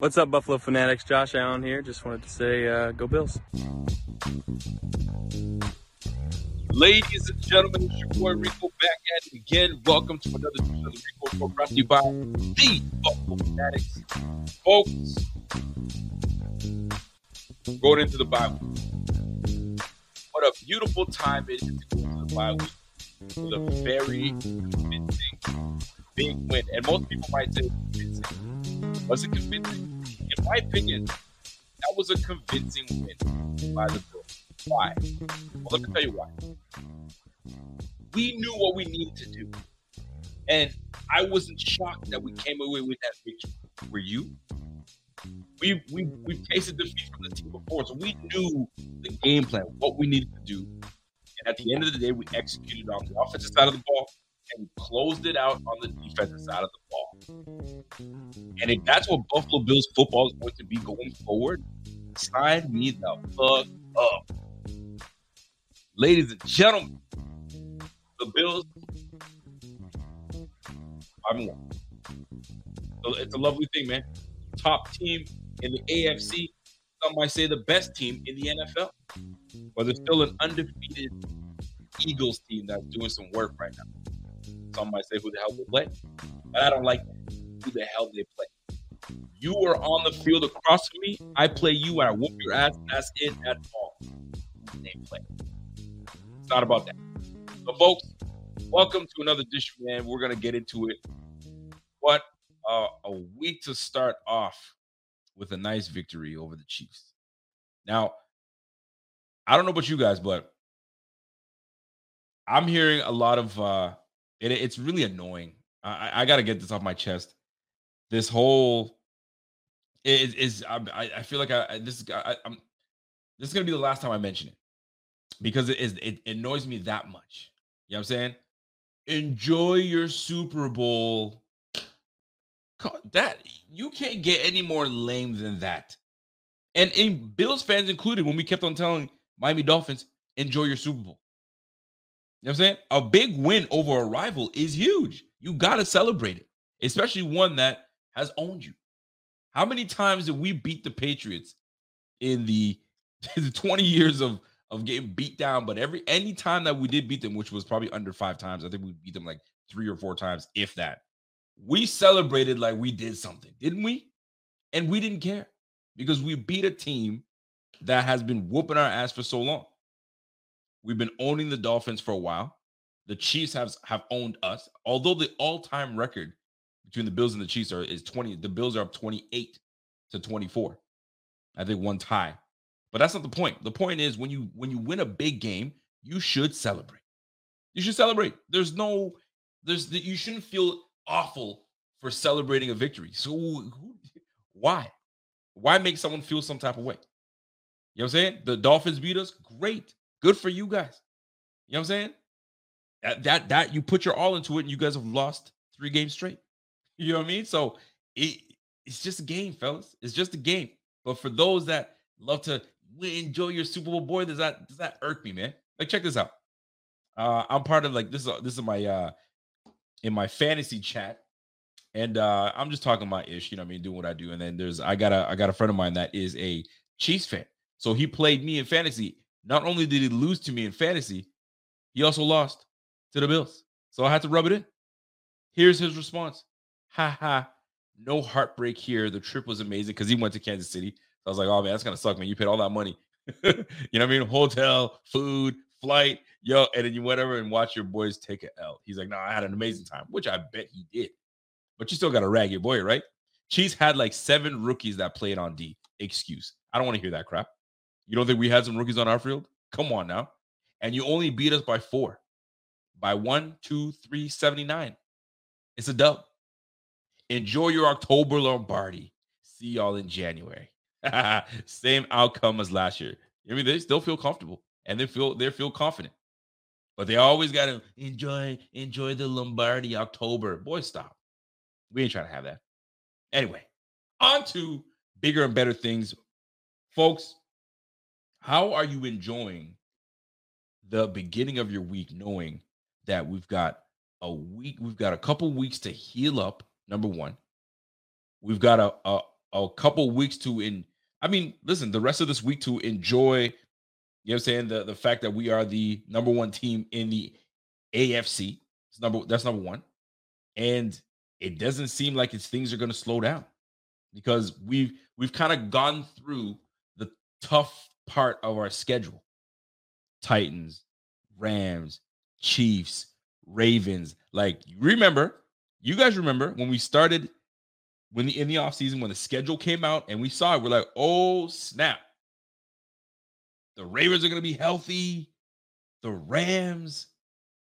What's up, Buffalo Fanatics? Josh Allen here. Just wanted to say, uh, go Bills. Ladies and gentlemen, it's your boy Rico back at it again. Welcome to another edition of the Rico Report brought to you by the Buffalo Fanatics. Folks, going into the bye week. What a beautiful time it is to go into the bye week with a very convincing big win. And most people might say convincing. Was it convincing? In my opinion, that was a convincing win by the Bills. Why? Well, let me tell you why. We knew what we needed to do. And I wasn't shocked that we came away with that victory. Were you? We we we tasted defeat from the team before, so we knew the game plan, what we needed to do. And at the end of the day, we executed on the offensive side of the ball and closed it out on the defensive side of the ball. And if that's what Buffalo Bills football is going to be going forward, sign me the fuck up. Ladies and gentlemen, the Bills and one. It's a lovely thing, man. Top team in the AFC. Some might say the best team in the NFL. But there's still an undefeated Eagles team that's doing some work right now. Some might say who the hell they play. But I don't like who the hell they play. You are on the field across from me. I play you and I whoop your ass. That's it. That's all. They play. It's not about that. So, folks, welcome to another dish, man. We're gonna get into it. What uh, a week to start off with a nice victory over the Chiefs. Now, I don't know about you guys, but I'm hearing a lot of. uh it, It's really annoying. I, I got to get this off my chest. This whole is is I, I feel like I this I, I'm this is gonna be the last time I mention it because it is it annoys me that much. You know what I'm saying? Enjoy your Super Bowl. That you can't get any more lame than that. And in Bills fans included, when we kept on telling Miami Dolphins, enjoy your Super Bowl. You know what I'm saying? A big win over a rival is huge. You got to celebrate it, especially one that has owned you. How many times did we beat the Patriots in the, the 20 years of of getting beat down, but every any time that we did beat them, which was probably under five times, I think we beat them like three or four times, if that. We celebrated like we did something, didn't we? And we didn't care because we beat a team that has been whooping our ass for so long. We've been owning the Dolphins for a while. The Chiefs have have owned us. Although the all-time record between the Bills and the Chiefs are is 20, the Bills are up 28 to 24. I think one tie but that's not the point. The point is when you when you win a big game, you should celebrate. You should celebrate. There's no there's you shouldn't feel awful for celebrating a victory. So who, why? Why make someone feel some type of way? You know what I'm saying? The Dolphins beat us. Great. Good for you guys. You know what I'm saying? That that that you put your all into it and you guys have lost three games straight. You know what I mean? So it it's just a game, fellas. It's just a game. But for those that love to enjoy your Super Bowl boy. Does that does that irk me, man? Like, check this out. Uh, I'm part of like this. Is, this is my uh in my fantasy chat, and uh I'm just talking my ish. You know, what I mean, doing what I do. And then there's I got a I got a friend of mine that is a Chiefs fan. So he played me in fantasy. Not only did he lose to me in fantasy, he also lost to the Bills. So I had to rub it in. Here's his response. Ha ha. No heartbreak here. The trip was amazing because he went to Kansas City. So I was like, oh man, that's gonna suck, man. You paid all that money. you know what I mean? Hotel, food, flight, yo, and then you whatever and watch your boys take a L. He's like, no, I had an amazing time, which I bet he did. But you still got to rag your boy, right? Chiefs had like seven rookies that played on D. Excuse. I don't want to hear that crap. You don't think we had some rookies on our field? Come on now. And you only beat us by four, by one, two, three, 79. It's a dub. Enjoy your October Lombardi. See y'all in January. Same outcome as last year. I mean, they still feel comfortable and they feel they feel confident. But they always got to enjoy enjoy the Lombardi October. Boy, stop. We ain't trying to have that. Anyway, on to bigger and better things. Folks, how are you enjoying the beginning of your week knowing that we've got a week, we've got a couple weeks to heal up, number one. We've got a a, a couple weeks to in I mean, listen, the rest of this week to enjoy, you know I'm saying, the, the fact that we are the number one team in the AFC. It's number that's number one. And it doesn't seem like it's things are going to slow down because we've we've kind of gone through the tough part of our schedule. Titans, Rams, Chiefs, Ravens. Like remember, you guys remember when we started when the in the offseason when the schedule came out and we saw it, we're like, oh snap. The Ravens are gonna be healthy. The Rams,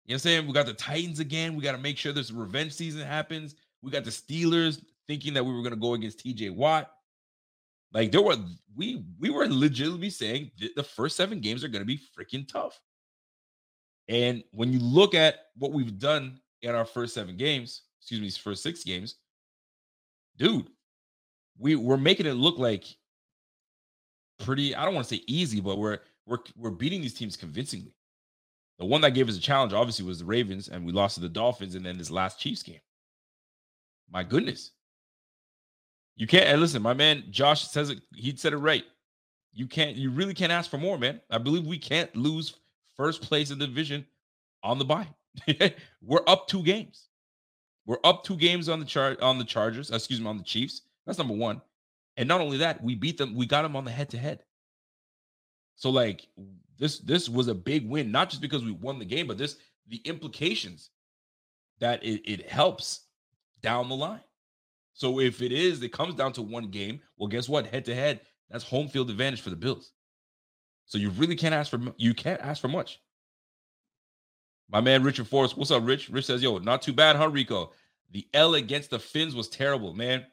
you know what I'm saying? We got the Titans again. We got to make sure this revenge season happens. We got the Steelers thinking that we were to go against TJ Watt. Like there were we we were legitimately saying the first seven games are going to be freaking tough. And when you look at what we've done in our first seven games, excuse me, first six games, dude, we we're making it look like pretty. I don't want to say easy, but we're we're we're beating these teams convincingly. The one that gave us a challenge, obviously, was the Ravens, and we lost to the Dolphins, and then this last Chiefs game. My goodness. You can't and listen, my man Josh says it, he said it right. You can't, you really can't ask for more, man. I believe we can't lose first place in the division on the bye. We're up two games. We're up two games on the chart on the Chargers, excuse me, on the Chiefs. That's number one. And not only that, we beat them, we got them on the head to head. So, like, this this was a big win, not just because we won the game, but this the implications that it, it helps down the line. So if it is, it comes down to one game. Well, guess what? Head to head, that's home field advantage for the Bills. So you really can't ask for you can't ask for much. My man Richard Forrest, what's up, Rich? Rich says, "Yo, not too bad, huh, Rico? The L against the Fins was terrible, man.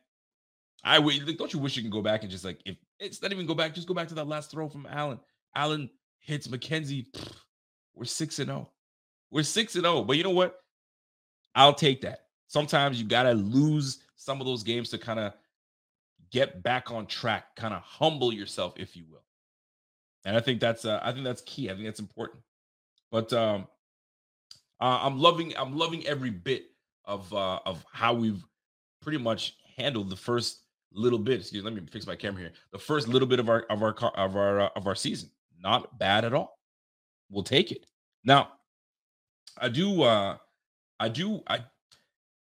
I don't you wish you can go back and just like if it's not even go back, just go back to that last throw from Allen. Allen hits McKenzie. we're six and zero. Oh. We're six and zero. Oh. But you know what? I'll take that. Sometimes you gotta lose some of those games to kind of get back on track, kind of humble yourself, if you will. And I think that's uh, I think that's key. I think that's important. But um, uh, I'm loving I'm loving every bit of uh, of how we've pretty much handled the first little bit. Excuse me, let me fix my camera here. The first little bit of our of our of our uh, of our season not bad at all. We'll take it. Now, I do uh I do I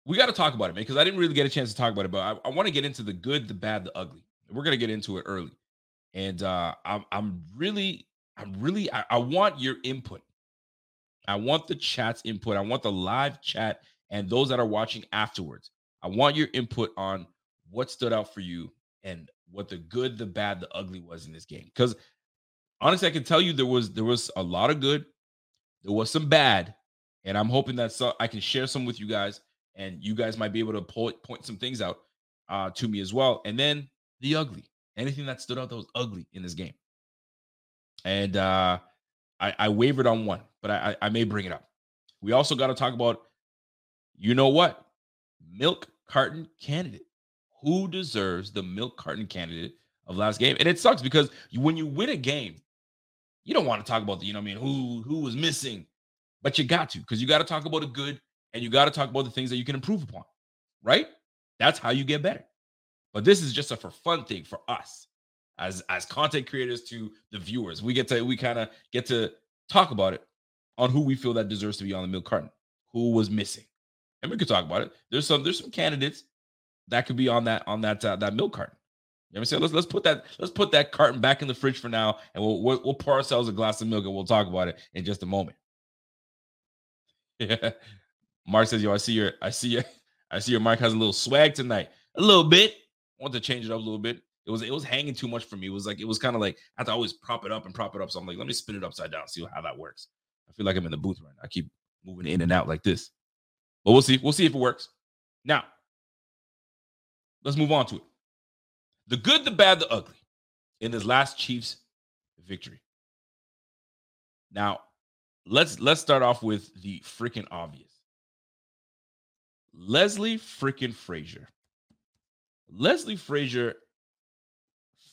we got to talk about it, man, because I didn't really get a chance to talk about it, but I, I want to get into the good, the bad, the ugly. We're gonna get into it early. And uh I'm I'm really, I'm really I, I want your input. I want the chat's input. I want the live chat and those that are watching afterwards. I want your input on what stood out for you and what the good, the bad, the ugly was in this game. Because honestly, I can tell you there was there was a lot of good, there was some bad, and I'm hoping that so I can share some with you guys, and you guys might be able to point point some things out uh, to me as well. And then the ugly, anything that stood out that was ugly in this game, and uh, I, I wavered on one, but I, I may bring it up. We also got to talk about, you know what, milk carton candidate. Who deserves the milk carton candidate of last game? And it sucks because when you win a game, you don't want to talk about the, you know, I mean, who who was missing, but you got to because you got to talk about the good and you got to talk about the things that you can improve upon, right? That's how you get better. But this is just a for fun thing for us as as content creators to the viewers. We get to we kind of get to talk about it on who we feel that deserves to be on the milk carton, who was missing, and we could talk about it. There's some there's some candidates that could be on that on that uh, that milk carton. You know what I'm saying? Let's let's put that let's put that carton back in the fridge for now, and we'll we'll, we'll pour ourselves a glass of milk, and we'll talk about it in just a moment. Yeah. Mark says, "Yo, I see your I see your I see your Mark has a little swag tonight, a little bit. I want to change it up a little bit. It was it was hanging too much for me. It was like it was kind of like I had to always prop it up and prop it up. So I'm like, let me spin it upside down, see how that works. I feel like I'm in the booth right now. I keep moving in and out like this, but we'll see. We'll see if it works. Now, let's move on to it. The good, the bad, the ugly in this last Chiefs victory. Now, let's let's start off with the freaking obvious. Leslie freaking Frazier. Leslie Frazier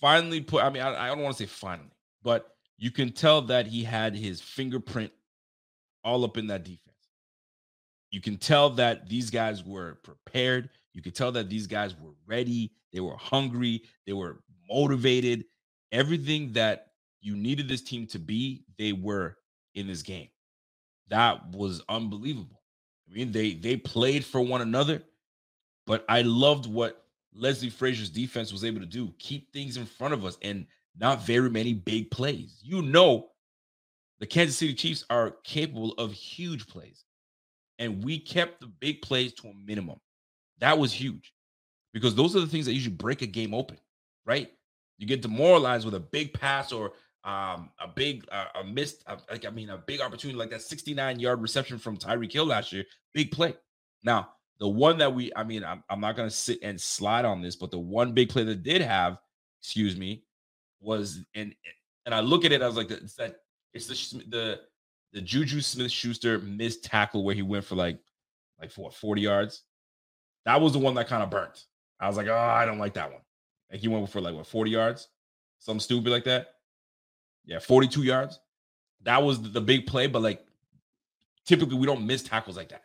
finally put, I mean, I, I don't want to say finally, but you can tell that he had his fingerprint all up in that defense. You can tell that these guys were prepared. You could tell that these guys were ready. They were hungry. They were motivated. Everything that you needed this team to be, they were in this game. That was unbelievable. I mean, they they played for one another, but I loved what Leslie Frazier's defense was able to do. Keep things in front of us and not very many big plays. You know, the Kansas City Chiefs are capable of huge plays. And we kept the big plays to a minimum. That was huge because those are the things that usually break a game open, right? You get demoralized with a big pass or um, a big uh, a missed uh, like I mean a big opportunity like that 69 yard reception from Tyreek Hill last year, big play. Now the one that we I mean I'm, I'm not gonna sit and slide on this, but the one big play that did have, excuse me, was and and I look at it I was like it's that it's the the the Juju Smith Schuster missed tackle where he went for like like for what, 40 yards. That was the one that kind of burnt. I was like, oh, I don't like that one. Like he went for like what 40 yards, something stupid like that. Yeah, 42 yards. That was the big play, but like typically we don't miss tackles like that.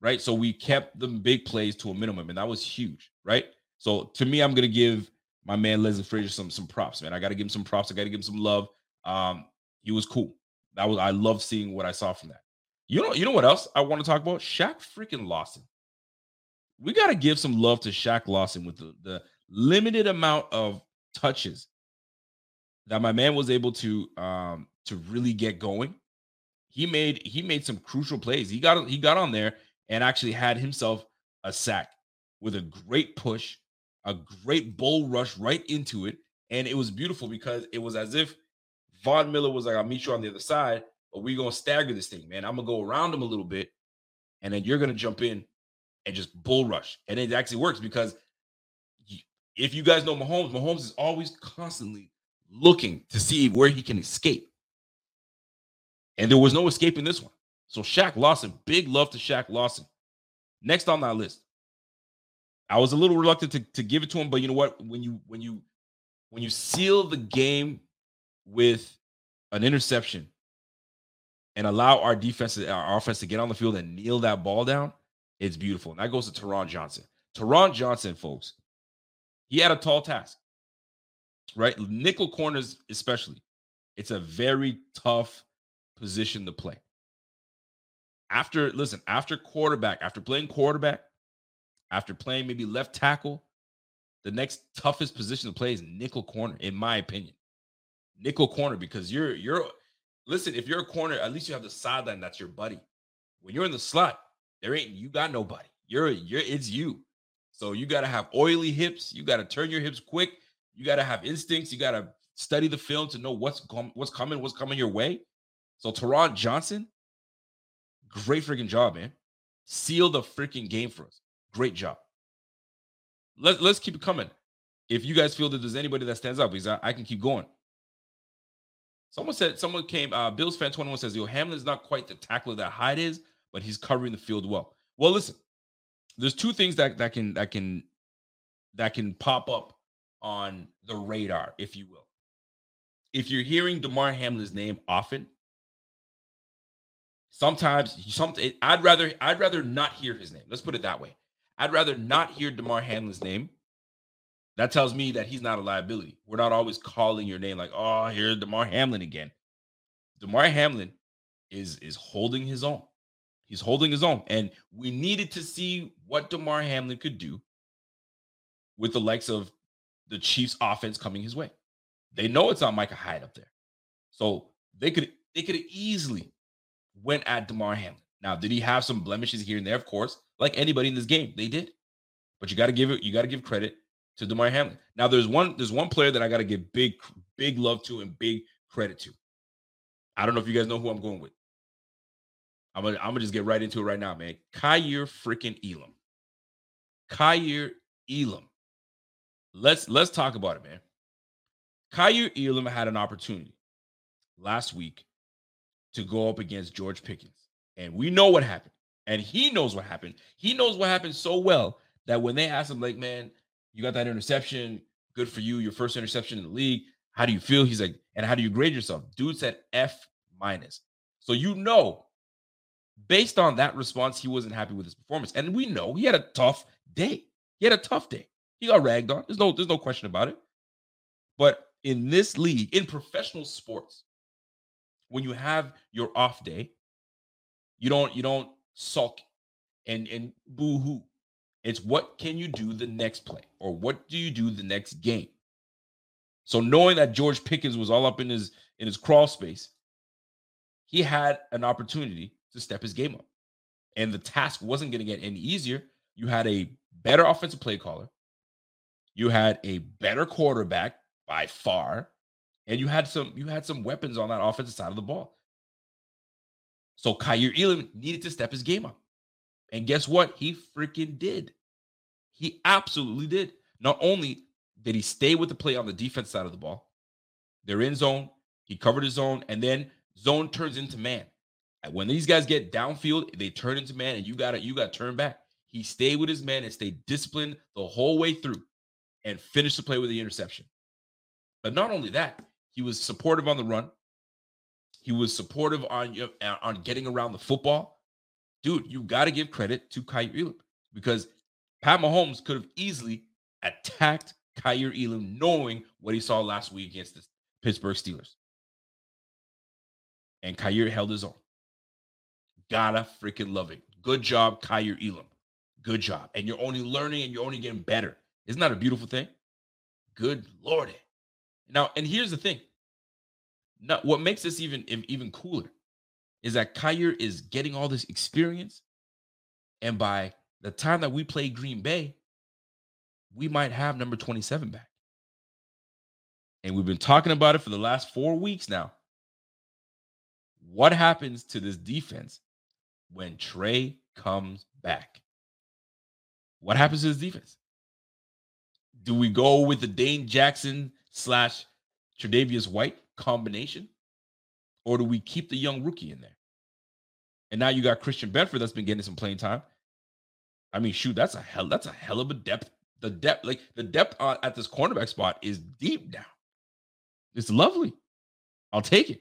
Right. So we kept the big plays to a minimum, and that was huge. Right. So to me, I'm gonna give my man Leslie Frazier some some props, man. I gotta give him some props. I gotta give him some love. Um, he was cool. That was I love seeing what I saw from that. You know, you know what else I want to talk about? Shaq freaking Lawson. We got to give some love to Shaq Lawson with the, the limited amount of touches that my man was able to um to really get going. He made he made some crucial plays. He got he got on there and actually had himself a sack with a great push, a great bull rush right into it, and it was beautiful because it was as if Von Miller was like, "I'll meet you on the other side, but we're gonna stagger this thing, man. I'm gonna go around him a little bit, and then you're gonna jump in and just bull rush, and it actually works because." If you guys know Mahomes, Mahomes is always constantly looking to see where he can escape. And there was no escape in this one. So Shaq Lawson, big love to Shaq Lawson. Next on that list. I was a little reluctant to, to give it to him, but you know what? When you when you when you seal the game with an interception and allow our defense, our offense to get on the field and kneel that ball down, it's beautiful. And that goes to Taron Johnson. Taron Johnson, folks, he had a tall task right? Nickel corners, especially, it's a very tough position to play. After, listen, after quarterback, after playing quarterback, after playing maybe left tackle, the next toughest position to play is nickel corner, in my opinion. Nickel corner, because you're, you're, listen, if you're a corner, at least you have the sideline that's your buddy. When you're in the slot, there ain't, you got nobody. You're, you're, it's you. So you got to have oily hips. You got to turn your hips quick. You got to have instincts. You got to study the film to know what's com- what's coming, what's coming your way. So Taron Johnson, great freaking job, man. Seal the freaking game for us. Great job. Let's let's keep it coming. If you guys feel that there's anybody that stands up, because I, I can keep going. Someone said, someone came, uh, Bills fan 21 says, Yo, Hamlin's not quite the tackler that Hyde is, but he's covering the field well. Well, listen, there's two things that that can that can that can pop up on the radar, if you will. If you're hearing Damar Hamlin's name often, sometimes some I'd rather I'd rather not hear his name. Let's put it that way. I'd rather not hear Damar Hamlin's name. That tells me that he's not a liability. We're not always calling your name like, oh, here's Damar Hamlin again. Damar Hamlin is is holding his own. He's holding his own. And we needed to see what Damar Hamlin could do with the likes of the Chiefs offense coming his way. They know it's not Micah Hyde up there. So they could they could easily went at Damar Hamlin. Now, did he have some blemishes here and there? Of course, like anybody in this game, they did. But you got to give it, you got to give credit to Damar Hamlin. Now, there's one, there's one player that I got to give big, big love to and big credit to. I don't know if you guys know who I'm going with. I'm gonna, I'm gonna just get right into it right now, man. Kaiir freaking Elam. Kaiir Elam. Let's let's talk about it, man. Kaiir Elam had an opportunity last week to go up against George Pickens. And we know what happened. And he knows what happened. He knows what happened so well that when they asked him, like, man, you got that interception, good for you, your first interception in the league. How do you feel? He's like, and how do you grade yourself? Dude said F minus. So you know, based on that response, he wasn't happy with his performance. And we know he had a tough day. He had a tough day. He got ragged on. There's no, there's no question about it. But in this league, in professional sports, when you have your off day, you don't you don't sulk and and boo hoo. It's what can you do the next play or what do you do the next game. So knowing that George Pickens was all up in his in his crawl space, he had an opportunity to step his game up. And the task wasn't going to get any easier. You had a better offensive play caller. You had a better quarterback by far and you had some you had some weapons on that offensive side of the ball. So Kaiir Elam needed to step his game up. And guess what? He freaking did. He absolutely did. Not only did he stay with the play on the defense side of the ball, they're in zone, he covered his zone, and then zone turns into man. When these guys get downfield, they turn into man, and you got to you got to turn back. He stayed with his man and stayed disciplined the whole way through and finished the play with the interception. But not only that, he was supportive on the run. He was supportive on on getting around the football. Dude, you got to give credit to Kaiir Elam because Pat Mahomes could have easily attacked Kaiir Elam knowing what he saw last week against the Pittsburgh Steelers. And Kaiir held his own. Gotta freaking love it. Good job, Kaiir Elam. Good job. And you're only learning and you're only getting better. Isn't that a beautiful thing? Good lordy. Now, and here's the thing. Now, what makes this even even cooler is that Kaiir is getting all this experience, and by the time that we play Green Bay, we might have number 27 back. And we've been talking about it for the last four weeks now. What happens to this defense when Trey comes back? What happens to this defense? Do we go with the Dane Jackson slash Tre'Davious White combination? Or do we keep the young rookie in there? And now you got Christian Benford that's been getting some playing time. I mean, shoot, that's a hell, that's a hell of a depth. The depth, like the depth on, at this cornerback spot is deep now. It's lovely. I'll take it.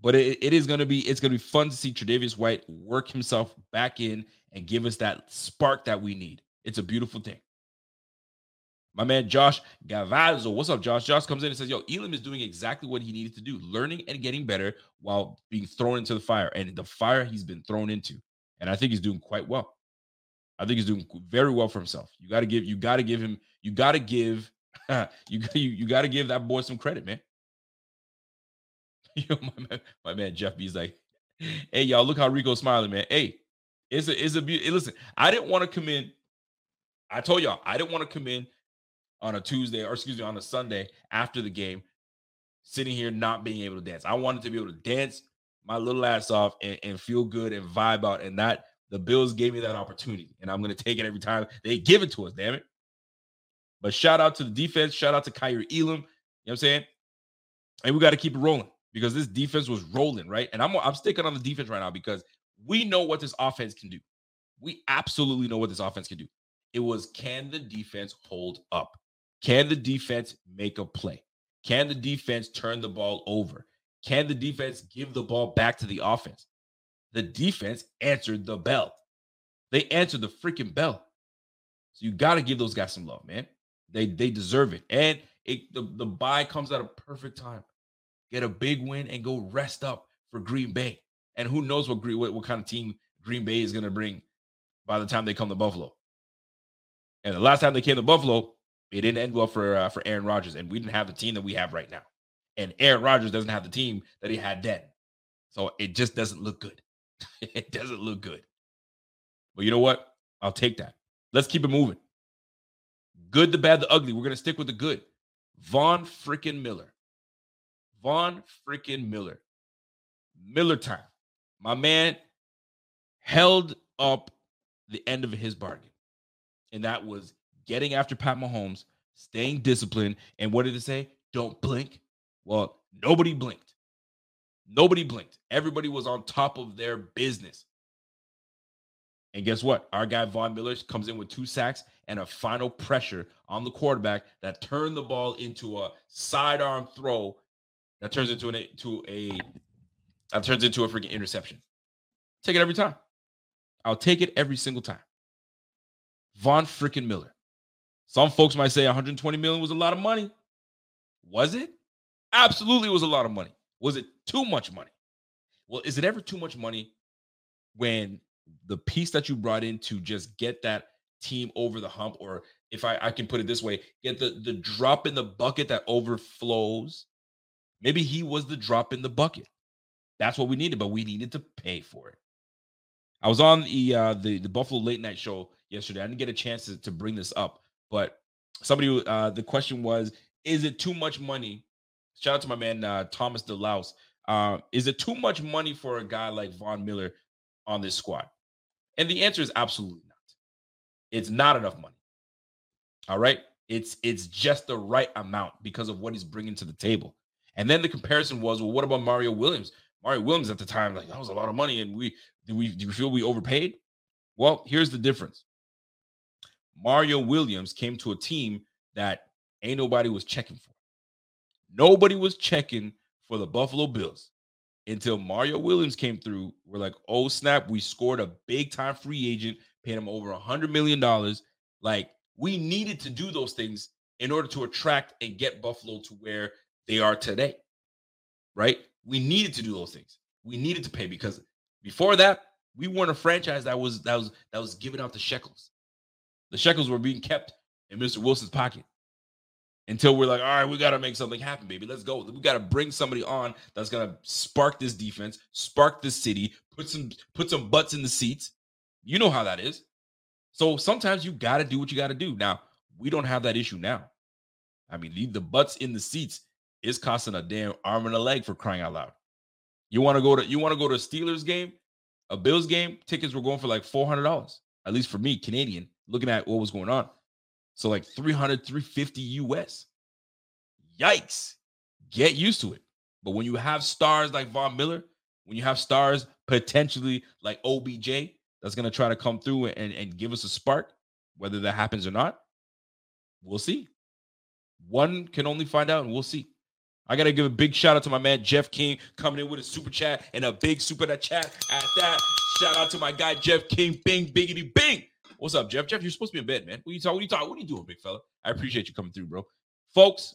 But it, it is going to be it's to be fun to see Tre'Davious White work himself back in and give us that spark that we need. It's a beautiful thing. My man Josh Gavazzo. What's up, Josh? Josh comes in and says, Yo, Elam is doing exactly what he needed to do, learning and getting better while being thrown into the fire. And the fire he's been thrown into. And I think he's doing quite well. I think he's doing very well for himself. You got to give, you got to give him, you got to give, you, you, you got to give that boy some credit, man. Yo, my man, my man Jeff B's like, hey, y'all, look how Rico's smiling, man. Hey, it's a, it's a beauty. Listen, I didn't want to come in. I told y'all, I didn't want to come in on a Tuesday or excuse me on a Sunday after the game, sitting here not being able to dance. I wanted to be able to dance my little ass off and, and feel good and vibe out. And that the Bills gave me that opportunity, and I'm going to take it every time they give it to us. Damn it! But shout out to the defense. Shout out to Kaiir Elam. You know what I'm saying? And we got to keep it rolling because this defense was rolling, right? And I'm I'm sticking on the defense right now because we know what this offense can do. We absolutely know what this offense can do. It was can the defense hold up? Can the defense make a play? Can the defense turn the ball over? Can the defense give the ball back to the offense? The defense answered the bell. They answered the freaking bell. So you got to give those guys some love, man. They they deserve it. And it the, the bye comes at a perfect time. Get a big win and go rest up for Green Bay. And who knows what what, what kind of team Green Bay is going to bring by the time they come to Buffalo. And the last time they came to Buffalo, it didn't end well for uh, for Aaron Rodgers, and we didn't have the team that we have right now. And Aaron Rodgers doesn't have the team that he had then, so it just doesn't look good. it doesn't look good. But you know what? I'll take that. Let's keep it moving. Good, the bad, the ugly. We're gonna stick with the good. Von freaking Miller. Von freaking Miller. Miller time. My man held up the end of his bargain. And that was getting after Pat Mahomes, staying disciplined. And what did it say? Don't blink. Well, nobody blinked. Nobody blinked. Everybody was on top of their business. And guess what? Our guy Von Miller comes in with two sacks and a final pressure on the quarterback that turned the ball into a sidearm throw that turns into an to a that turns into a freaking interception. Take it every time. I'll take it every single time. Von freaking Miller. Some folks might say 120 million was a lot of money. Was it? Absolutely was a lot of money. Was it too much money? Well, is it ever too much money when the piece that you brought in to just get that team over the hump, or if I, I can put it this way, get the, the drop in the bucket that overflows? Maybe he was the drop in the bucket. That's what we needed, but we needed to pay for it. I was on the uh, the the Buffalo late night show yesterday. I didn't get a chance to, to bring this up, but somebody uh, the question was, is it too much money? Shout out to my man uh, Thomas DeLaus. Uh, is it too much money for a guy like Von Miller on this squad? And the answer is absolutely not. It's not enough money. All right. It's it's just the right amount because of what he's bringing to the table. And then the comparison was, well, what about Mario Williams? Mario Williams at the time, like that was a lot of money, and we do we do we feel we overpaid? Well, here's the difference. Mario Williams came to a team that ain't nobody was checking for. Nobody was checking for the Buffalo Bills until Mario Williams came through. We're like, oh snap, we scored a big time free agent, paid him over a hundred million dollars. Like we needed to do those things in order to attract and get Buffalo to where they are today. Right? We needed to do those things. We needed to pay because before that, we weren't a franchise that was that was that was giving out the shekels. The shekels were being kept in Mr. Wilson's pocket until we're like, all right, we got to make something happen, baby. Let's go. We got to bring somebody on that's gonna spark this defense, spark this city, put some put some butts in the seats. You know how that is. So sometimes you got to do what you got to do. Now we don't have that issue now. I mean, the, the butts in the seats is costing a damn arm and a leg for crying out loud. You want to go to you want to go to a Steelers game, a Bills game? Tickets were going for like four hundred dollars, at least for me, Canadian. Looking at what was going on, so like 300, 350 US. Yikes! Get used to it. But when you have stars like Von Miller, when you have stars potentially like OBJ, that's gonna try to come through and, and give us a spark, whether that happens or not, we'll see. One can only find out, and we'll see. I gotta give a big shout out to my man Jeff King coming in with a super chat and a big super chat at that. Shout out to my guy Jeff King. Bing, biggity, bing. What's up, Jeff? Jeff, you're supposed to be in bed, man. What are you talking? What are you talking? What are you doing, big fella? I appreciate you coming through, bro. Folks,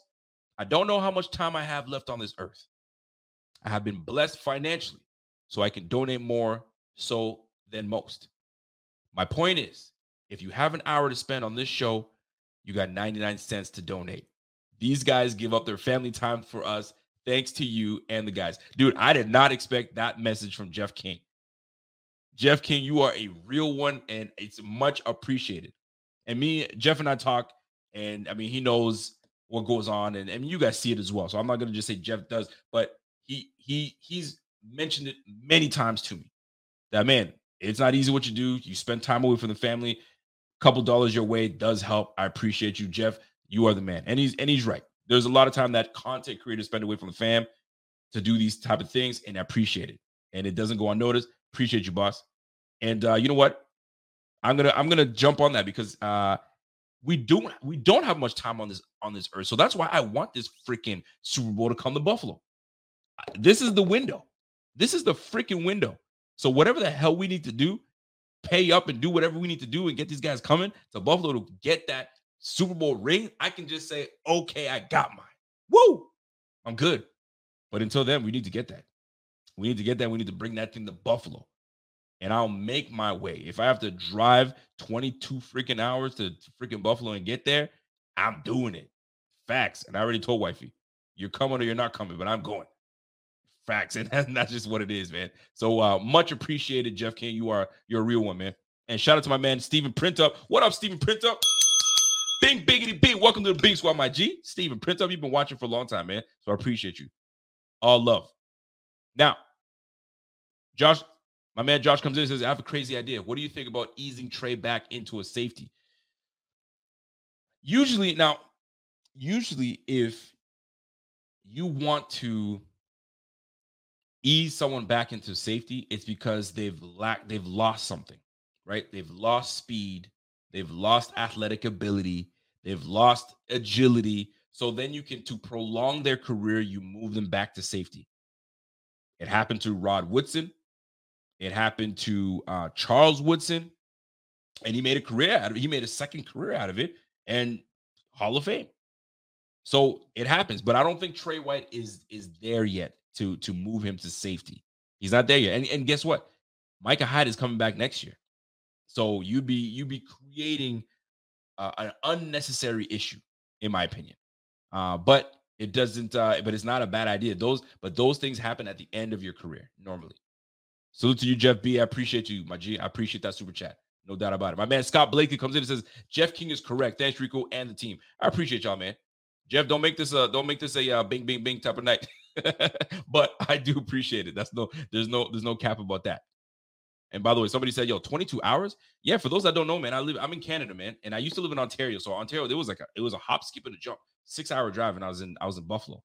I don't know how much time I have left on this earth. I have been blessed financially, so I can donate more so than most. My point is, if you have an hour to spend on this show, you got 99 cents to donate. These guys give up their family time for us. Thanks to you and the guys. Dude, I did not expect that message from Jeff King. Jeff King, you are a real one and it's much appreciated. And me, Jeff and I talk, and I mean, he knows what goes on, and I mean, you guys see it as well. So I'm not gonna just say Jeff does, but he he he's mentioned it many times to me. That man, it's not easy what you do. You spend time away from the family. A couple dollars your way does help. I appreciate you, Jeff you are the man. And he's and he's right. There's a lot of time that content creators spend away from the fam to do these type of things, and I appreciate it. And it doesn't go unnoticed. Appreciate you, boss. And uh, you know what? I'm gonna I'm gonna jump on that because uh we don't we don't have much time on this on this earth. So that's why I want this freaking Super Bowl to come to Buffalo. This is the window. This is the freaking window. So whatever the hell we need to do, pay up and do whatever we need to do and get these guys coming to Buffalo to get that Super Bowl ring, I can just say, okay, I got mine. Woo! I'm good. But until then, we need to get that. We need to get that. We need to bring that thing to Buffalo. and I'll make my way. If I have to drive 22 freaking hours to, freaking Buffalo and get there, I'm doing it. Facts. And I already told wifey, you're coming or you're not coming, but I'm going. Facts. And that's just what it is, man. So uh much appreciated, Jeff King. You are you're a real one, man. And shout out to my man Stephen Printup. What up, Stephen Printup? Bing biggity bing. Welcome to the Bing Squad, my G. Stephen Printup. You've been watching for a long time, man. So I appreciate you. All love. Now, Josh, my man Josh comes in and says, I have a crazy idea. What do you think about easing Trey back into a safety? Usually, now, usually if you want to ease someone back into safety, it's because they've lacked, they've lost something, right? They've lost speed, they've lost athletic ability, they've lost agility. So then you can, to prolong their career, you move them back to safety. It happened to Rod Woodson. It happened to uh, Charles Woodson, and he made a career out of it. He made a second career out of it, and Hall of Fame. So it happens, but I don't think Trey White is is there yet to to move him to safety. He's not there yet. And, and guess what? Micah Hyde is coming back next year. So you'd be you'd be creating uh, an unnecessary issue, in my opinion. Uh, but it doesn't. Uh, but it's not a bad idea. Those but those things happen at the end of your career normally. Salute to you, Jeff B. I appreciate you, my G. I appreciate that super chat. No doubt about it. My man Scott Blakely comes in and says Jeff King is correct. Thanks, Rico and the team. I appreciate y'all, man. Jeff, don't make this a don't make this a uh, bing bing bing type of night. but I do appreciate it. That's no there's no there's no cap about that. And by the way, somebody said, "Yo, 22 hours." Yeah, for those that don't know, man, I live. I'm in Canada, man, and I used to live in Ontario. So Ontario, there was like a, it was a hop, skip, and a jump, six hour drive, and I was in I was in Buffalo.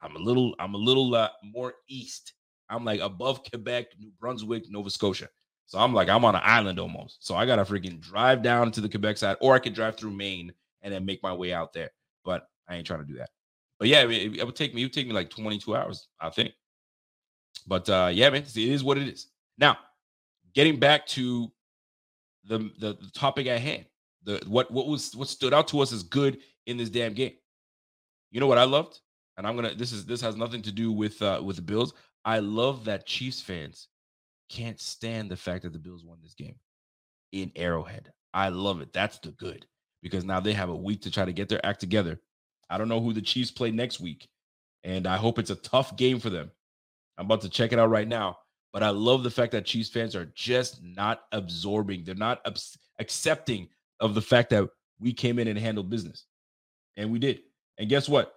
I'm a little I'm a little uh, more east I'm like above Quebec, New Brunswick, Nova Scotia. So I'm like, I'm on an island almost. So I gotta freaking drive down to the Quebec side, or I could drive through Maine and then make my way out there. But I ain't trying to do that. But yeah, it, it would take me, it would take me like 22 hours, I think. But uh yeah, man, it is what it is. Now, getting back to the, the the topic at hand, the what what was what stood out to us as good in this damn game. You know what I loved? And I'm gonna this is this has nothing to do with uh with the Bills. I love that Chiefs fans can't stand the fact that the Bills won this game in Arrowhead. I love it. That's the good because now they have a week to try to get their act together. I don't know who the Chiefs play next week, and I hope it's a tough game for them. I'm about to check it out right now, but I love the fact that Chiefs fans are just not absorbing. They're not accepting of the fact that we came in and handled business, and we did. And guess what?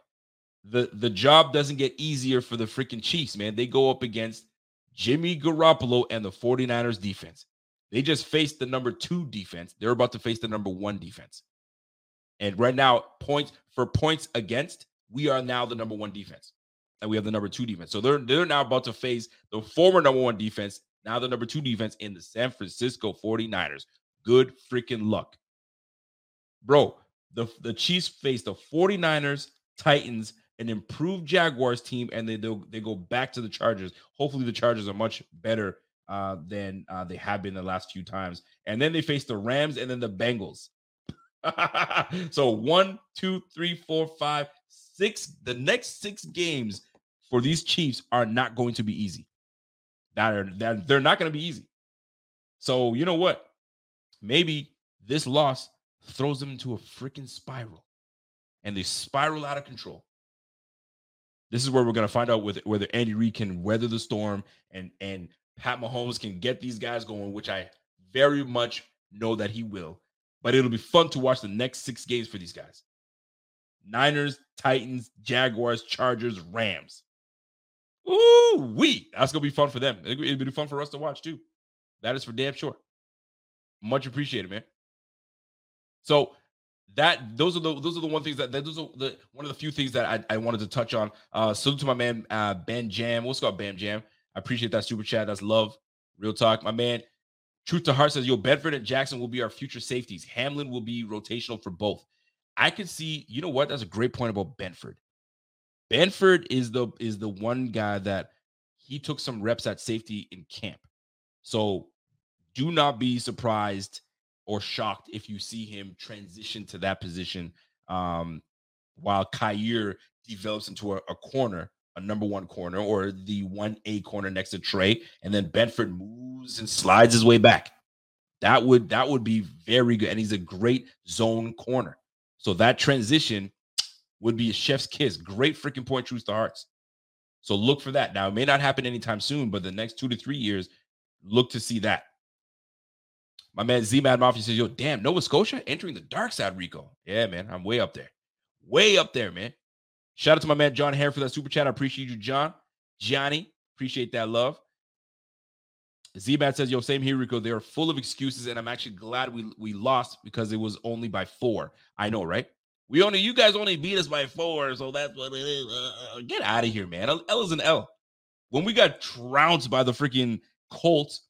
the the job doesn't get easier for the freaking Chiefs, man. They go up against Jimmy Garoppolo and the 49ers defense. They just faced the number 2 defense. They're about to face the number 1 defense. And right now, points for points against, we are now the number 1 defense. And we have the number 2 defense. So they're they're now about to face the former number 1 defense, now the number 2 defense in the San Francisco 49ers. Good freaking luck. Bro, the the Chiefs face the 49ers, Titans, an improved Jaguars team, and they they go back to the Chargers. Hopefully, the Chargers are much better uh, than uh, they have been the last few times. And then they face the Rams and then the Bengals. so one, two, three, four, five, six. The next six games for these Chiefs are not going to be easy. That are that they're not going to be easy. So you know what? Maybe this loss throws them into a freaking spiral, and they spiral out of control. This is where we're going to find out whether, whether Andy Reid can weather the storm and and Pat Mahomes can get these guys going, which I very much know that he will. But it'll be fun to watch the next six games for these guys. Niners, Titans, Jaguars, Chargers, Rams. Ooh, we that's gonna be fun for them. It'll be fun for us to watch too. That is for damn sure. Much appreciated, man. So that those are the those are the one things that, those are the one of the few things that I, I wanted to touch on. Uh salute to my man uh Ben Jam. What's up, Ben Jam? I appreciate that super chat. That's love. Real talk. My man, Truth to Heart says, Yo, Benford and Jackson will be our future safeties. Hamlin will be rotational for both. I could see, you know what? That's a great point about Benford. Benford is the is the one guy that he took some reps at safety in camp. So do not be surprised or shocked if you see him transition to that position um, while Kaiir develops into a, a corner a number one corner or the one A corner next to Trey, and then Benford moves and slides his way back. That would that would be very good, and he's a great zone corner. So that transition would be a chef's kiss. Great freaking point, truth to hearts. So look for that. Now it may not happen anytime soon, but the next two to three years, look to see that. My man Z Mad Mafia says, "Yo, damn, Nova Scotia entering the dark side, Rico. Yeah, man, I'm way up there, way up there, man. Shout out to my man John Hare for that super chat. I appreciate you, John. Johnny, appreciate that love. Z-Bat says, yo, same here, Rico. They are full of excuses, and I'm actually glad we we lost because it was only by four. I know, right? We only you guys only beat us by four, so that's what it is. Uh, get out of here, man. L is an L. When we got trounced by the freaking Colts,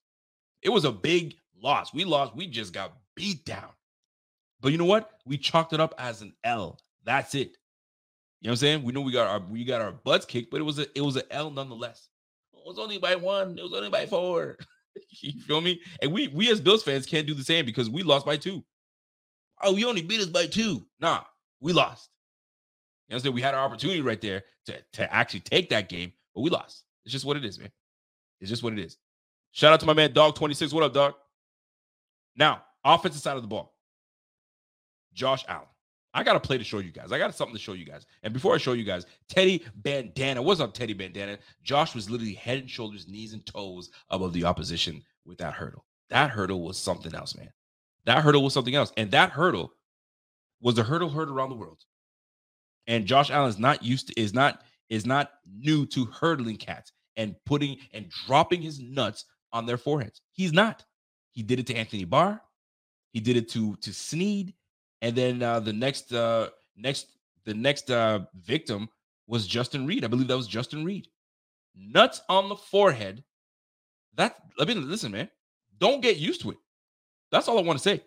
it was a big loss. We lost. We just got beat down. But you know what? We chalked it up as an L. That's it. You know what I'm saying? We know we got our we got our butts kicked, but it was a it was an L nonetheless. It was only by one. It was only by four. you feel me? And we we as Bills fans can't do the same because we lost by two. Oh, we only beat us by two. Nah, we lost. You know what I'm saying? We had our opportunity right there to, to actually take that game, but we lost. It's just what it is, man. It's just what it is. Shout out to my man Dog26. What up, dog? Now, offensive side of the ball. Josh Allen. I got a play to show you guys. I got something to show you guys. And before I show you guys, Teddy Bandana. What's up, Teddy Bandana? Josh was literally head and shoulders, knees and toes above the opposition with that hurdle. That hurdle was something else, man. That hurdle was something else. And that hurdle was the hurdle heard around the world. And Josh Allen is not used to, is not, is not new to hurdling cats and putting and dropping his nuts on their foreheads. He's not. He did it to Anthony Barr. He did it to to Sneed. And then uh, the next uh, next the next uh, victim was Justin Reid. I believe that was Justin Reid. Nuts on the forehead. That I mean, listen, man. Don't get used to it. That's all I want to say.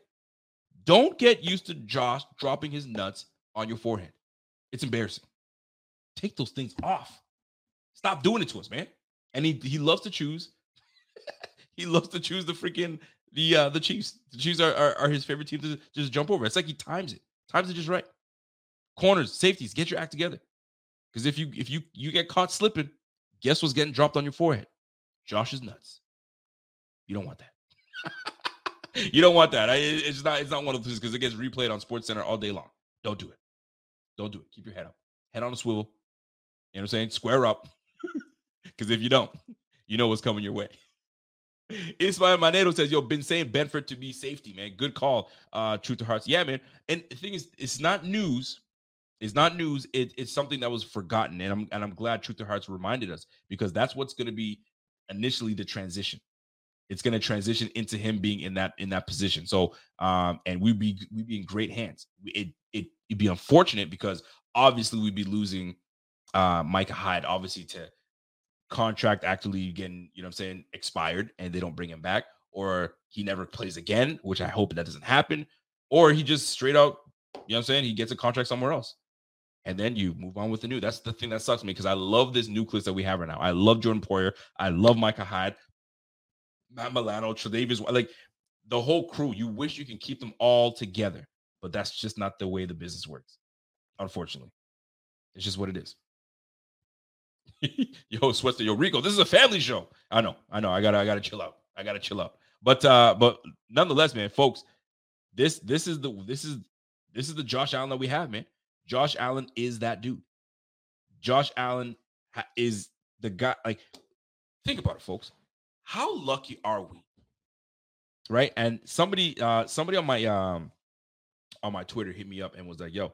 Don't get used to Josh dropping his nuts on your forehead. It's embarrassing. Take those things off. Stop doing it to us, man. And he he loves to choose. he loves to choose the freaking the uh the Chiefs. The Chiefs are, are, are his favorite team to just jump over. It's like he times it, times it just right. Corners, safeties, get your act together. Because if you if you you get caught slipping, guess what's getting dropped on your forehead? Josh is nuts. You don't want that. you don't want that. I, it's not it's not one of those because it gets replayed on SportsCenter all day long. Don't do it. Don't do it. Keep your head up. Head on a swivel. You know what I'm saying? Square up. Because if you don't, you know what's coming your way. Ismail Manedo says, "Yo, been saying Benford to be safety, man. Good call. Uh, true to hearts, yeah, man. And the thing is, it's not news. It's not news. It, it's something that was forgotten, and I'm and I'm glad Truth to Hearts reminded us because that's what's going to be initially the transition. It's going to transition into him being in that in that position. So, um, and we'd be we'd be in great hands. It it it'd be unfortunate because obviously we'd be losing uh Micah Hyde, obviously to contract actually getting, you know I'm saying, expired and they don't bring him back, or he never plays again, which I hope that doesn't happen, or he just straight out, you know I'm saying, he gets a contract somewhere else. And then you move on with the new. That's the thing that sucks me because I love this nucleus that we have right now. I love Jordan Poyer. I love Micah Hyde, Matt Milano, Tre'Davious. Like the whole crew. You wish you can keep them all together, but that's just not the way the business works. Unfortunately, it's just what it is. yo, Swester, yo, Rico, this is a family show. I know, I know. I gotta, I gotta chill out. I gotta chill out. But uh, but nonetheless, man, folks, this this is the this is this is the Josh Allen that we have, man. Josh Allen is that dude. Josh Allen is the guy. Like, think about it, folks. How lucky are we? Right. And somebody, uh, somebody on my um on my Twitter hit me up and was like, yo,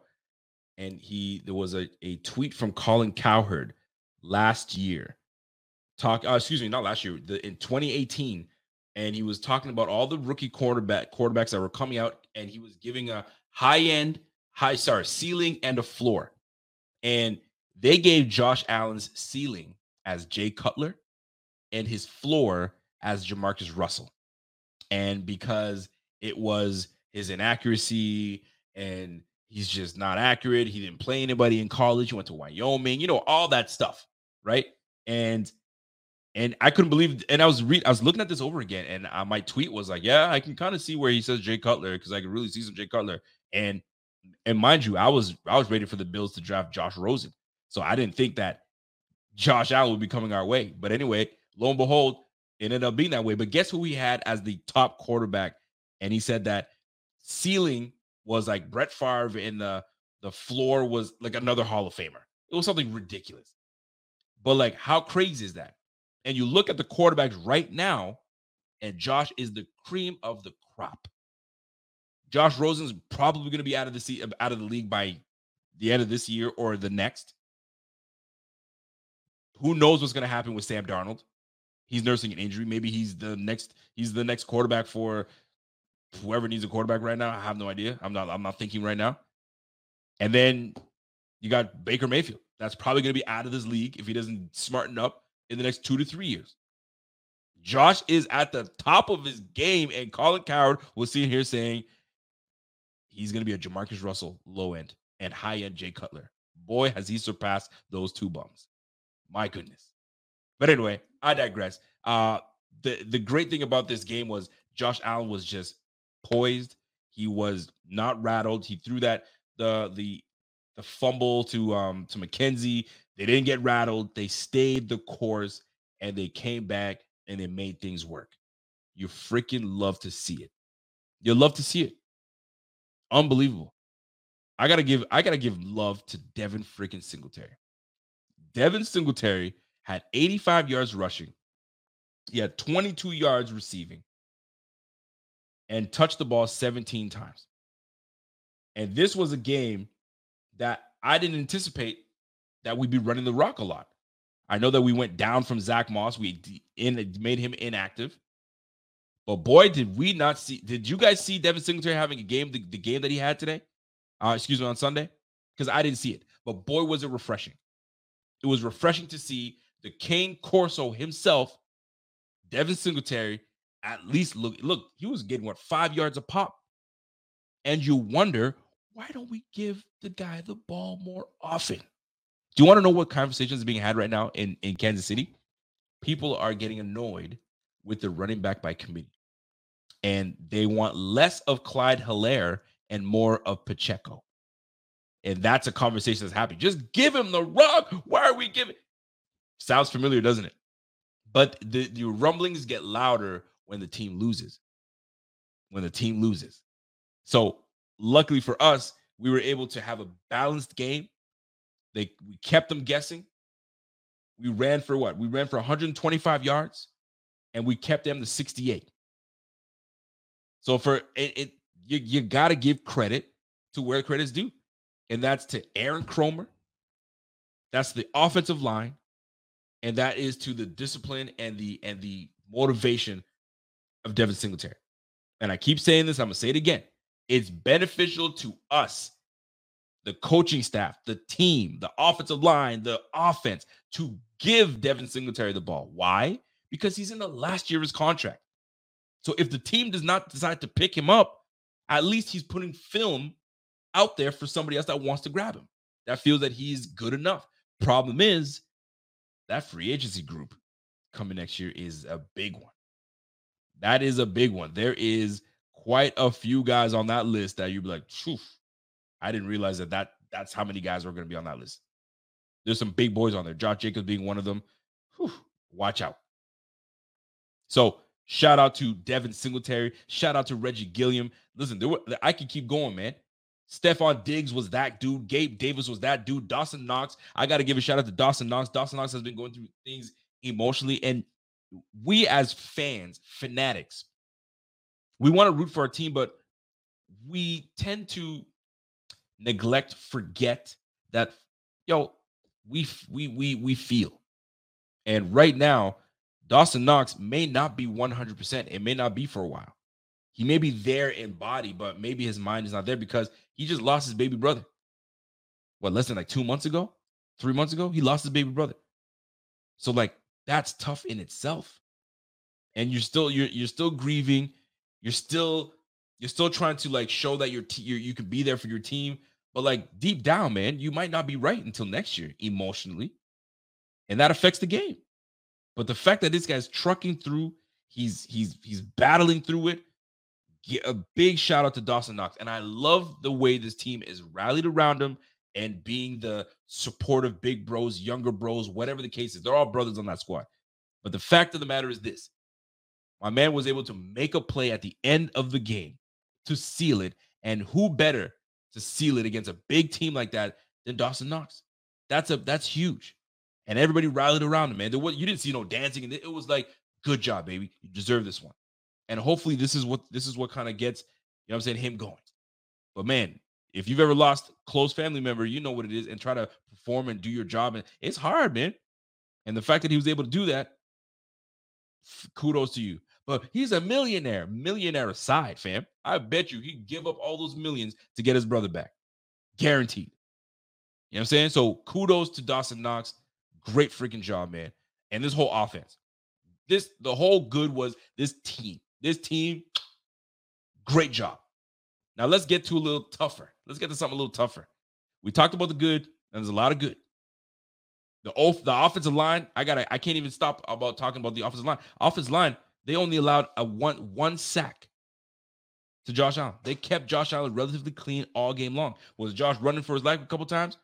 and he there was a, a tweet from Colin Cowherd last year. Talk, uh, excuse me, not last year, the, in 2018, and he was talking about all the rookie quarterback quarterbacks that were coming out, and he was giving a high end, high sorry, ceiling and a floor, and they gave Josh Allen's ceiling as Jay Cutler, and his floor as JaMarcus Russell, and because it was his inaccuracy and he's just not accurate. He didn't play anybody in college. He went to Wyoming, you know, all that stuff right? And and I couldn't believe, and I was re- I was looking at this over again, and uh, my tweet was like, yeah, I can kind of see where he says Jay Cutler because I could really see some Jay Cutler, and and mind you, I was I was ready for the Bills to draft Josh Rosen, so I didn't think that Josh Allen would be coming our way. But anyway, lo and behold, it ended up being that way. But guess who we had as the top quarterback? And he said that ceiling was like Brett Favre and the the floor was like another Hall of Famer. It was something ridiculous. But like, how crazy is that? And you look at the quarterbacks right now, and Josh is the cream of the crop. Josh Rosen's probably going to be out of the seat, out of the league by the end of this year or the next. Who knows what's going to happen with Sam Darnold? He's nursing an injury. Maybe he's the next. He's the next quarterback for whoever needs a quarterback right now. I have no idea. I'm not. I'm not thinking right now. And then you got Baker Mayfield. That's probably going to be out of this league if he doesn't smarten up in the next two to three years. Josh is at the top of his game, and Colin Cowherd was sitting here saying he's going to be a JaMarcus Russell low end and high end Jay Cutler. Boy, has he surpassed those two bums. My goodness. But anyway, I digress. Uh, the the great thing about this game was Josh Allen was just poised. He was not rattled. He threw that the the the fumble to um to McKenzie. They didn't get rattled. They stayed the course and they came back and they made things work. You freaking love to see it. You love to see it. Unbelievable. I gotta give I gotta give love to Devin freaking Singletary. Devin Singletary had 85 yards rushing. He had 22 yards receiving and touched the ball 17 times. And this was a game that I didn't anticipate that we'd be running the rock a lot. I know that we went down from Zach Moss. We in, made him inactive. But boy, did we not see. Did you guys see Devin Singletary having a game, the, the game that he had today? Uh, excuse me, on Sunday? Because I didn't see it. But boy, was it refreshing. It was refreshing to see the Cane Corso himself, Devin Singletary, at least look. Look, he was getting what five yards a pop. And you wonder, why don't we give the guy the ball more often? Do you want to know what conversations are being had right now in, in Kansas City? People are getting annoyed with the running back by committee. And they want less of Clyde Helaire and more of Pacheco. And that's a conversation that's happening. Just give him the rock. Why are we giving? Sounds familiar, doesn't it? But the, the rumblings get louder when the team loses. When the team loses. So luckily for us, we were able to have a balanced game. They we kept them guessing. We ran for what? We ran for 125 yards and we kept them to 68. So for it, it you, you got to give credit to where credit is due. And that's to Aaron Kromer. That's the offensive line. And that is to the discipline and the and the motivation of Devin Singletary. And I keep saying this, I'm gonna say it again. It's beneficial to us, the coaching staff, the team, the offensive line, the offense, to give Devin Singletary the ball. Why? Because he's in the last year of his contract. So if the team does not decide to pick him up, at least he's putting film out there for somebody else that wants to grab him, that feels that he's good enough. Problem is, that free agency group coming next year is a big one. That is a big one. There is quite a few guys on that list that you'd be like, Phew, I didn't realize that, that that's how many guys were going to be on that list. There's some big boys on there. Josh Jacobs being one of them. Whew, watch out. So shout out to Devin Singletary. Shout out to Reggie Gilliam. Listen, there were, I can keep going, man. Stefon Diggs was that dude. Gabe Davis was that dude. Dawson Knox. I got to give a shout out to Dawson Knox. Dawson Knox has been going through things emotionally. And we, as fans, fanatics, we want to root for our team, but we tend to neglect, forget that yo, we we we we feel. And right now, Dawson Knox may not be 100%. It may not be for a while. He may be there in body, but maybe his mind is not there because he just lost his baby brother. What, less than like two months ago? Three months ago? He lost his baby brother. So, like, that's tough in itself. And you're still you're you're still grieving. You're still you're still trying to like show that you're, t- you're you can be there for your team, but like deep down, man, you might not be right until next year emotionally, and that affects the game. But the fact that this guy's trucking through, he's he's he's battling through it. Get a big shout out to Dawson Knox, and I love the way this team is rallied around him and being the supportive big bros, younger bros, whatever the case is. They're all brothers on that squad. But the fact of the matter is this my man was able to make a play at the end of the game to seal it. And who better to seal it against a big team like that than Dawson Knox? That's a that's huge. And everybody rallied around him, man. There was, you didn't see no dancing, and it was like, good job, baby. You deserve this one. And hopefully, this is what this is what kind of gets, you know I'm saying, him going. But man, if you've ever lost close family member, you know what it is, and try to perform and do your job. And it's hard, man. And the fact that he was able to do that, kudos to you. But he's a millionaire, millionaire aside, fam. I bet you he'd give up all those millions to get his brother back. Guaranteed. You know what I'm saying? So kudos to Dawson Knox. Great freaking job, man. And this whole offense. This the whole good was this team. This team, great job. Now let's get to a little tougher. Let's get to something a little tougher. We talked about the good, and there's a lot of good. The off the offensive line, I gotta, I can't even stop about talking about the offensive line. Offensive line, they only allowed a one one sack to Josh Allen. They kept Josh Allen relatively clean all game long. Was Josh running for his life a couple times?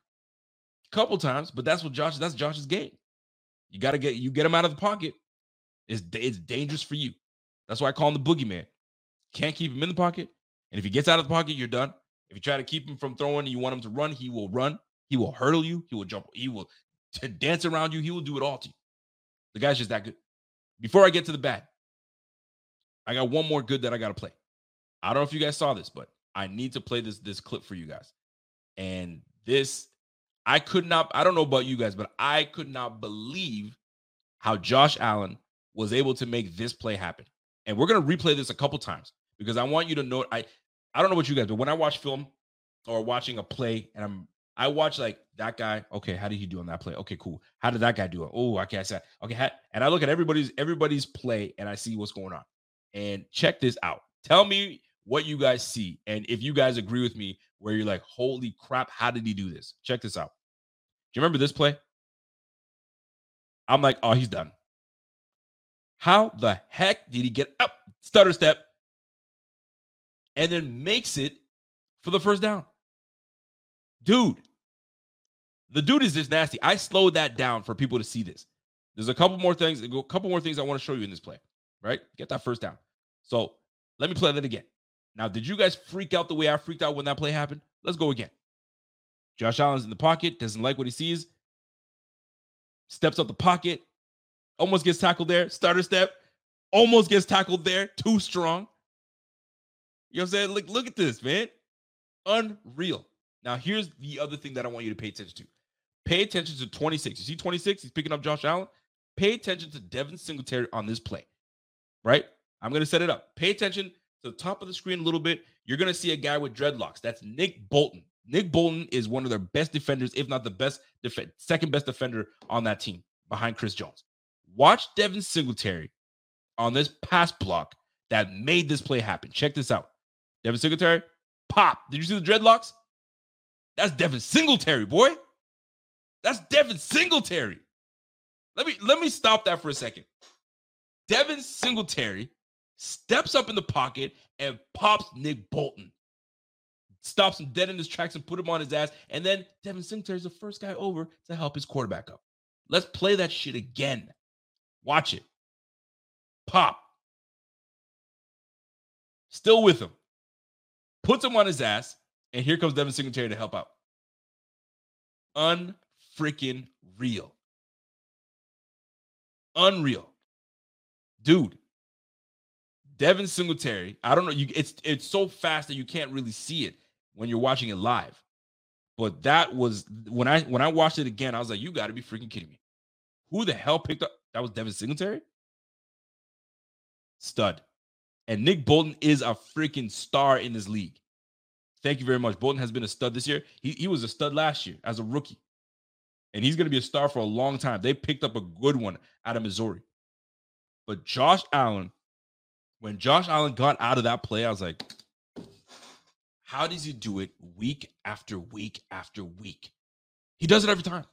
A couple times, but that's what Josh. That's Josh's game. You got to get you get him out of the pocket. It's it's dangerous for you. That's why I call him the boogeyman. Can't keep him in the pocket, and if he gets out of the pocket, you're done. If you try to keep him from throwing, and you want him to run, he will run. He will hurdle you. He will jump. He will dance around you. He will do it all to you. The guy's just that good. Before I get to the bad, I got one more good that I got to play. I don't know if you guys saw this, but I need to play this this clip for you guys. And this, I could not. I don't know about you guys, but I could not believe how Josh Allen was able to make this play happen. And we're gonna replay this a couple times because I want you to know. I I don't know what you guys, but when I watch film or watching a play, and I'm I watch like that guy. Okay, how did he do on that play? Okay, cool. How did that guy do it? Oh, okay, I said okay. How, and I look at everybody's everybody's play, and I see what's going on. And check this out. Tell me what you guys see, and if you guys agree with me, where you're like, holy crap, how did he do this? Check this out. Do you remember this play? I'm like, oh, he's done. How the heck did he get up, stutter step, and then makes it for the first down? Dude, the dude is just nasty. I slowed that down for people to see this. There's a couple more things, a couple more things I want to show you in this play, right? Get that first down. So let me play that again. Now, did you guys freak out the way I freaked out when that play happened? Let's go again. Josh Allen's in the pocket, doesn't like what he sees, steps up the pocket, almost gets tackled there, starter step, almost gets tackled there, too strong. You know what I'm saying? Look, look at this, man. Unreal. Now, here's the other thing that I want you to pay attention to. Pay attention to 26. You see 26? He's picking up Josh Allen. Pay attention to Devin Singletary on this play, right? I'm going to set it up. Pay attention to the top of the screen a little bit. You're going to see a guy with dreadlocks. That's Nick Bolton. Nick Bolton is one of their best defenders, if not the best, def- second best defender on that team behind Chris Jones. Watch Devin Singletary on this pass block that made this play happen. Check this out. Devin Singletary, pop. Did you see the dreadlocks? That's Devin Singletary, boy. That's Devin Singletary. Let me let me stop that for a second. Devin Singletary steps up in the pocket and pops Nick Bolton. Stops him dead in his tracks and put him on his ass. And then Devin Singletary is the first guy over to help his quarterback up. Let's play that shit again. Watch it. Pop. Still with him. Puts him on his ass. And here comes Devin Singletary to help out. Unfreaking real. Unreal. Dude. Devin Singletary, I don't know. You it's it's so fast that you can't really see it when you're watching it live. But that was when I when I watched it again, I was like, you gotta be freaking kidding me. Who the hell picked up that was Devin Singletary? Stud. And Nick Bolton is a freaking star in this league. Thank you very much. Bolton has been a stud this year. He, he was a stud last year as a rookie. And he's going to be a star for a long time. They picked up a good one out of Missouri. But Josh Allen, when Josh Allen got out of that play, I was like, how does he do it week after week after week? He does it every time.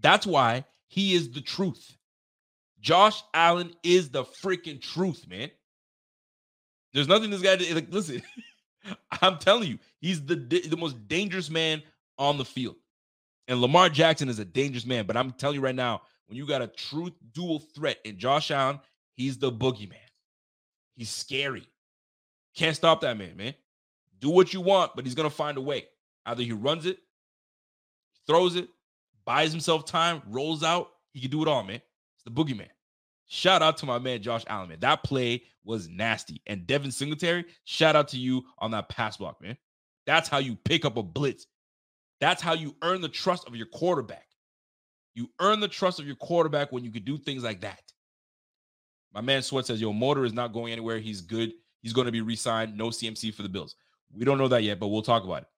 That's why he is the truth. Josh Allen is the freaking truth, man. There's nothing this guy did. Like, listen, I'm telling you, he's the the most dangerous man on the field. And Lamar Jackson is a dangerous man, but I'm telling you right now, when you got a true dual threat in Josh Allen, he's the boogeyman. He's scary. Can't stop that man, man. Do what you want, but he's gonna find a way. Either he runs it, throws it, buys himself time, rolls out. He can do it all, man. It's the boogeyman. Shout out to my man Josh Allen, man. That play was nasty. And Devin Singletary, shout out to you on that pass block, man. That's how you pick up a blitz. That's how you earn the trust of your quarterback. You earn the trust of your quarterback when you can do things like that. My man Sweat says, Yo, Motor is not going anywhere. He's good. He's going to be re signed. No CMC for the Bills. We don't know that yet, but we'll talk about it.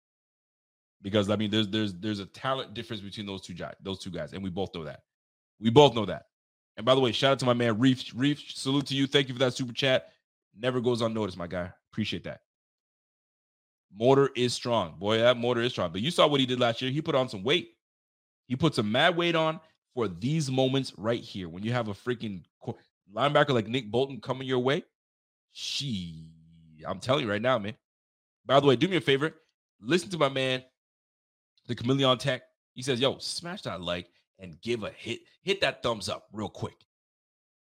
Because I mean, there's there's there's a talent difference between those two guys, those two guys, and we both know that. We both know that. And by the way, shout out to my man Reef. Reef, salute to you. Thank you for that super chat. Never goes unnoticed, my guy. Appreciate that. Motor is strong. Boy, that motor is strong. But you saw what he did last year. He put on some weight. He put some mad weight on for these moments right here. When you have a freaking linebacker like Nick Bolton coming your way, she, I'm telling you right now, man. By the way, do me a favor. Listen to my man, the Chameleon Tech. He says, yo, smash that like and give a hit, hit that thumbs up real quick.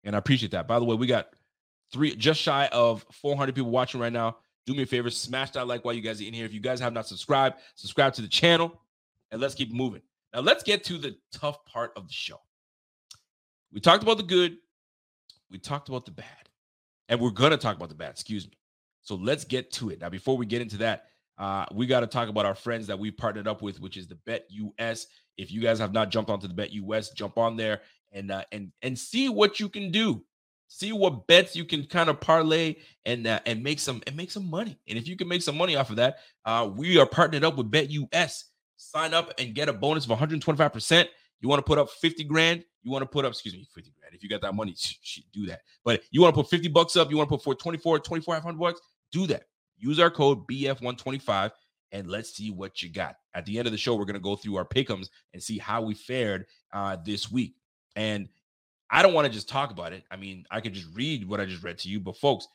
And I appreciate that. By the way, we got three, just shy of 400 people watching right now. Do me a favor, smash that like while you guys are in here. If you guys have not subscribed, subscribe to the channel and let's keep moving. Now, let's get to the tough part of the show. We talked about the good, we talked about the bad, and we're going to talk about the bad, excuse me. So let's get to it. Now, before we get into that, uh, we got to talk about our friends that we partnered up with, which is the BetUS. If you guys have not jumped onto the BetUS, jump on there and uh, and and see what you can do. See what bets you can kind of parlay and uh, and make some and make some money. And if you can make some money off of that, uh, we are partnered up with BetUS. Sign up and get a bonus of 125 percent you want to put up 50 grand, you want to put up, excuse me, 50 grand. If you got that money, do that. But you want to put 50 bucks up, you want to put for 24, 2500 bucks, do that. Use our code BF125 and let's see what you got. At the end of the show, we're going to go through our pickums and see how we fared uh, this week. And I don't want to just talk about it. I mean, I could just read what I just read to you, but folks,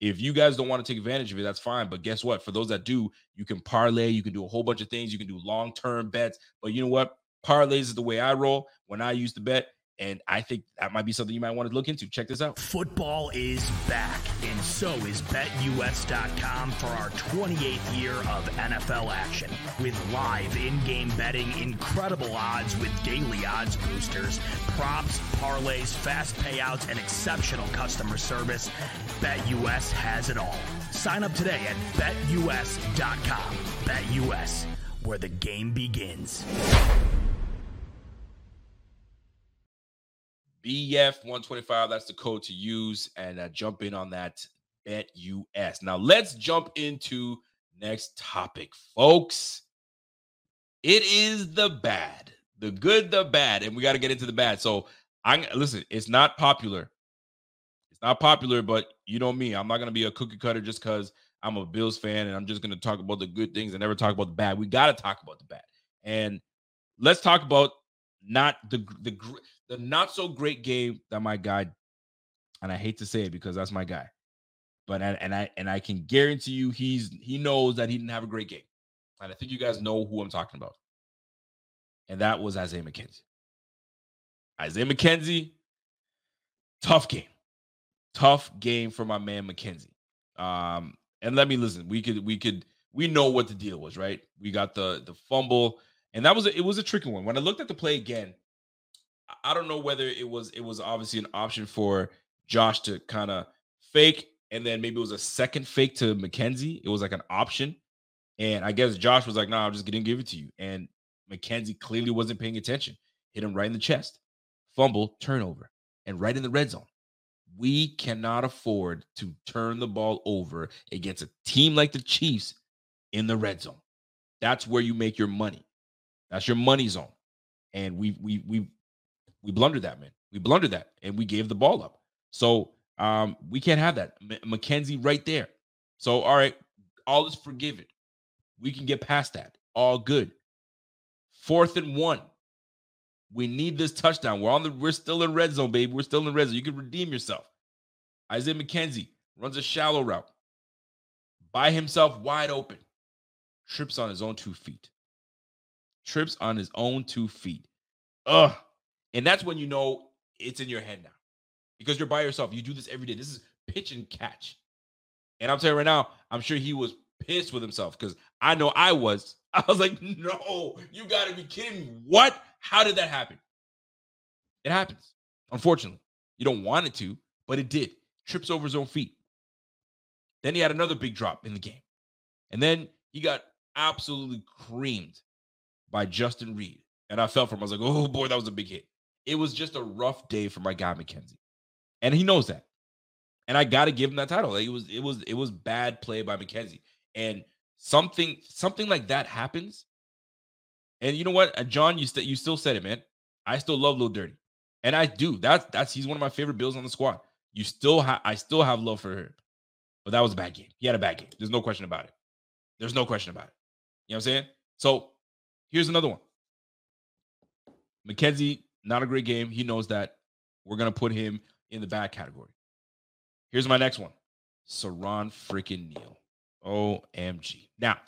if you guys don't want to take advantage of it, that's fine. But guess what? For those that do, you can parlay, you can do a whole bunch of things, you can do long term bets. But you know what? Parlays is the way I roll when I use the bet. And I think that might be something you might want to look into. Check this out. Football is back, and so is BetUS.com for our 28th year of NFL action. With live in game betting, incredible odds with daily odds boosters, props, parlays, fast payouts, and exceptional customer service, BetUS has it all. Sign up today at BetUS.com. BetUS, where the game begins. BF125. That's the code to use and uh, jump in on that BetUS. Now let's jump into next topic, folks. It is the bad, the good, the bad, and we got to get into the bad. So I listen. It's not popular. It's not popular, but you know me. I'm not gonna be a cookie cutter just because I'm a Bills fan and I'm just gonna talk about the good things and never talk about the bad. We got to talk about the bad, and let's talk about not the the the not so great game that my guy, and I hate to say it because that's my guy, but and I and I can guarantee you he's he knows that he didn't have a great game, and I think you guys know who I'm talking about, and that was Isaiah McKenzie. Isaiah McKenzie, tough game, tough game for my man McKenzie. Um, and let me listen. We could we could we know what the deal was, right? We got the the fumble, and that was a, it was a tricky one. When I looked at the play again, I don't know whether it was it was obviously an option for Josh to kind of fake, and then maybe it was a second fake to McKenzie. It was like an option, and I guess Josh was like, "No, nah, I'm just gonna give it to you." And McKenzie clearly wasn't paying attention. Hit him right in the chest, fumble, turnover, and right in the red zone. We cannot afford to turn the ball over against a team like the Chiefs in the red zone. That's where you make your money. That's your money zone. And we we we we blundered that, man. We blundered that and we gave the ball up. So um, we can't have that. M- McKenzie right there. So, all right, all is forgiven. We can get past that. All good. Fourth and one. We need this touchdown. We're on the we're still in red zone, baby. We're still in red zone. You can redeem yourself. Isaiah McKenzie runs a shallow route by himself, wide open, trips on his own two feet. Trips on his own two feet. Ugh. And that's when you know it's in your head now because you're by yourself. You do this every day. This is pitch and catch. And I'm telling you right now, I'm sure he was pissed with himself because I know I was. I was like, no, you got to be kidding me. What? How did that happen? It happens. Unfortunately, you don't want it to, but it did. Trips over his own feet. Then he had another big drop in the game. And then he got absolutely creamed by Justin Reid. And I felt for him. I was like, oh boy, that was a big hit. It was just a rough day for my guy McKenzie. And he knows that. And I gotta give him that title. Like, it was, it was, it was bad play by McKenzie. And something, something like that happens. And you know what, John, you st- you still said it, man. I still love Lil Dirty, and I do. That's that's he's one of my favorite Bills on the squad. You still have, I still have love for her, but that was a bad game. He had a bad game. There's no question about it. There's no question about it. You know what I'm saying? So here's another one. McKenzie, not a great game. He knows that. We're gonna put him in the bad category. Here's my next one. Siran freaking Neal. OMG. Now,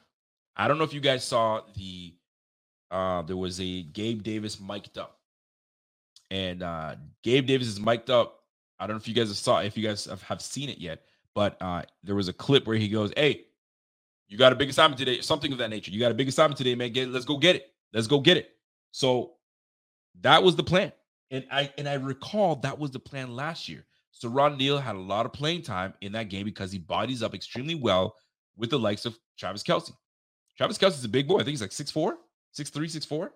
I don't know if you guys saw the uh there was a Gabe Davis mic'd up. And uh Gabe Davis is mic'd up. I don't know if you guys saw if you guys have, have seen it yet, but uh there was a clip where he goes, Hey, you got a big assignment today, something of that nature. You got a big assignment today, man. Get let's go get it. Let's go get it. So that was the plan. And I and I recall that was the plan last year. So Ron Neal had a lot of playing time in that game because he bodies up extremely well with the likes of Travis Kelce. Travis Kelce is a big boy. I think he's like 6'4, 6'3, 6'4.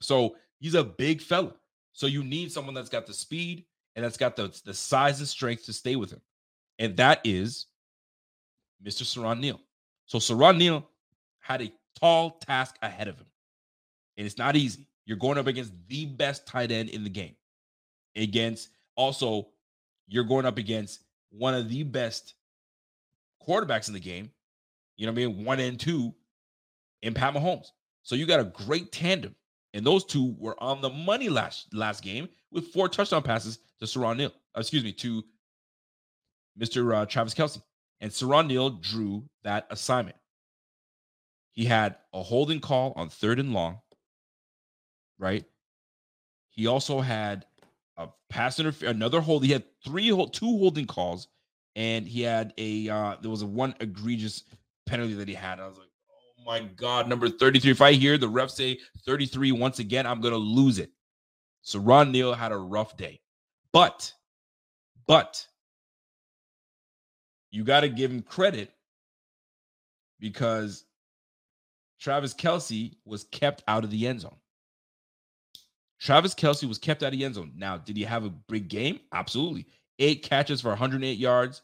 So he's a big fella. So you need someone that's got the speed and that's got the, the size and strength to stay with him. And that is Mr. Siran Neal. So Siran Neal had a tall task ahead of him. And it's not easy. You're going up against the best tight end in the game. Against also, you're going up against one of the best quarterbacks in the game. You know what I mean? One and two in Pat Mahomes. So you got a great tandem. And those two were on the money last last game with four touchdown passes to Siran Neal. Excuse me, to Mr. Uh, Travis Kelce. And Siran Neal drew that assignment. He had a holding call on third and long right? He also had a pass interference, another hold. He had three, two holding calls, and he had a uh there was a one egregious penalty that he had. I was like, oh my god, number 33. If I hear the ref say 33 once again, I'm gonna lose it. So Ron Neal had a rough day, but but you got to give him credit because Travis Kelce was kept out of the end zone. Travis Kelce was kept out of the end zone. Now, did he have a big game? Absolutely. Eight catches for 108 yards.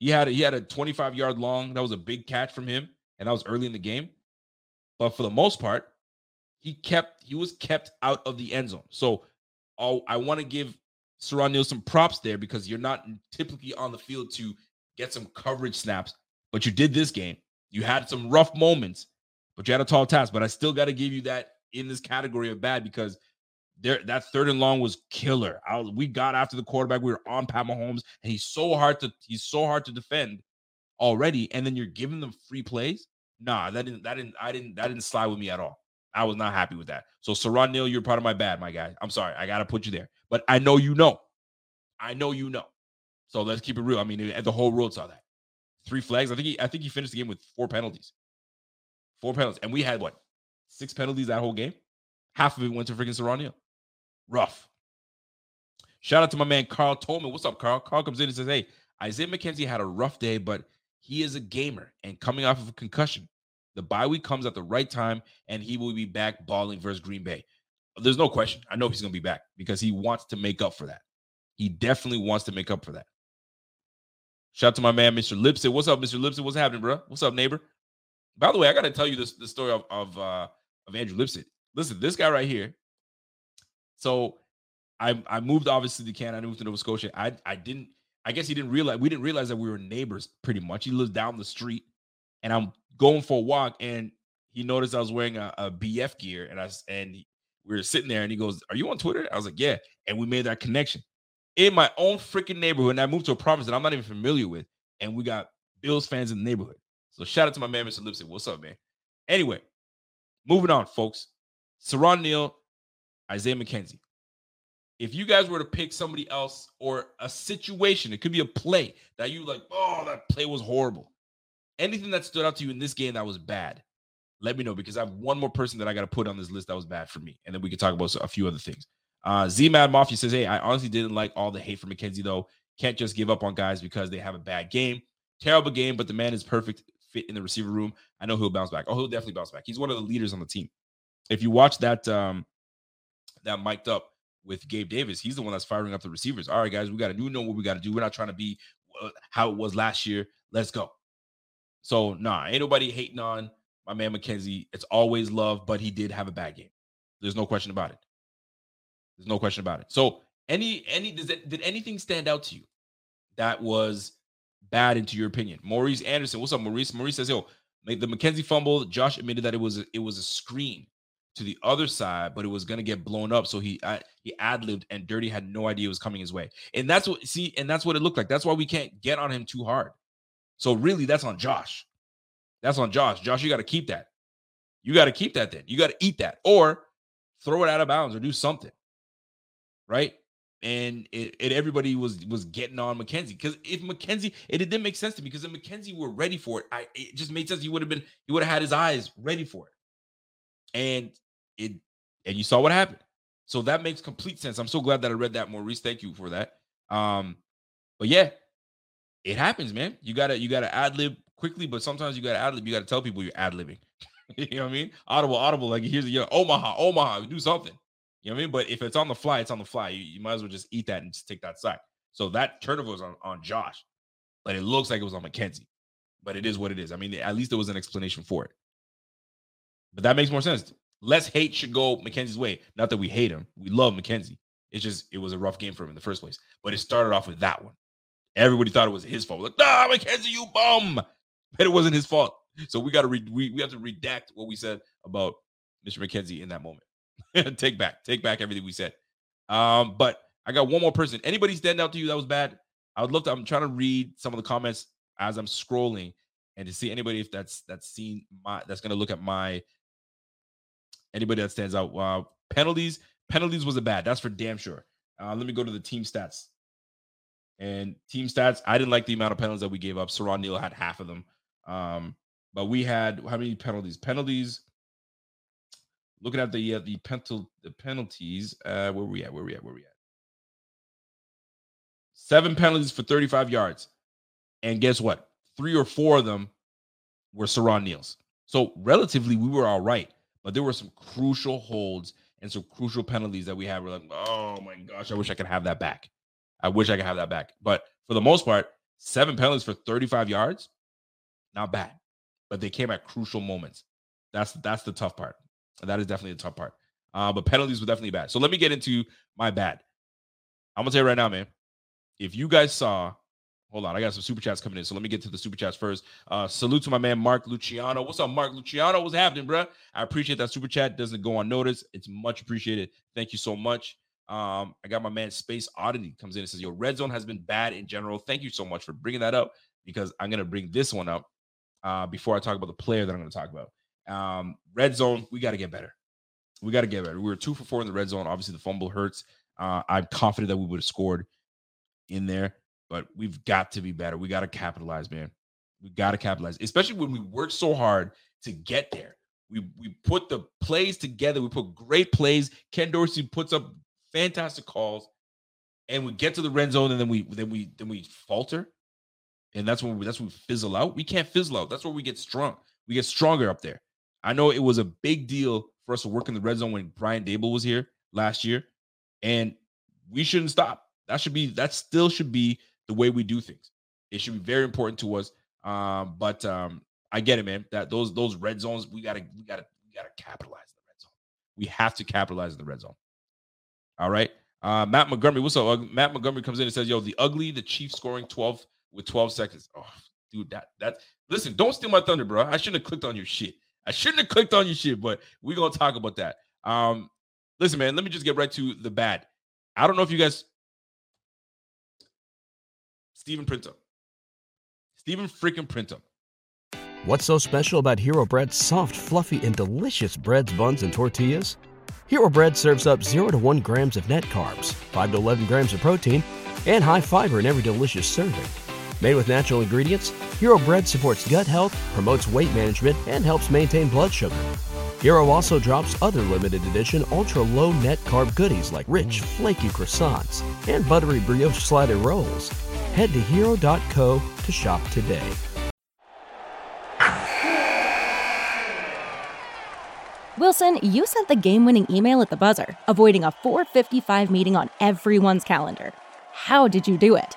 He had a, he had a 25 yard long. That was a big catch from him, and that was early in the game. But for the most part, he kept he was kept out of the end zone. So oh, I want to give Siran Neal some props there because you're not typically on the field to get some coverage snaps, but you did this game. You had some rough moments, but you had a tall task. But I still got to give you that in this category of bad because there that third and long was killer. I we got after the quarterback. We were on Pat Mahomes, and he's so hard to he's so hard to defend already. And then you're giving them free plays. Nah, that didn't that didn't I didn't that didn't slide with me at all. I was not happy with that. So Siran Neal, you're part of my bad, my guy. I'm sorry. I gotta put you there. But I know you know. I know you know. So let's keep it real. I mean, eh, the whole world saw that. Three flags. I think he I think he finished the game with four penalties. Four penalties. And we had what? Six penalties that whole game. Half of it went to freaking Neal rough. Shout out to my man Carl Tolman. What's up, Carl? Carl comes in and says, Hey, Isaiah McKenzie had a rough day, but he is a gamer and coming off of a concussion. The bye week comes at the right time, and he will be back balling versus Green Bay. There's no question. I know he's going to be back because he wants to make up for that. He definitely wants to make up for that. Shout out to my man, Mr. Lipset. What's up, Mr. Lipset? What's happening, bro? What's up, neighbor? By the way, I got to tell you this the story of of, uh, of Andrew Lipset. Listen, this guy right here so I I moved obviously to Canada. I moved to Nova Scotia. I I didn't. I guess he didn't realize we didn't realize that we were neighbors pretty much. He lives down the street, and I'm going for a walk, and he noticed I was wearing a, a BF gear, and I and we were sitting there, and he goes, "Are you on Twitter?" I was like, "Yeah," and we made that connection in my own freaking neighborhood. And I moved to a province that I'm not even familiar with, and we got Bills fans in the neighborhood. So shout out to my man, Mr. Lipstick. What's up, man? Anyway, Moving on, folks. Siran Neal, Isaiah McKenzie. If you guys were to pick somebody else or a situation, it could be a play that you like, oh, that play was horrible. Anything that stood out to you in this game that was bad, let me know because I have one more person that I got to put on this list that was bad for me. And then we can talk about a few other things. Uh, Z Mad Mafia says, Hey, I honestly didn't like all the hate for McKenzie, though. Can't just give up on guys because they have a bad game. Terrible game, but the man is perfect fit in the receiver room. I know he'll bounce back. Oh, he'll definitely bounce back. He's one of the leaders on the team. If you watch that, um, that mic'd up with Gabe Davis, he's the one that's firing up the receivers. All right, guys, we got to do know what we got to do. We're not trying to be uh, how it was last year. Let's go. So, nah, ain't nobody hating on my man McKenzie. It's always love, but he did have a bad game. There's no question about it. There's no question about it. So, any any does it, did anything stand out to you that was bad into your opinion? Maurice Anderson, what's up, Maurice? Maurice says, "Yo, the McKenzie fumble. Josh admitted that it was it was a screen to the other side, but it was gonna get blown up. So he he ad libbed, and Dirty had no idea it was coming his way. And that's what see, and that's what it looked like. That's why we can't get on him too hard. So really, that's on Josh. That's on Josh. Josh, you got to keep that. You got to keep that. Then you got to eat that, or throw it out of bounds, or do something. Right? And it, it everybody was was getting on McKenzie because if McKenzie, it, it didn't make sense to me because if McKenzie were ready for it, I it just made sense. He would have been, he would have had his eyes ready for it. And it and you saw what happened. So that makes complete sense. I'm so glad that I read that, Maurice. Thank you for that. Um, but yeah, it happens, man. You gotta you gotta ad lib quickly, but sometimes you gotta ad lib. You gotta tell people you're ad libbing. you know what I mean? Audible, audible. Like here's you know, Omaha, Omaha. Do something. You know what I mean? But if it's on the fly, it's on the fly. You, you might as well just eat that and just take that side. So that turnover was on, on Josh, but it looks like it was on McKenzie. But it is what it is. I mean, at least there was an explanation for it. But that makes more sense less hate should go McKenzie's way. Not that we hate him. We love McKenzie. It's just it was a rough game for him in the first place. But it started off with that one. Everybody thought it was his fault. Like, nah, McKenzie, you bum. But it wasn't his fault. So we got to re- we, we have to redact what we said about Mr. McKenzie in that moment. take back, take back everything we said. Um, but I got one more person. Anybody stand out to you that was bad? I would love to. I'm trying to read some of the comments as I'm scrolling and to see anybody if that's that's seen my that's gonna look at my Anybody that stands out? Uh, penalties. Penalties was a bad. That's for damn sure. Uh, let me go to the team stats. And team stats, I didn't like the amount of penalties that we gave up. Siran Neal had half of them. Um, but we had how many penalties? Penalties. Looking at the uh, the, the penalties, uh, where we at? Where we at? Where we at? Seven penalties for 35 yards. And guess what? Three or four of them were Siran Neal's. So relatively, we were all right. But there were some crucial holds and some crucial penalties that we had. We're like, oh my gosh, I wish I could have that back. I wish I could have that back. But for the most part, seven penalties for 35 yards, not bad. But they came at crucial moments. That's that's the tough part. That is definitely the tough part. Uh, but penalties were definitely bad. So let me get into my bad. I'm gonna tell you right now, man. If you guys saw Hold on, I got some super chats coming in. So let me get to the super chats first. Uh, salute to my man Mark Luciano. What's up, Mark Luciano? What's happening, bro? I appreciate that super chat. Doesn't go unnoticed. It's much appreciated. Thank you so much. Um, I got my man Space Oddity comes in and says, "Yo, red zone has been bad in general. Thank you so much for bringing that up because I'm gonna bring this one up uh, before I talk about the player that I'm gonna talk about. Um, red zone, we got to get better. We got to get better. We were two for four in the red zone. Obviously, the fumble hurts. Uh, I'm confident that we would have scored in there but we've got to be better. We got to capitalize, man. We got to capitalize, especially when we work so hard to get there. We we put the plays together. We put great plays. Ken Dorsey puts up fantastic calls, and we get to the red zone, and then we then we then we falter, and that's when we, that's when we fizzle out. We can't fizzle out. That's where we get strong. We get stronger up there. I know it was a big deal for us to work in the red zone when Brian Daboll was here last year, and we shouldn't stop. That should be that still should be the way we do things. It should be very important to us. Um, but um, I get it, man. That those those red zones, we gotta we gotta we gotta capitalize the red zone. We have to capitalize in the red zone. All right. Uh, Matt Montgomery, what's up? Matt Montgomery comes in and says, "Yo, the ugly, the chief scoring 12 with 12 seconds. Oh, dude, that that listen, don't steal my thunder, bro. I shouldn't have clicked on your shit. I shouldn't have clicked on your shit, but we're gonna talk about that. Um, listen, man, let me just get right to the bad. I don't know if you guys Stephen Printup. Stephen freaking Printup. What's so special about Hero Bread's soft, fluffy, and delicious breads, buns, and tortillas? Hero Bread serves up 0 to 1 grams of net carbs, 5 to 11 grams of protein, and high fiber in every delicious serving. Made with natural ingredients, Hero Bread supports gut health, promotes weight management, and helps maintain blood sugar. Hero also drops other limited edition ultra low net carb goodies like rich, flaky croissants and buttery brioche slider rolls. Head to hero.co to shop today. Wilson, you sent the game winning email at the buzzer, avoiding a 455 meeting on everyone's calendar. How did you do it?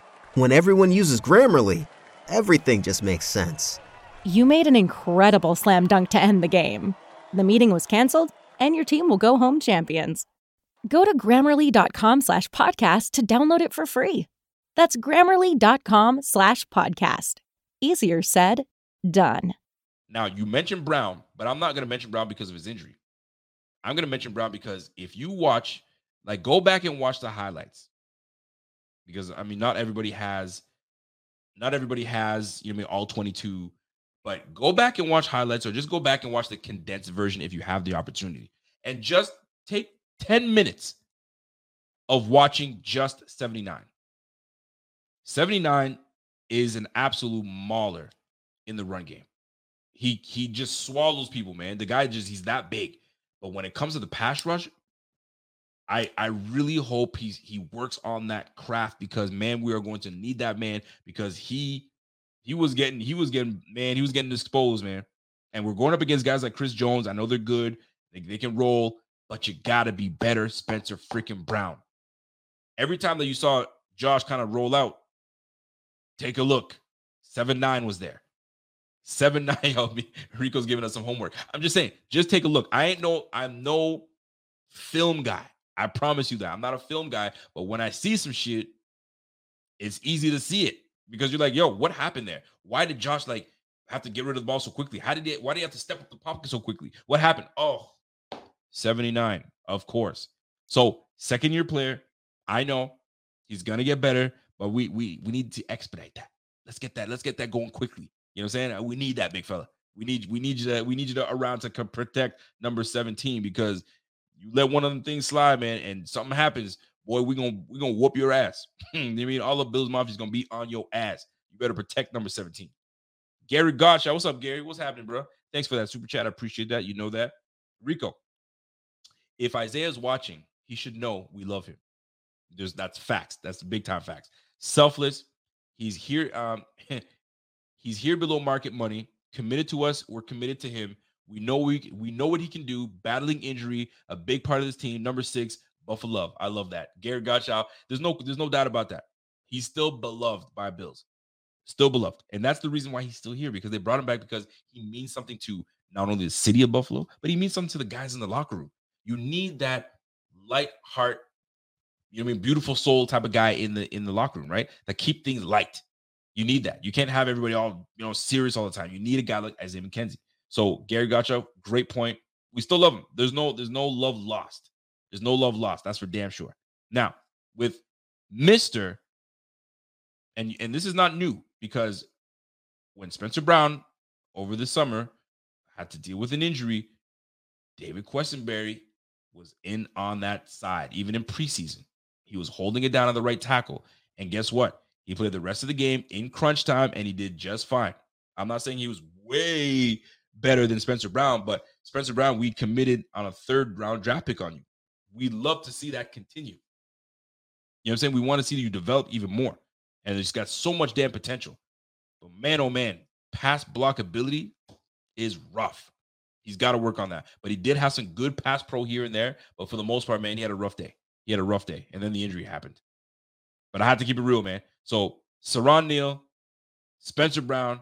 When everyone uses Grammarly, everything just makes sense. You made an incredible slam dunk to end the game. The meeting was canceled, and your team will go home champions. Go to grammarly.com slash podcast to download it for free. That's grammarly.com slash podcast. Easier said, done. Now, you mentioned Brown, but I'm not going to mention Brown because of his injury. I'm going to mention Brown because if you watch, like, go back and watch the highlights. Because, I mean, not everybody has, not everybody has, you know, I mean, all 22 but go back and watch highlights or just go back and watch the condensed version if you have the opportunity. And just take 10 minutes of watching just 79. 79 is an absolute mauler in the run game. He he just swallows people, man. The guy just he's that big. But when it comes to the pass rush, I I really hope he's he works on that craft because man, we are going to need that man because he he was getting, he was getting, man, he was getting exposed, man. And we're going up against guys like Chris Jones. I know they're good, they, they can roll, but you got to be better, Spencer freaking Brown. Every time that you saw Josh kind of roll out, take a look. Seven nine was there. Seven nine. Help me. Rico's giving us some homework. I'm just saying, just take a look. I ain't no, I'm no film guy. I promise you that. I'm not a film guy, but when I see some shit, it's easy to see it because you're like, yo, what happened there? Why did Josh like have to get rid of the ball so quickly? How did it? Why did he have to step up the pocket so quickly? What happened? Oh, 79, of course. So second year player, I know he's gonna get better, but we we we need to expedite that. Let's get that. Let's get that going quickly. You know what I'm saying? We need that big fella. We need we need you to we need you to around to protect number 17 because you let one of them things slide, man, and something happens boy, we gonna we gonna whoop your ass. you I mean all of Bills Mafia is gonna be on your ass. You better protect number 17. Gary Gottschall, what's up, Gary? What's happening, bro? Thanks for that super chat. I appreciate that. You know that. Rico, if Isaiah's watching, he should know we love him. There's that's facts. That's big time facts. Selfless. He's here. Um, he's here below market money. Committed to us. We're committed to him. We know we we know what he can do. Battling injury, a big part of this team. Number six, Buffalo love. I love that. Gary Gottschall. There's no there's no doubt about that. He's still beloved by Bills. Still beloved. And that's the reason why he's still here because they brought him back because he means something to not only the city of Buffalo, but he means something to the guys in the locker room. You need that light heart, you know I mean, beautiful soul type of guy in the in the locker room, right? That keep things light. You need that. You can't have everybody all you know serious all the time. You need a guy like Isaiah McKenzie. So Gary Gottschall, great point. We still love him. There's no there's no love lost. There's no love lost. That's for damn sure. Now, with Mr. And, and this is not new because when Spencer Brown over the summer had to deal with an injury, David Quessenberry was in on that side, even in preseason. He was holding it down on the right tackle. And guess what? He played the rest of the game in crunch time and he did just fine. I'm not saying he was way better than Spencer Brown, but Spencer Brown, we committed on a third round draft pick on you we love to see that continue. You know what I'm saying? We want to see you develop even more. And it's got so much damn potential. But man, oh man, pass blockability is rough. He's got to work on that. But he did have some good pass pro here and there. But for the most part, man, he had a rough day. He had a rough day. And then the injury happened. But I have to keep it real, man. So Siran Neal, Spencer Brown,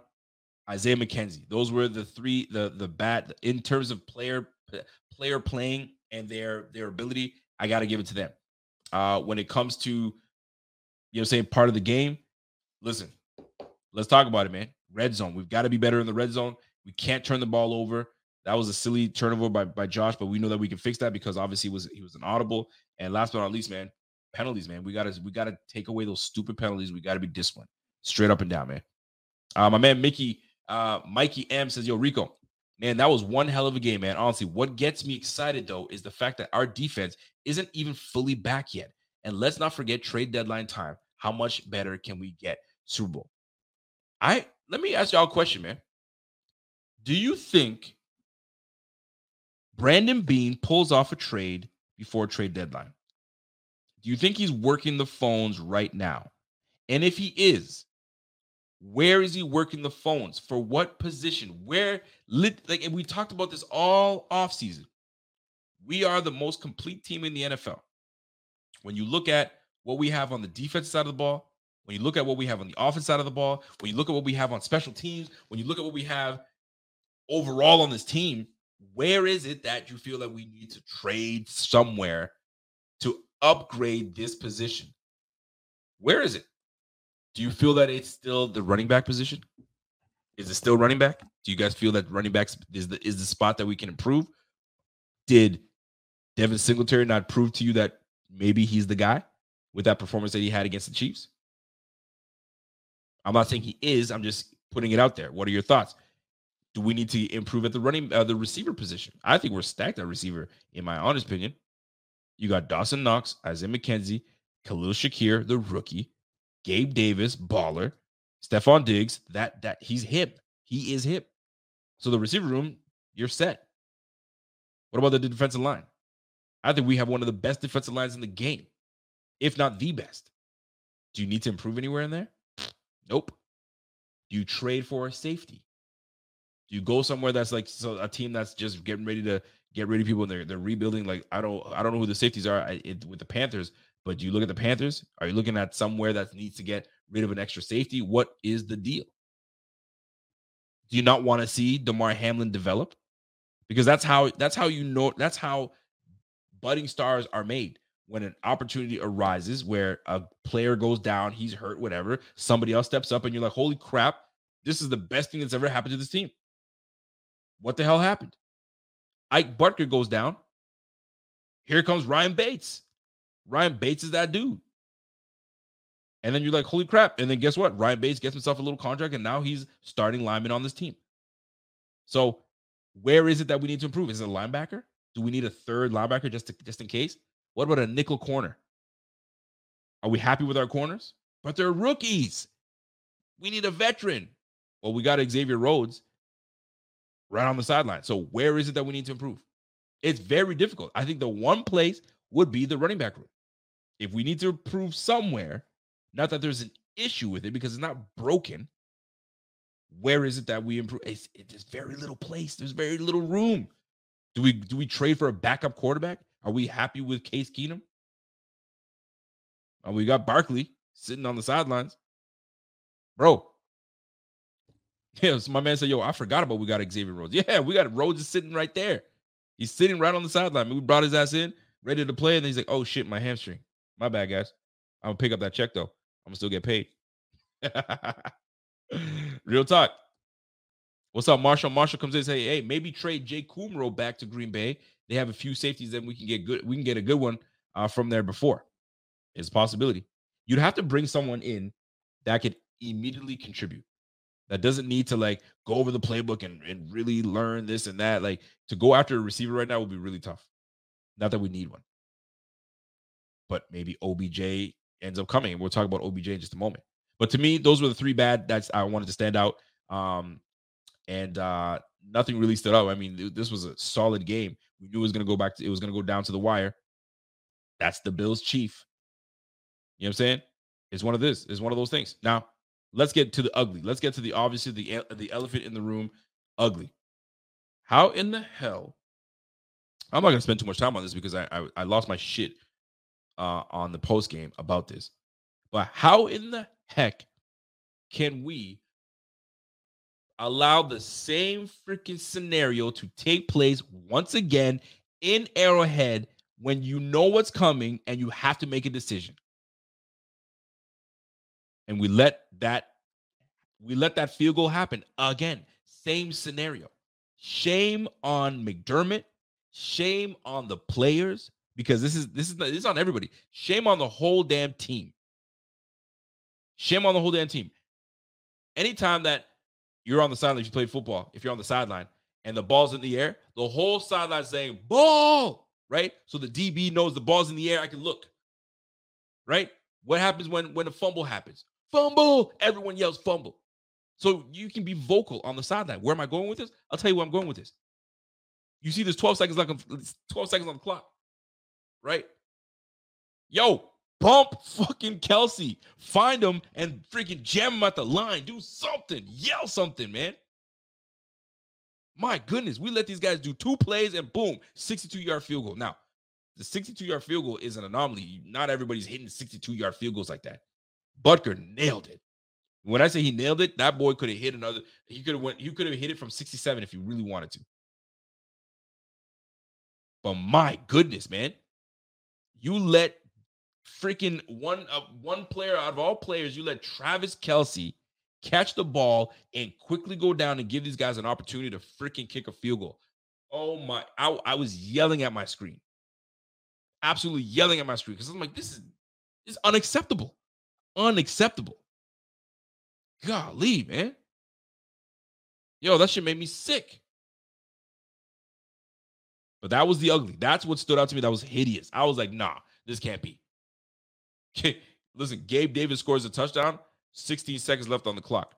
Isaiah McKenzie. Those were the three, the the bat in terms of player player playing and their their ability. I got to give it to them. Uh, when it comes to you know saying part of the game, listen, let's talk about it, man. Red zone. We've got to be better in the red zone. We can't turn the ball over. That was a silly turnover by, by Josh, but we know that we can fix that because obviously he was he was an audible. And last but not least, man, penalties, man. We gotta we gotta take away those stupid penalties. We gotta be disciplined, straight up and down, man. Uh, my man Mickey, uh, Mikey M says, "Yo, Rico, man, that was one hell of a game, man. Honestly, what gets me excited though is the fact that our defense isn't even fully back yet. And let's not forget trade deadline time. How much better can we get Super Bowl? I let me ask y'all a question, man. Do you think Brandon Beane pulls off a trade before trade deadline? Do you think he's working the phones right now? And if he is, where is he working the phones? For what position? Where lit like and we talked about this all off season. We are the most complete team in the NFL. When you look at what we have on the defense side of the ball, when you look at what we have on the offense side of the ball, when you look at what we have on special teams, when you look at what we have overall on this team, where is it that you feel that we need to trade somewhere to upgrade this position? Where is it? Do you feel that it's still the running back position? Is it still running back? Do you guys feel that running backs is the is the spot that we can improve? Did Devin Singletary not prove to you that maybe he's the guy with that performance that he had against the Chiefs? I'm not saying he is. I'm just putting it out there. What are your thoughts? Do we need to improve at the running uh, the receiver position? I think we're stacked at receiver, in my honest opinion. You got Dawson Knox, Isaiah McKenzie, Khalil Shakir, the rookie, Gabe Davis, baller, Stefon Diggs. That that he's hip. He is hip. So the receiver room, you're set. What about the defensive line? I think we have one of the best defensive lines in the game, if not the best. Do you need to improve anywhere in there? Nope. Do you trade for a safety? Do you go somewhere that's like so a team that's just getting ready to get rid of people and they're they're rebuilding? Like I don't I don't know who the safeties are I, it, with the Panthers, but do you look at the Panthers? Are you looking at somewhere that needs to get rid of an extra safety? What is the deal? Do you not want to see Damar Hamlin develop? Because that's how that's how you know that's how budding stars are made. When an opportunity arises where a player goes down, he's hurt, whatever, somebody else steps up, and you're like, holy crap, this is the best thing that's ever happened to this team. What the hell happened? Ike Boettger goes down. Here comes Ryan Bates. Ryan Bates is that dude. And then you're like, holy crap. And then guess what? Ryan Bates gets himself a little contract and now he's starting lineman on this team. So where is it that we need to improve? Is it a linebacker? Do we need a third linebacker just to, just in case? What about a nickel corner? Are we happy with our corners? But they're rookies. We need a veteran. Well, we got Xavier Rhodes right on the sideline. So where is it that we need to improve? It's very difficult. I think the one place would be the running back room. If we need to improve somewhere, not that there's an issue with it because it's not broken. Where is it that we improve? It's, it's very little place. There's very little room. Do we do we trade for a backup quarterback? Are we happy with Case Keenum? Uh, we got Barkley sitting on the sidelines, bro. Yeah, so my man said, "Yo, I forgot about we got Xavier Rhodes. Yeah, we got Rhodes is sitting right there. He's sitting right on the sideline. We brought his ass in ready to play. And then he's like, oh shit, my hamstring. My bad, guys. I'm gonna pick up that check though. I'm gonna still get paid. Real talk. What's up, Marshall? Marshall comes in and say, hey, maybe trade Jay Kumerow back to Green Bay. They have a few safeties then we can get good. We can get a good one uh, from there before. It's a possibility. You'd have to bring someone in that could immediately contribute. That doesn't need to like go over the playbook and, and really learn this and that. Like to go after a receiver right now would be really tough. Not that we need one, but maybe OBJ ends up coming. We'll talk about OBJ in just a moment. But to me, those were the three bad that's I wanted to stand out. Um, and uh, nothing really stood out. I mean, this was a solid game. We knew it was going to go back to it was going to go down to the wire. That's the Bills' chief. You know what I'm saying? It's one of this. It's one of those things. Now, let's get to the ugly. Let's get to the obviously the the elephant in the room. Ugly. How in the hell I'm not gonna spend too much time on this because I I, I lost my shit uh, on the post game about this. But how in the heck can we allow the same freaking scenario to take place once again in Arrowhead when you know what's coming and you have to make a decision. And we let that we let that field goal happen again. Same scenario. Shame on McDermott. Shame on the players because this is this is this is on everybody. Shame on the whole damn team. Shame on the whole damn team. Anytime that you're on the sideline, if you play football, if you're on the sideline and the ball's in the air, the whole sideline saying ball, right? So the DB knows the ball's in the air. I can look, right? What happens when when a fumble happens? Fumble. Everyone yells fumble. So you can be vocal on the sideline. Where am I going with this? I'll tell you where I'm going with this. You see, there's 12 seconds left. 12 seconds on the clock, right? Yo, bump fucking Kelce. Find him and freaking jam him at the line. Do something. Yell something, man. My goodness, we let these guys do two plays and boom, 62 yard field goal. Now, the 62 yard field goal is an anomaly. Not everybody's hitting 62 yard field goals like that. Butker nailed it. When I say he nailed it, that boy could have hit another. He could have went. He could have hit it from 67 if he really wanted to. But my goodness, man, you let freaking one uh, one player out of all players, you let Travis Kelce catch the ball and quickly go down and give these guys an opportunity to freaking kick a field goal. Oh my! I, I was yelling at my screen, absolutely yelling at my screen because I'm like, this is this is unacceptable, unacceptable. Golly, man. Yo, that shit made me sick. But that was the ugly. That's what stood out to me. That was hideous. I was like, nah, this can't be. Okay. Listen, Gabe Davis scores a touchdown, 16 seconds left on the clock.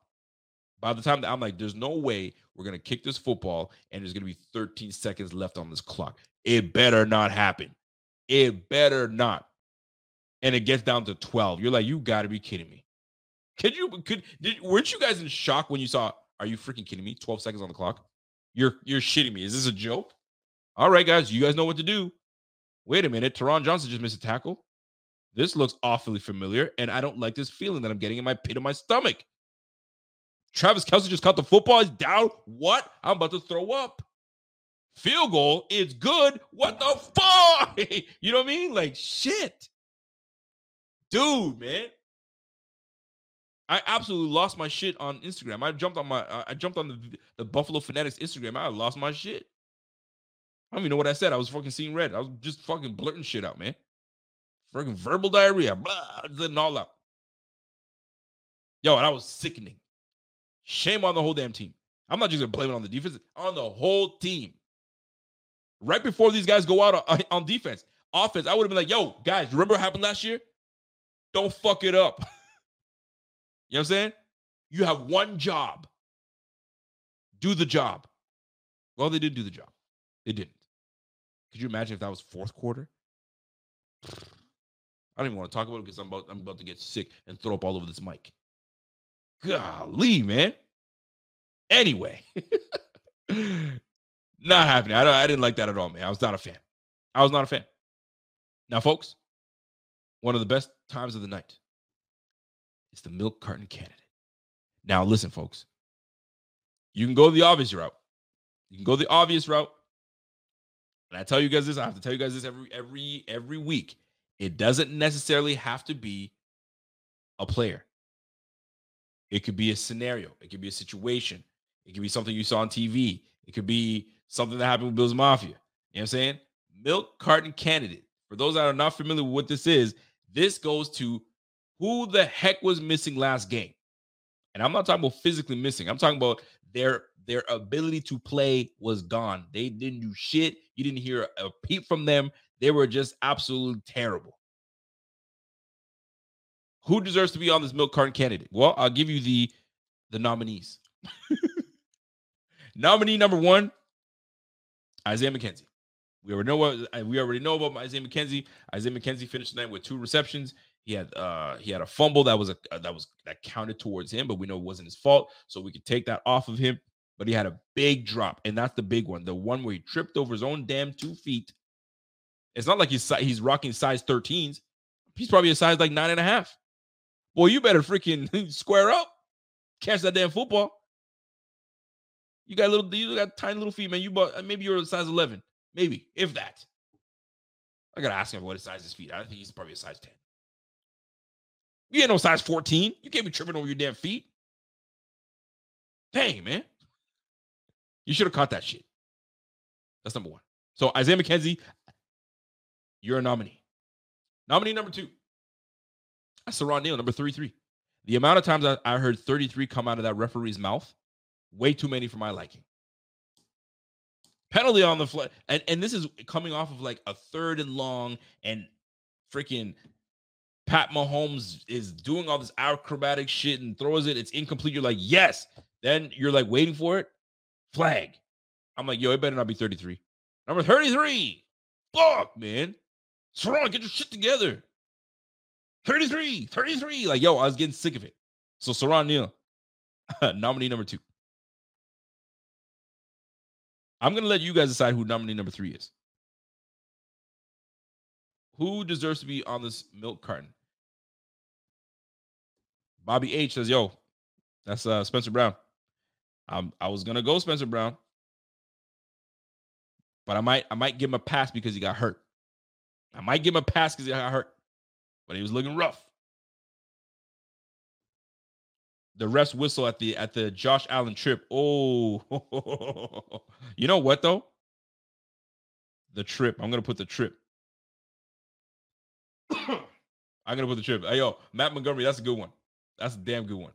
By the time that I'm like, there's no way we're gonna kick this football and there's gonna be 13 seconds left on this clock. It better not happen. It better not. And it gets down to 12. You're like, you gotta be kidding me. Could you could did weren't you guys in shock when you saw are you freaking kidding me? 12 seconds on the clock? You're you're shitting me. Is this a joke? All right, guys, you guys know what to do. Wait a minute. Taron Johnson just missed a tackle. This looks awfully familiar, and I don't like this feeling that I'm getting in my pit of my stomach. Travis Kelce just caught the football. He's down. What? I'm about to throw up. Field goal is good. What the fuck? you know what I mean? Like shit. Dude, man. I absolutely lost my shit on Instagram. I jumped on my uh, I jumped on the, the Buffalo Fanatics Instagram. I lost my shit. I don't even know what I said. I was fucking seeing red. I was just fucking blurting shit out, man. Fucking verbal diarrhea. Blah, all out. Yo, and I was sickening. Shame on the whole damn team. I'm not just gonna blame it on the defense, on the whole team. Right before these guys go out on, on defense, offense, I would have been like, yo, guys, remember what happened last year? Don't fuck it up. you know what I'm saying? You have one job. Do the job. Well, they didn't do the job. They didn't. Could you imagine if that was fourth quarter? I don't even want to talk about it because I'm about I'm about to get sick and throw up all over this mic. Golly, man. Anyway, not happening. I, I didn't like that at all, man. I was not a fan. I was not a fan. Now, folks, one of the best times of the night is the milk carton candidate. Now, listen, folks. You can go the obvious route. You can go the obvious route and I tell you guys this, I have to tell you guys this every every every week. It doesn't necessarily have to be a player. It could be a scenario. It could be a situation. It could be something you saw on TV. It could be something that happened with Bills Mafia. You know what I'm saying? Milk carton candidate. For those that are not familiar with what this is, this goes to who the heck was missing last game. And I'm not talking about physically missing. I'm talking about their their ability to play was gone. They didn't do shit. You didn't hear a peep from them. They were just absolutely terrible. Who deserves to be on this milk carton candidate? Well, I'll give you the the nominees. Nominee number one, Isaiah McKenzie. We already know what we already know about Isaiah McKenzie. Isaiah McKenzie finished the night with two receptions. He had uh he had a fumble that was a that was that counted towards him, but we know it wasn't his fault, so we could take that off of him. But he had a big drop, and that's the big one, the one where he tripped over his own damn two feet. It's not like he's he's rocking size 13s. He's probably a size like nine and a half. Boy, you better freaking square up, catch that damn football. You got little, you got tiny little feet, man. You bought uh, maybe you're a size 11, maybe if that. I gotta ask him what his size his feet. I think he's probably a size 10. You ain't no size 14. You can't be tripping over your damn feet. Dang, man. You should have caught that shit. That's number one. So Isaiah McKenzie, you're a nominee. Nominee number two. That's Siran Neal, number 33. The amount of times I, I heard 33 come out of that referee's mouth, way too many for my liking. Penalty on the fly. And, and this is coming off of like a third and long and freaking Pat Mahomes is doing all this acrobatic shit and throws it. It's incomplete. You're like, yes. Then you're like waiting for it. Flag. I'm like, yo, it better not be 33. Number 33. Fuck, man. Siran, get your shit together. 33, 33. Like, yo, I was getting sick of it. So Siran Neal, nominee number two. I'm gonna let you guys decide who nominee number three is. Who deserves to be on this milk carton? Bobby H says, "Yo, that's uh, Spencer Brown." Um, I was gonna go Spencer Brown, but I might I might give him a pass because he got hurt. I might give him a pass because he got hurt, but he was looking rough. The refs whistle at the at the Josh Allen trip. Oh, you know what though? The trip. I'm gonna put the trip. I'm gonna put the trip. Hey yo, Matt Montgomery. That's a good one. That's a damn good one.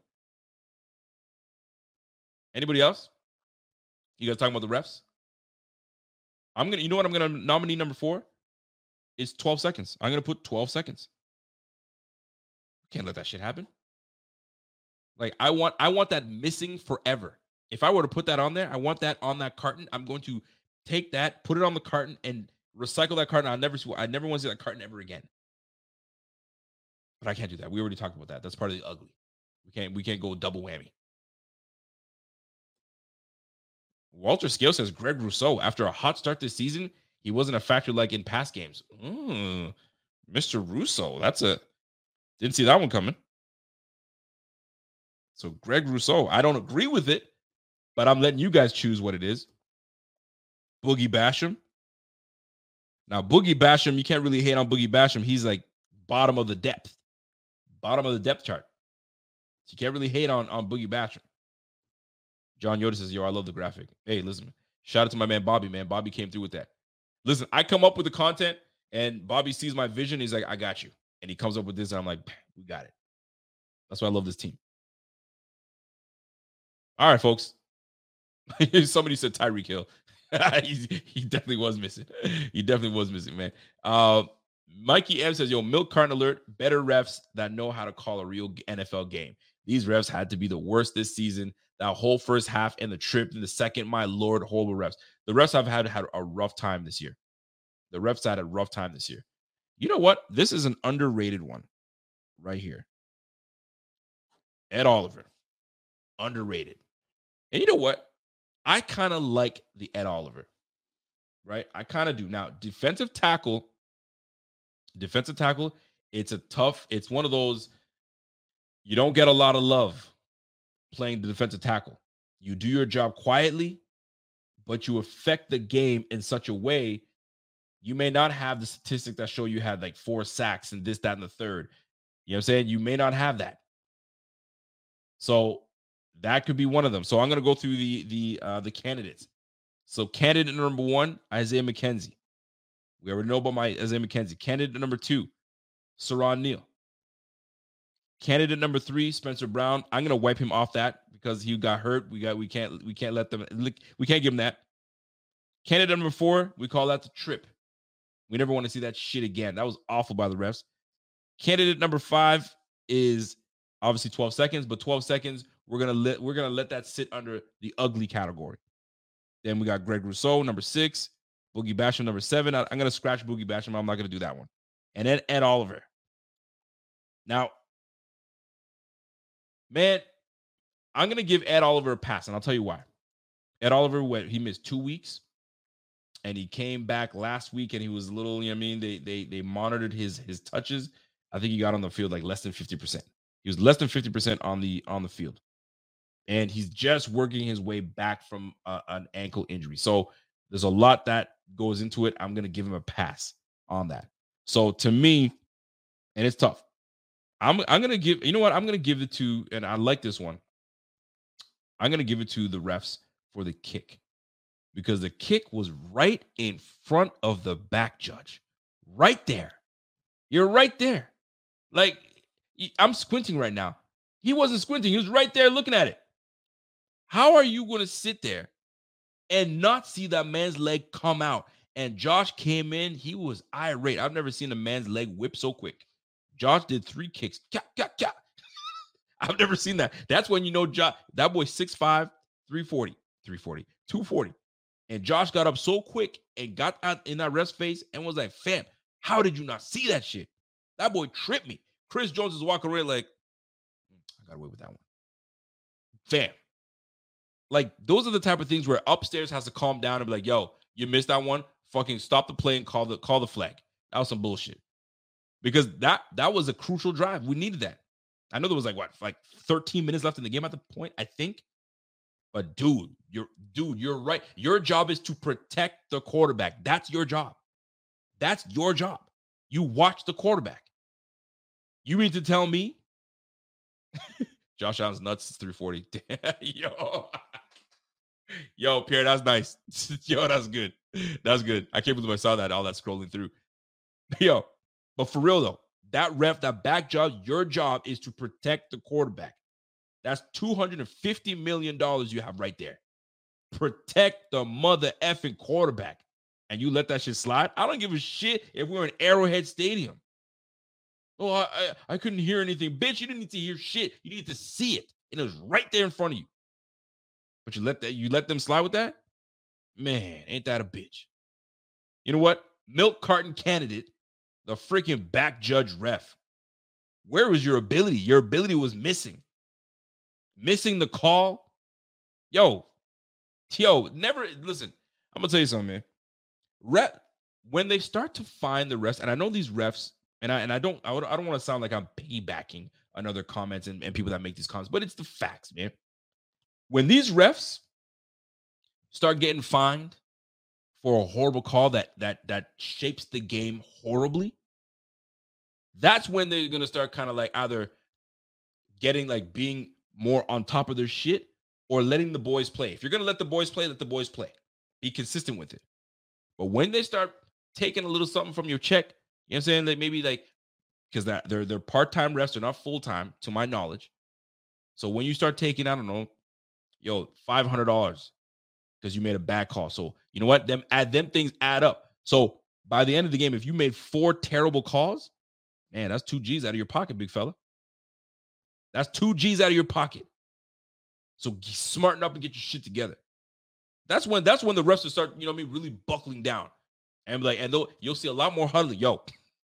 Anybody else? You guys talking about the refs? I'm gonna. You know what? I'm gonna nominee number four. It's 12 seconds. I'm gonna put 12 seconds. Can't let that shit happen. Like I want, I want that missing forever. If I were to put that on there, I want that on that carton. I'm going to take that, put it on the carton, and recycle that carton. I'll never see. I never want to see that carton ever again. But I can't do that. We already talked about that. That's part of the ugly. We can't. We can't go double whammy. Walter Scale says Greg Rousseau, after a hot start this season, he wasn't a factor like in past games. Mm, Mr. Rousseau, that's a didn't see that one coming. So Greg Rousseau, I don't agree with it, but I'm letting you guys choose what it is. Boogie Basham. Now, Boogie Basham, you can't really hate on Boogie Basham. He's like bottom of the depth, bottom of the depth chart. So you can't really hate on, on Boogie Basham. John Yoda says, Yo, I love the graphic. Hey, listen, shout out to my man Bobby, man. Bobby came through with that. Listen, I come up with the content and Bobby sees my vision. He's like, I got you. And he comes up with this. And I'm like, we got it. That's why I love this team. All right, folks. Somebody said Tyreek Hill. he, he definitely was missing. He definitely was missing, man. Uh, Mikey M says, "Yo, milk carton alert. Better refs that know how to call a real NFL game. These refs had to be the worst this season. That whole first half and the trip and the second, my lord, horrible refs. The refs have had had a rough time this year. The refs had a rough time this year. You know what? This is an underrated one, right here. Ed Oliver, underrated. And you know what? I kind of like the Ed Oliver, right? I kind of do. Now, defensive tackle, defensive tackle, it's a tough, it's one of those, you don't get a lot of love playing the defensive tackle. You do your job quietly, but you affect the game in such a way you may not have the statistics that show you had like four sacks and this, that, and the third. You know what I'm saying? You may not have that. So that could be one of them. So I'm going to go through the the uh, the candidates. So candidate number one, Isaiah McKenzie. We already know about my Isaiah McKenzie. Candidate number two, Siran Neal. Candidate number three, Spencer Brown. I'm gonna wipe him off that because he got hurt. We got we can't we can't let them we can't give him that. Candidate number four, we call that the trip. We never want to see that shit again. That was awful by the refs. Candidate number five is obviously 12 seconds, but 12 seconds we're gonna let we're gonna let that sit under the ugly category. Then we got Greg Rousseau, number six, Boogie Basham, number seven. I, am gonna scratch Boogie Basham. I'm not gonna do that one. And then Ed Oliver. Now, man, I'm gonna give Ed Oliver a pass, and I'll tell you why. Ed Oliver, what he missed two weeks, and he came back last week, and he was a little. You know I mean, they they they monitored his his touches. I think he got on the field like less than fifty percent. He was less than fifty percent on the on the field. and he's just working his way back from uh, an ankle injury. So there's a lot that goes into it. I'm going to give him a pass on that. So to me, and it's tough. I'm I'm to give you know what I'm to give it to, and I like this one. I'm to give it to the refs for the kick because the kick was right in front of the back judge, right there. You're right there. Like I'm squinting right now. He wasn't squinting. He was right there looking at it. How are you going to sit there and not see that man's leg come out? And Josh came in. He was irate. I've never seen a man's leg whip so quick. Josh did three kicks. I've never seen that. That's when you know Josh, that boy 6'5, 340, 340, 240. And Josh got up so quick and got out in that rest phase and was like, fam, how did you not see that shit? That boy tripped me. Chris Jones is walking away like, hmm, I got away with that one. Fam. Like, those are the type of things where upstairs has to calm down and be like, yo, you missed that one. Fucking stop the play and call the call the flag. That was some bullshit. Because that that was a crucial drive. We needed that. I know there was like what, like 13 minutes left in the game at the point, I think. But dude, you're dude, you're right. Your job is to protect the quarterback. That's your job. That's your job. You watch the quarterback. You mean to tell me Josh Allen's nuts is 340? Yo. Yo, Pierre, that's nice. Yo, that's good. That's good. I can't believe I saw that, all that scrolling through. Yo, but for real though, that ref, that back job, your job is to protect the quarterback. That's $250 million you have right there. Protect the mother effing quarterback. And you let that shit slide. I don't give a shit if we're in Arrowhead Stadium. Oh, I, I, I couldn't hear anything. Bitch, you didn't need to hear shit. You need to see it. And it was right there in front of you. But you let that you let them slide with that? Man, ain't that a bitch? You know what? Milk carton candidate, the freaking back judge ref. Where was your ability? Your ability was missing missing the call. Yo, yo, never listen. I'm gonna tell you something, man. Rep when they start to find the refs, and I know these refs, and I and I don't I, I don't want to sound like I'm piggybacking on other comments and, and people that make these comments, but it's the facts, man. When these refs start getting fined for a horrible call that that that shapes the game horribly, that's when they're gonna start kind of like either getting like being more on top of their shit or letting the boys play. If you're to let the boys play, let the boys play. Be consistent with it. But when they start taking a little something from your check, you know what I'm saying? Like maybe like because that they're they're part-time refs, they're not full-time, to my knowledge. So when you start taking, I don't know, yo, five hundred dollars because you made a bad call. So you know what? Them add them things add up. So by the end of the game, if you made four terrible calls, man, that's two G's out of your pocket, big fella. That's two G's out of your pocket. So smarten up and get your shit together. That's when that's when the refs will start, you know what I mean, really buckling down. And like, and though you'll see a lot more huddling. Yo,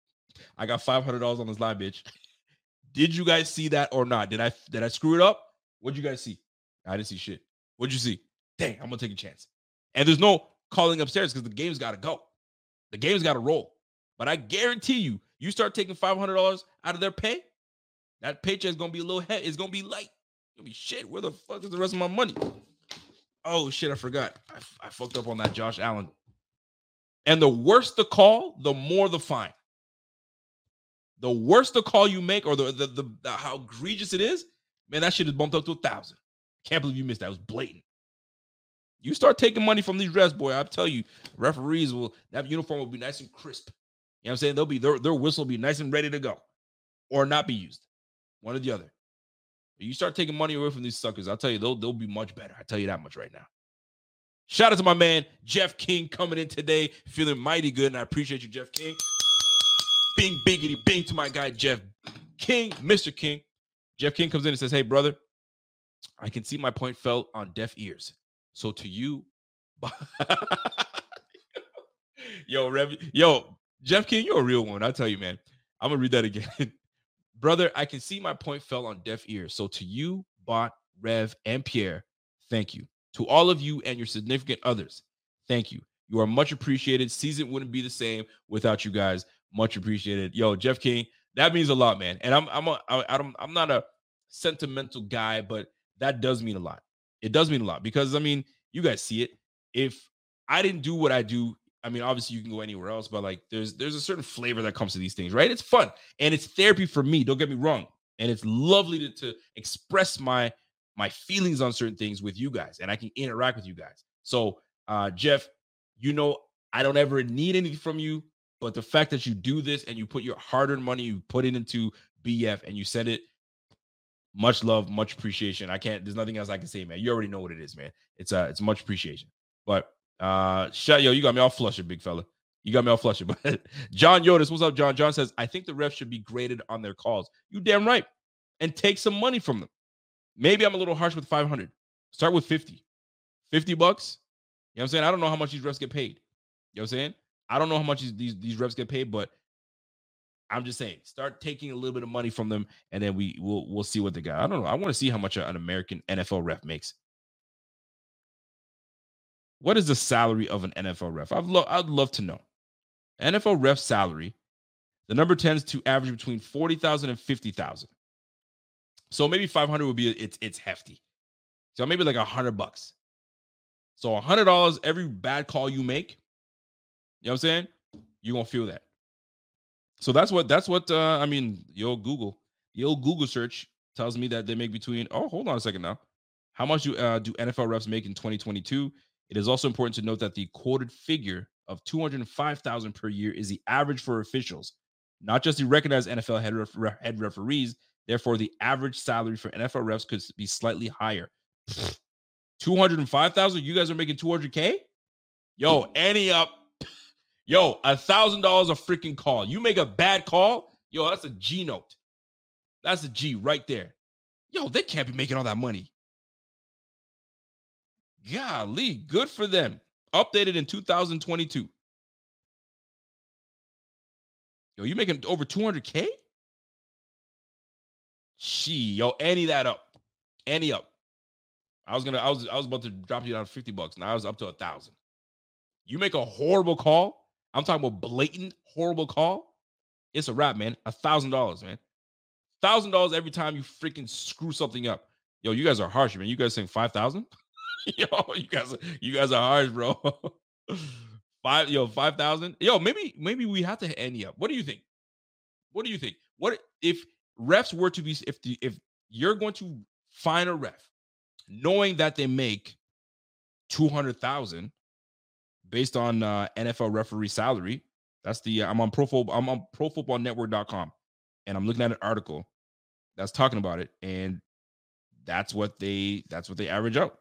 I got five hundred dollars on this line, bitch. Did you guys see that or not? Did I did I screw it up? What'd you guys see? I didn't see shit. What'd you see? Dang, I'm gonna take a chance. And there's no calling upstairs because the game's got to go. The game's got to roll. But I guarantee you, you start taking five hundred dollars out of their pay, that paycheck's gonna be a little heavy. It's gonna be light. It's gonna be shit. Where the fuck is the rest of my money? Oh shit, I forgot. I, I fucked up on that Josh Allen. And the worse the call, the more the fine. The worse the call you make, or the the, the, the how egregious it is, man, that shit is bumped up to a thousand. Can't believe you missed that. It was blatant. You start taking money from these refs, boy. I tell you, referees will that uniform will be nice and crisp. You know what I'm saying? They'll be their, their whistle will be nice and ready to go, or not be used. One or the other. You start taking money away from these suckers, I'll tell you, they'll, they'll be much better. I tell you that much right now. Shout out to my man, Jeff King, coming in today, feeling mighty good. And I appreciate you, Jeff King. Bing, biggity, bing to my guy, Jeff King, Mr. King. Jeff King comes in and says, Hey, brother, I can see my point fell on deaf ears. So to you, yo, Rev, yo, Jeff King, you're a real one. I tell you, man. I'm gonna read that again. Brother, I can see my point fell on deaf ears. So to you, Bot, Rev, and Pierre, thank you. To all of you and your significant others, thank you. You are much appreciated. Season wouldn't be the same without you guys. Much appreciated. Yo, Jeff King, that means a lot, man. And I'm I'm a, I, I'm I'm not a sentimental guy, but that does mean a lot. It does mean a lot because I mean, you guys see it. If I didn't do what I do, I mean, obviously you can go anywhere else, but like there's there's a certain flavor that comes to these things, right? It's fun and it's therapy for me. Don't get me wrong, and it's lovely to, to express my my feelings on certain things with you guys, and I can interact with you guys. So, uh, Jeff, you know, I don't ever need anything from you, but the fact that you do this and you put your hard-earned money, you put it into BF, and you send it much love, much appreciation. I can't. There's nothing else I can say, man. You already know what it is, man. It's uh, it's much appreciation. But uh, shut yo, you got me all flushed, big fella. You got me all flushed. But John Yotis, what's up, John? John says, I think the refs should be graded on their calls. You damn right, and take some money from them. Maybe I'm a little harsh with 500. Start with 50, 50 bucks. You know what I'm saying? I don't know how much these refs get paid. You know what I'm saying? I don't know how much these these, these refs get paid, but I'm just saying, start taking a little bit of money from them, and then we will we'll see what they got. I don't know. I want to see how much an American NFL ref makes. What is the salary of an NFL ref? I'd love I'd love to know. NFL ref salary, the number tends to average between 40,000 and 50,000. So maybe 500 would be it's it's hefty. So maybe like a hundred bucks. So a hundred dollars every bad call you make, you know what I'm saying? You're gonna feel that. So that's what that's what uh, I mean. Yo, Google, yo, Google search tells me that they make between. Oh, hold on a second now. How much do uh, do NFL refs make in 2022? It is also important to note that the quoted figure of 205,000 per year is the average for officials, not just the recognized NFL head, ref- head referees. Therefore, the average salary for NFL refs could be slightly higher. 205,000. You guys are making 200k. Yo, any up Yo, a thousand dollars a freaking call. You make a bad call, yo, that's a G note. That's a G right there. Yo, they can't be making all that money. Golly, good for them. Updated in 2022. Yo, you making over 200k? She, yo, any that up, any up. I was gonna, I was, I was about to drop you down 50 bucks. Now I was up to a thousand. You make a horrible call, I'm talking about blatant, horrible call. It's a wrap, man. A thousand dollars, man. Thousand dollars every time you freaking screw something up. Yo, you guys are harsh, man. You guys saying five thousand? yo, you guys, you guys are harsh, bro. Five, yo, five thousand. Yo, maybe, maybe we have to end up. What do you think? What do you think? What if refs were to be if the if you're going to find a ref, knowing that they make two hundred thousand, based on uh, NFL referee salary. That's the I'm on pro football I'm on profootballnetwork.com and I'm looking at an article that's talking about it and that's what they that's what they average out.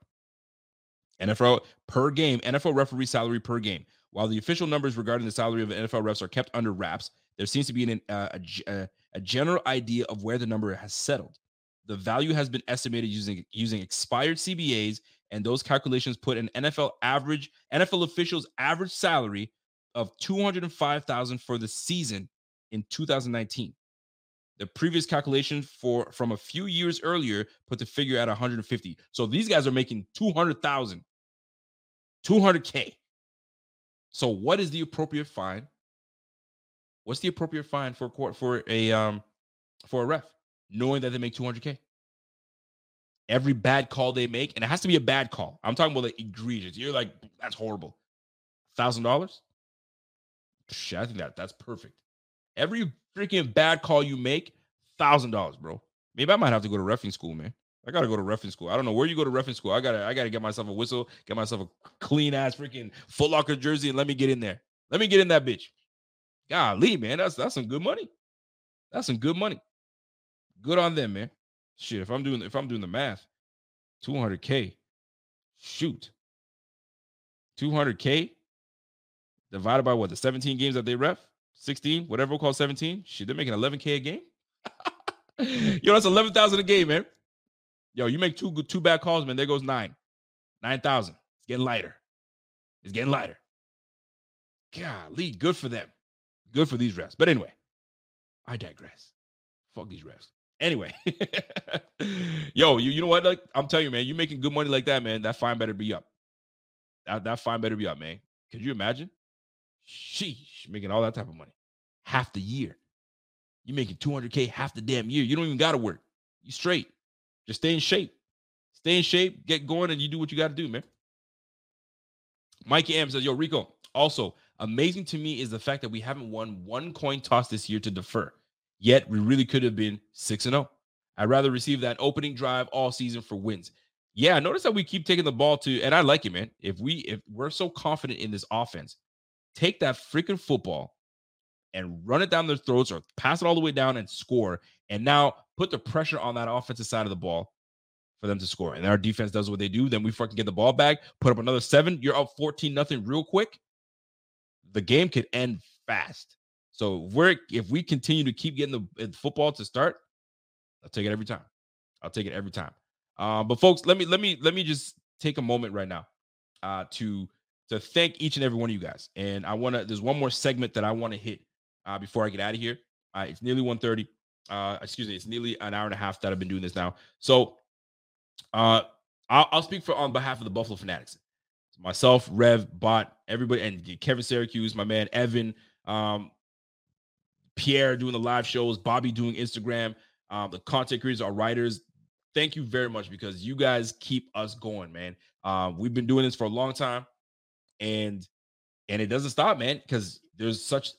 NFL per game, NFL referee salary per game. While the official numbers regarding the salary of NFL refs are kept under wraps, there seems to be an, uh, a, a general idea of where the number has settled. The value has been estimated using using expired CBAs and those calculations put an NFL average NFL officials average salary of 205,000 for the season in 2019. The previous calculation for from a few years earlier put the figure at 150. So these guys are making 200,000 200k. So what is the appropriate fine? What's the appropriate fine for court for a um for a ref knowing that they make 200k? Every bad call they make, and it has to be a bad call. I'm talking about like egregious. You're like, that's horrible. Thousand dollars? Shit, I think that that's perfect. Every freaking bad call you make, thousand dollars, bro. Maybe I might have to go to refing school, man. I gotta go to refing school. I don't know where you go to refing school. I gotta, I gotta get myself a whistle, get myself a clean ass freaking Foot Locker jersey, and let me get in there. Let me get in that bitch. Golly, man, that's that's some good money. That's some good money. Good on them, man. Shit, if I'm doing if I'm doing the math, 200k. Shoot. 200k divided by what the 17 games that they ref, 16, whatever we'll call 17. Shit, they're making 11k a game. Yo, that's 11,000 a game, man. Yo, you make two two bad calls, man. There goes nine, nine thousand. It's getting lighter. It's getting lighter. Golly, good for them. Good for these refs. But anyway, I digress. Fuck these refs. Anyway, yo, you, you know what? Like I'm telling you, man, you're making good money like that, man. That fine better be up. That, that fine better be up, man. Could you imagine? Sheesh, making all that type of money half the year. You're making 200k half the damn year. You don't even gotta work. You straight. Just stay in shape. stay in shape, get going, and you do what you got to do, man. Mikey M says, Yo, Rico, also amazing to me is the fact that we haven't won one coin toss this year to defer. Yet we really could have been 6 and 0. I'd rather receive that opening drive all season for wins. Yeah, notice that we keep taking the ball to, and I like it, man. If we if we're so confident in this offense, take that freaking football and run it down their throats or pass it all the way down and score. And now put the pressure on that offensive side of the ball for them to score. And our defense does what they do. Then we fucking get the ball back, put up another seven. You're up 14 nothing real quick. The game could end fast. So if we're if we continue to keep getting the football to start, I'll take it every time. I'll take it every time. Um, but folks, let me let me let me just take a moment right now uh, to to thank each and every one of you guys. And I want to. There's one more segment that I want to hit uh, before I get out of here. Uh, it's nearly 1:30. Uh, excuse me, it's nearly an hour and a half that I've been doing this now. So, uh, I'll, I'll speak for on behalf of the Buffalo Fanatics. Myself, Rev, Bot, everybody, and Kevin Syracuse, my man Evan, um, Pierre doing the live shows, Bobby doing Instagram, um, the content creators, our writers. Thank you very much because you guys keep us going, man. Um, we've been doing this for a long time, and and it doesn't stop, man, because there's such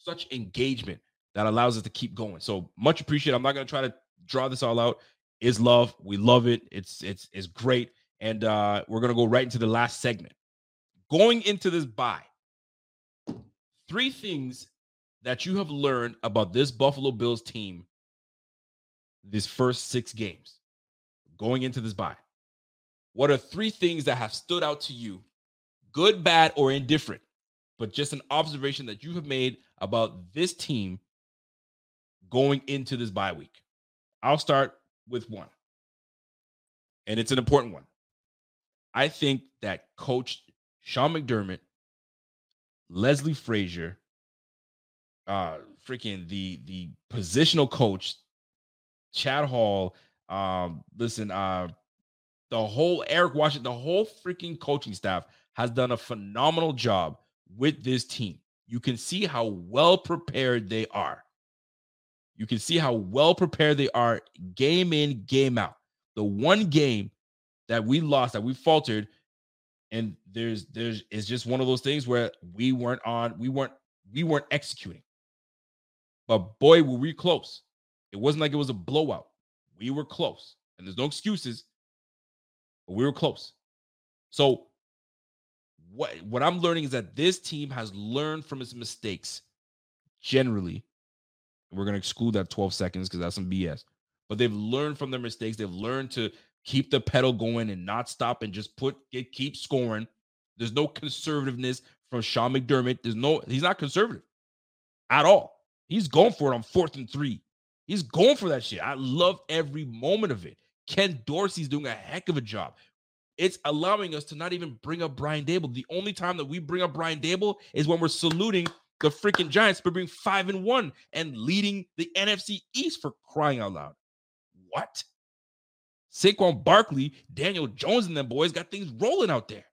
such engagement that allows us to keep going. So much appreciated. I'm not gonna try to draw this all out. Is love. We love it. It's it's it's great. And uh we're gonna go right into the last segment. Going into this bye, three things that you have learned about this Buffalo Bills team these first six games going into this bye? What are three things that have stood out to you, good, bad, or indifferent, but just an observation that you have made about this team going into this bye week. I'll start with one, and it's an important one. I think that Coach Sean McDermott, Leslie Frazier, uh, freaking the the positional coach, Chad Hall, um, listen, uh, the whole Eric Washington, the whole freaking coaching staff has done a phenomenal job with this team. You can see how well prepared they are. You can see how well prepared they are game in, game out. The one game that we lost, that we faltered, and there's there's it's just one of those things where we weren't on, we weren't we weren't executing. But boy, were we close. It wasn't like it was a blowout. We were close. And there's no excuses. But we were close. So what what I'm learning is that this team has learned from its mistakes generally. We're going to exclude that 12 seconds because that's some BS. But they've learned from their mistakes. They've learned to keep the pedal going and not stop and just put keep scoring. There's no conservativeness from Sean McDermott. There's no he's not conservative at all. He's going for it on fourth and three. He's going for that shit. I love every moment of it. Ken Dorsey's doing a heck of a job it's allowing us to not even bring up Brian Daboll. The only time that we bring up Brian Daboll is when we're saluting the freaking Giants for being five and one and leading the NFC East for crying out loud. What? Saquon Barkley, Daniel Jones, and them boys got things rolling out there.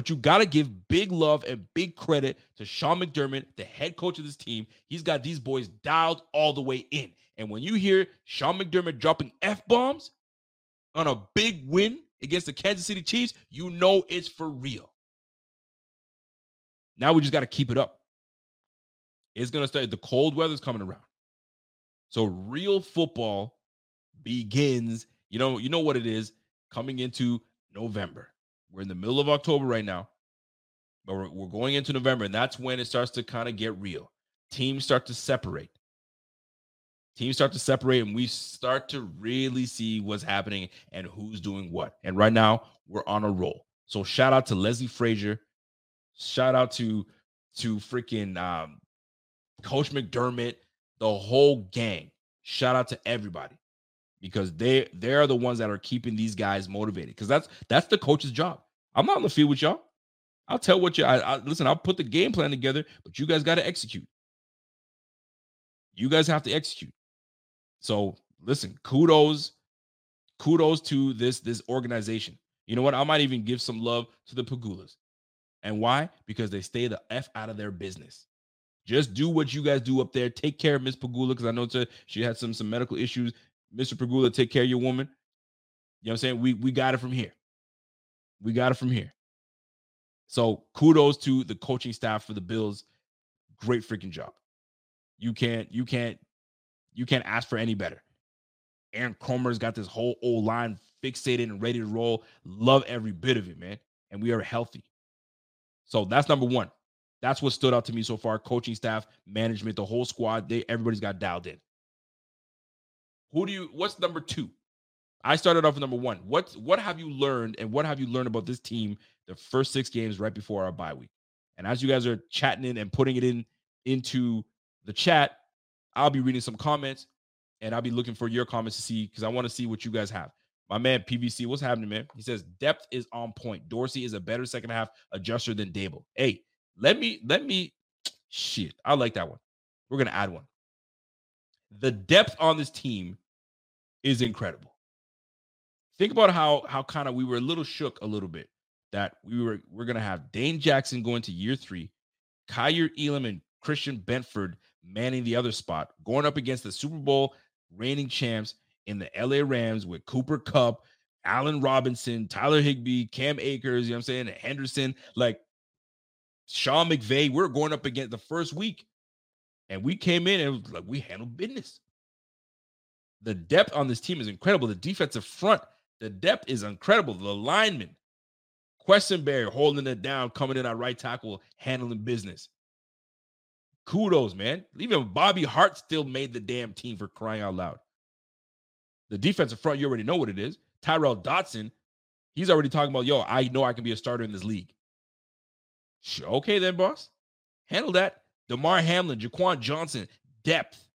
But you got to give big love and big credit to Sean McDermott, the head coach of this team. He's got these boys dialed all the way in. And when you hear Sean McDermott dropping F bombs, on a big win against the Kansas City Chiefs, you know it's for real. Now we just got to keep it up. It's going to start, the cold weather's coming around. So real football begins, you know, you know what it is coming into November. We're in the middle of October right now, but we're, we're going into November, and that's when it starts to kind of get real. Teams start to separate teams start to separate and we start to really see what's happening and who's doing what. And right now, we're on a roll. So shout out to Leslie Frazier. Shout out to to freaking um, Coach McDermott, the whole gang. Shout out to everybody because they they are the ones that are keeping these guys motivated. Because that's that's the coach's job. I'm not on the field with y'all. I'll tell what you. I, I listen. I'll put the game plan together, but you guys got to execute. You guys have to execute. So listen, kudos, kudos to this this organization. You know what? I might even give some love to the Pegulas. And why? Because they stay the F out of their business. Just do what you guys do up there. Take care of Miss Pegula because I know she had some some medical issues. Mr. Pegula, take care of your woman. You know what I'm saying? We we got it from here. We got it from here. So kudos to the coaching staff for the Bills. Great freaking job. You can't, you can't, you can't ask for any better. Aaron Kromer's got this whole old line fixated and ready to roll. Love every bit of it, man. And we are healthy. So that's number one. That's what stood out to me so far. Coaching staff, management, the whole squad, they everybody's got dialed in. Who do you what's number two? I started off with number one. What what have you learned and what have you learned about this team the first six games right before our bye week? And as you guys are chatting in and putting it in into the chat, I'll be reading some comments and I'll be looking for your comments to see because I want to see what you guys have. My man PVC, what's happening, man? He says depth is on point. Dorsey is a better second half adjuster than Daboll. Hey, let me let me shit. I like that one. We're gonna add one. The depth on this team is incredible. Think about how how kind of we were a little shook a little bit that we were we're gonna have Dane Jackson going to year three, Kaiir Elam and Christian Benford manning the other spot, going up against the Super Bowl reigning champs in the LA Rams with Cooper Kupp, Allen Robinson, Tyler Higbee, Cam Akers, you know what I'm saying, Henderson, like Sean McVay. We're going up against the first week. And we came in and was like we handled business. The depth on this team is incredible. The defensive front, the depth is incredible. The linemen, Quessenberry holding it down, coming in at right tackle, handling business. Kudos, man. Even Bobby Hart still made the damn team for crying out loud. The defensive front, you already know what it is. Tyrel Dodson, he's already talking about, yo, I know I can be a starter in this league. Okay, then, boss. Handle that. Damar Hamlin, Jaquan Johnson, depth.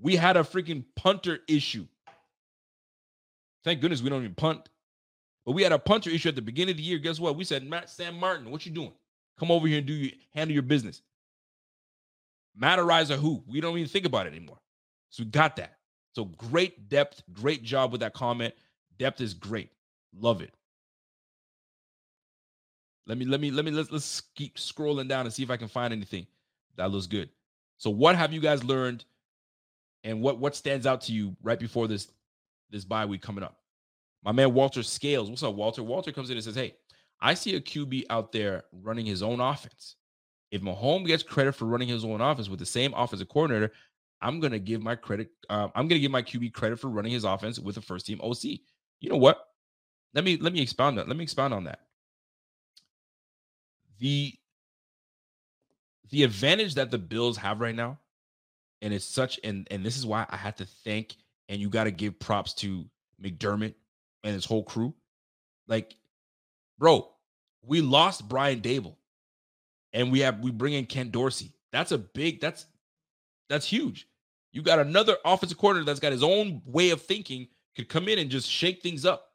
We had a freaking punter issue. Thank goodness we don't even punt. But we had a punter issue at the beginning of the year. Guess what? We said, Matt Sam Martin, what you doing? Come over here and do you handle your business. Matt Araiza who? We don't even think about it anymore. So we got that. So great depth, great job with that comment. Depth is great. Love it. Let me let me let me let's let's keep scrolling down and see if I can find anything that looks good. So what have you guys learned and what what stands out to you right before this this bye week coming up? My man Walter Scales. What's up, Walter? Walter comes in and says, Hey, I see a QB out there running his own offense. If Mahomes gets credit for running his own offense with the same offensive coordinator, I'm gonna give my credit. Uh, I'm gonna give my QB credit for running his offense with a first team OC. You know what? Let me let me expound that. Let me expound on that. The the advantage that the Bills have right now, and it's such and and this is why I have to thank and you got to give props to McDermott and his whole crew. Like, bro, we lost Brian Daboll, and we have we bring in Ken Dorsey. That's a big. That's that's huge. You got another offensive coordinator that's got his own way of thinking, could come in and just shake things up.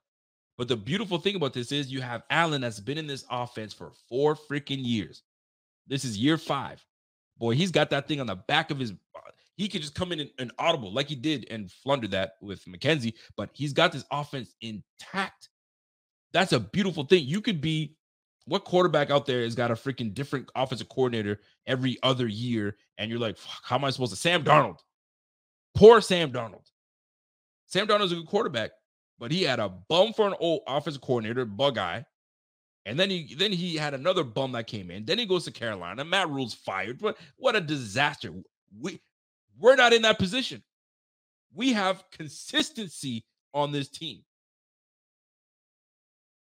But the beautiful thing about this is you have Allen that's been in this offense for four freaking years. This is year five. Boy, he's got that thing on the back of his. He could just come in and, audible like he did and flunder that with McKenzie, but he's got this offense intact. That's a beautiful thing. You could be what quarterback out there has got a freaking different offensive coordinator every other year? And you're like, how am I supposed to? Sam Darnold. Poor Sam Darnold. Sam Darnold's a good quarterback, but he had a bum for an old offensive coordinator, bug eye. And then he then he had another bum that came in. Then he goes to Carolina. Matt Rhule's fired. What what a disaster. We we're not in that position. We have consistency on this team.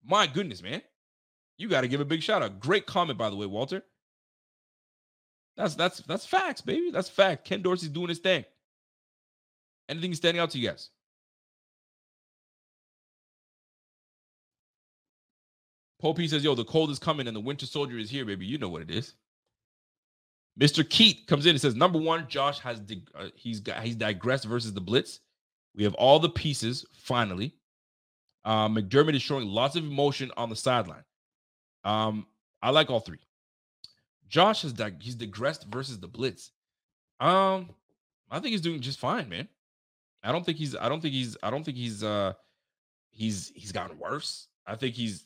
My goodness, man. You got to give a big shout out. Great comment, by the way, Walter. That's that's that's facts, baby. That's fact. Ken Dorsey's doing his thing. Anything standing out to you guys? Popey says, "Yo, the cold is coming and the winter soldier is here, baby. You know what it is." Mr. Keat comes in and says, "Number one, Josh has uh, he's got he's digressed versus the blitz. We have all the pieces finally. Uh, McDermott is showing lots of emotion on the sideline. Um, I like all three. Josh has dig- he's digressed versus the blitz. Um, I think he's doing just fine, man. I don't think he's I don't think he's I don't think he's uh he's he's gotten worse. I think he's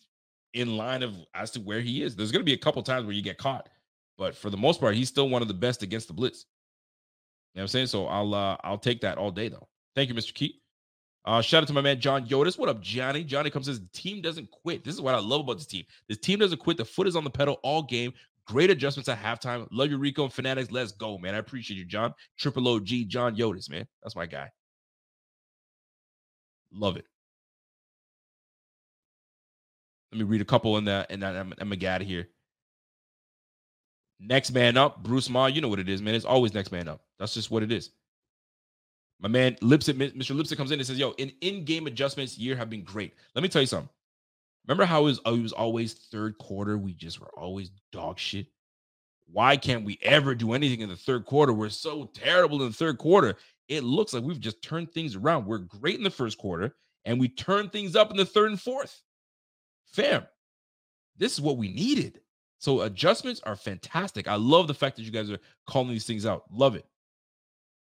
in line of as to where he is. There's going to be a couple times where you get caught, but for the most part, he's still one of the best against the blitz. You know what I'm saying? So I'll uh I'll take that all day though. Thank you, Mr. Keat. Uh, shout out to my man John Yotis. What up, Johnny? Johnny comes says team doesn't quit. This is what I love about this team. This team doesn't quit. The foot is on the pedal all game. Great adjustments at halftime. Love you, Rico and Fanatics. Let's go, man. I appreciate you, John. Triple OG, John Yotis, man. That's my guy. Love it. Let me read a couple in that, and I'm, I'm gonna get out of here. Next man up, Bruce Ma. You know what it is, man. It's always next man up. That's just what it is. My man Lipset, Mr. Lipset comes in and says, Yo, in in-game adjustments year have been great. Let me tell you something. Remember how it was, it was always third quarter? We just were always dog shit. Why can't we ever do anything in the third quarter? We're so terrible in the third quarter. It looks like we've just turned things around. We're great in the first quarter, and we turn things up in the third and fourth. Fam, this is what we needed. So adjustments are fantastic. I love the fact that you guys are calling these things out. Love it.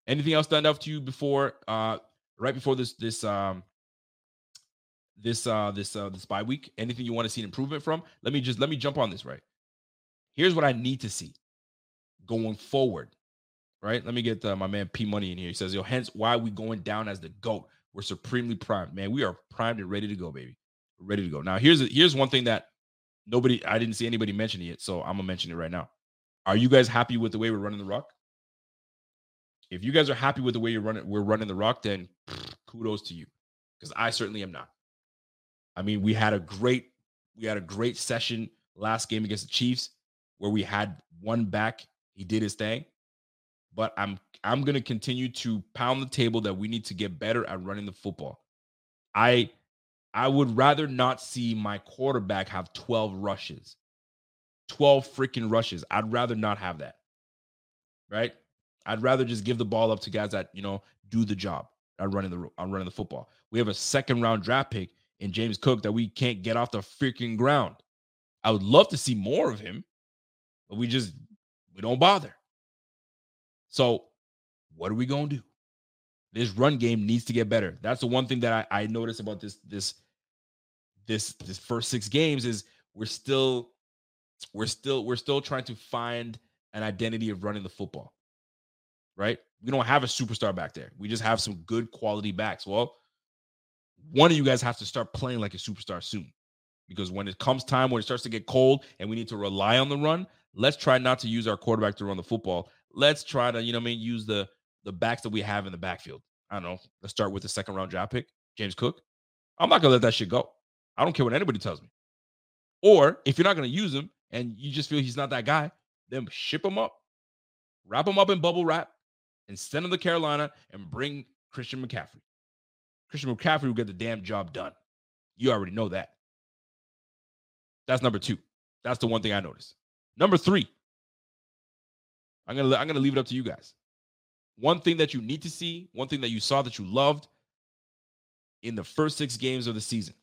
Anything else stand out to you before uh right before this this um this uh this uh this bye week? Anything you want to see an improvement from? Let me just let me jump on this right. Here's what I need to see going forward. Right? Let me get uh, my man P Money in here. He says, "Yo, hence why we going down as the goat. We're supremely primed, man. We are primed and ready to go, baby. Ready to go." Now, here's a, here's one thing that nobody I didn't see anybody mentioning it, so I'm gonna mention it right now. Are you guys happy with the way we're running the rock? If you guys are happy with the way you're running, we're running the rock, then kudos to you. Because I certainly am not. I mean, we had a great, we had a great session last game against the Chiefs where we had one back. He did his thing. But I'm I'm gonna continue to pound the table that we need to get better at running the football. I I would rather not see my quarterback have 12 rushes. 12 freaking rushes. I'd rather not have that. Right? I'd rather just give the ball up to guys that you know do the job on running the on running the football. We have a second round draft pick in James Cook that we can't get off the freaking ground. I would love to see more of him, but we just we don't bother. So, what are we gonna do? This run game needs to get better. That's the one thing that I, I noticed about this this this this first six games is we're still we're still we're still trying to find an identity of running the football right? We don't have a superstar back there. We just have some good quality backs. Well, one of you guys have to start playing like a superstar soon. Because when it comes time when it starts to get cold and we need to rely on the run, let's try not to use our quarterback to run the football. Let's try to, you know, what I mean, use the the backs that we have in the backfield. I don't know. Let's start with the second round draft pick, James Cook. I'm not gonna let that shit go. I don't care what anybody tells me. Or if you're not gonna use him and you just feel he's not that guy, then ship him up, wrap him up in bubble wrap, and send him to Carolina and bring Christian McCaffrey. Christian McCaffrey will get the damn job done. You already know that. That's number two. That's the one thing I noticed. Number three, I'm gonna I'm gonna leave it up to you guys. One thing that you need to see, one thing that you saw that you loved in the first six games of the season.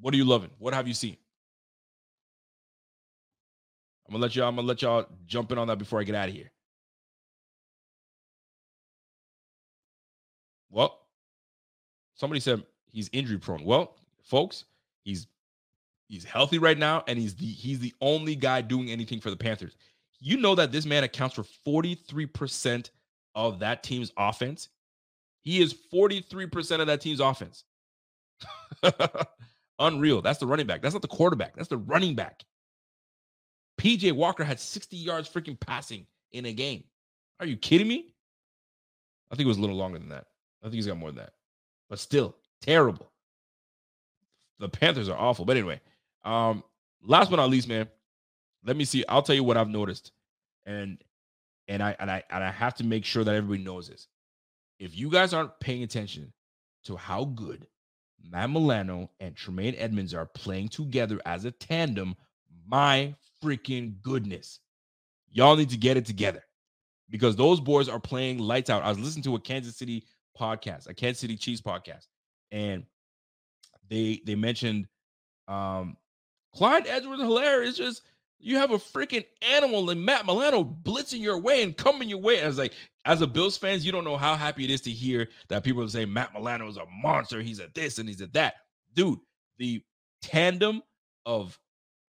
What are you loving? What have you seen? I'm gonna let y'all. I'm gonna let y'all jump in on that before I get out of here. Well, somebody said he's injury prone. Well, folks, he's he's healthy right now, and he's the he's the only guy doing anything for the Panthers. You know that this man accounts for 43% of that team's offense. He is 43% of that team's offense. Unreal. That's the running back. That's not the quarterback. That's the running back. PJ Walker had 60 yards freaking passing in a game. Are you kidding me? I think it was a little longer than that. I think he's got more than that. But still, terrible. The Panthers are awful. But anyway, um, last but not least, man, let me see. I'll tell you what I've noticed. And and I and I and I have to make sure that everybody knows this. If you guys aren't paying attention to how good Matt Milano and Tremaine Edmunds are playing together as a tandem, my freaking goodness. Y'all need to get it together because those boys are playing lights out. I was listening to a Kansas City podcast, a Kansas City Chiefs podcast, and they they mentioned um Clyde Edwards Helaire is just you have a freaking animal and Matt Milano blitzing your way and coming your way. As like as a Bills fans, you don't know how happy it is to hear that people say Matt Milano is a monster. He's a this and he's a that. Dude, the tandem of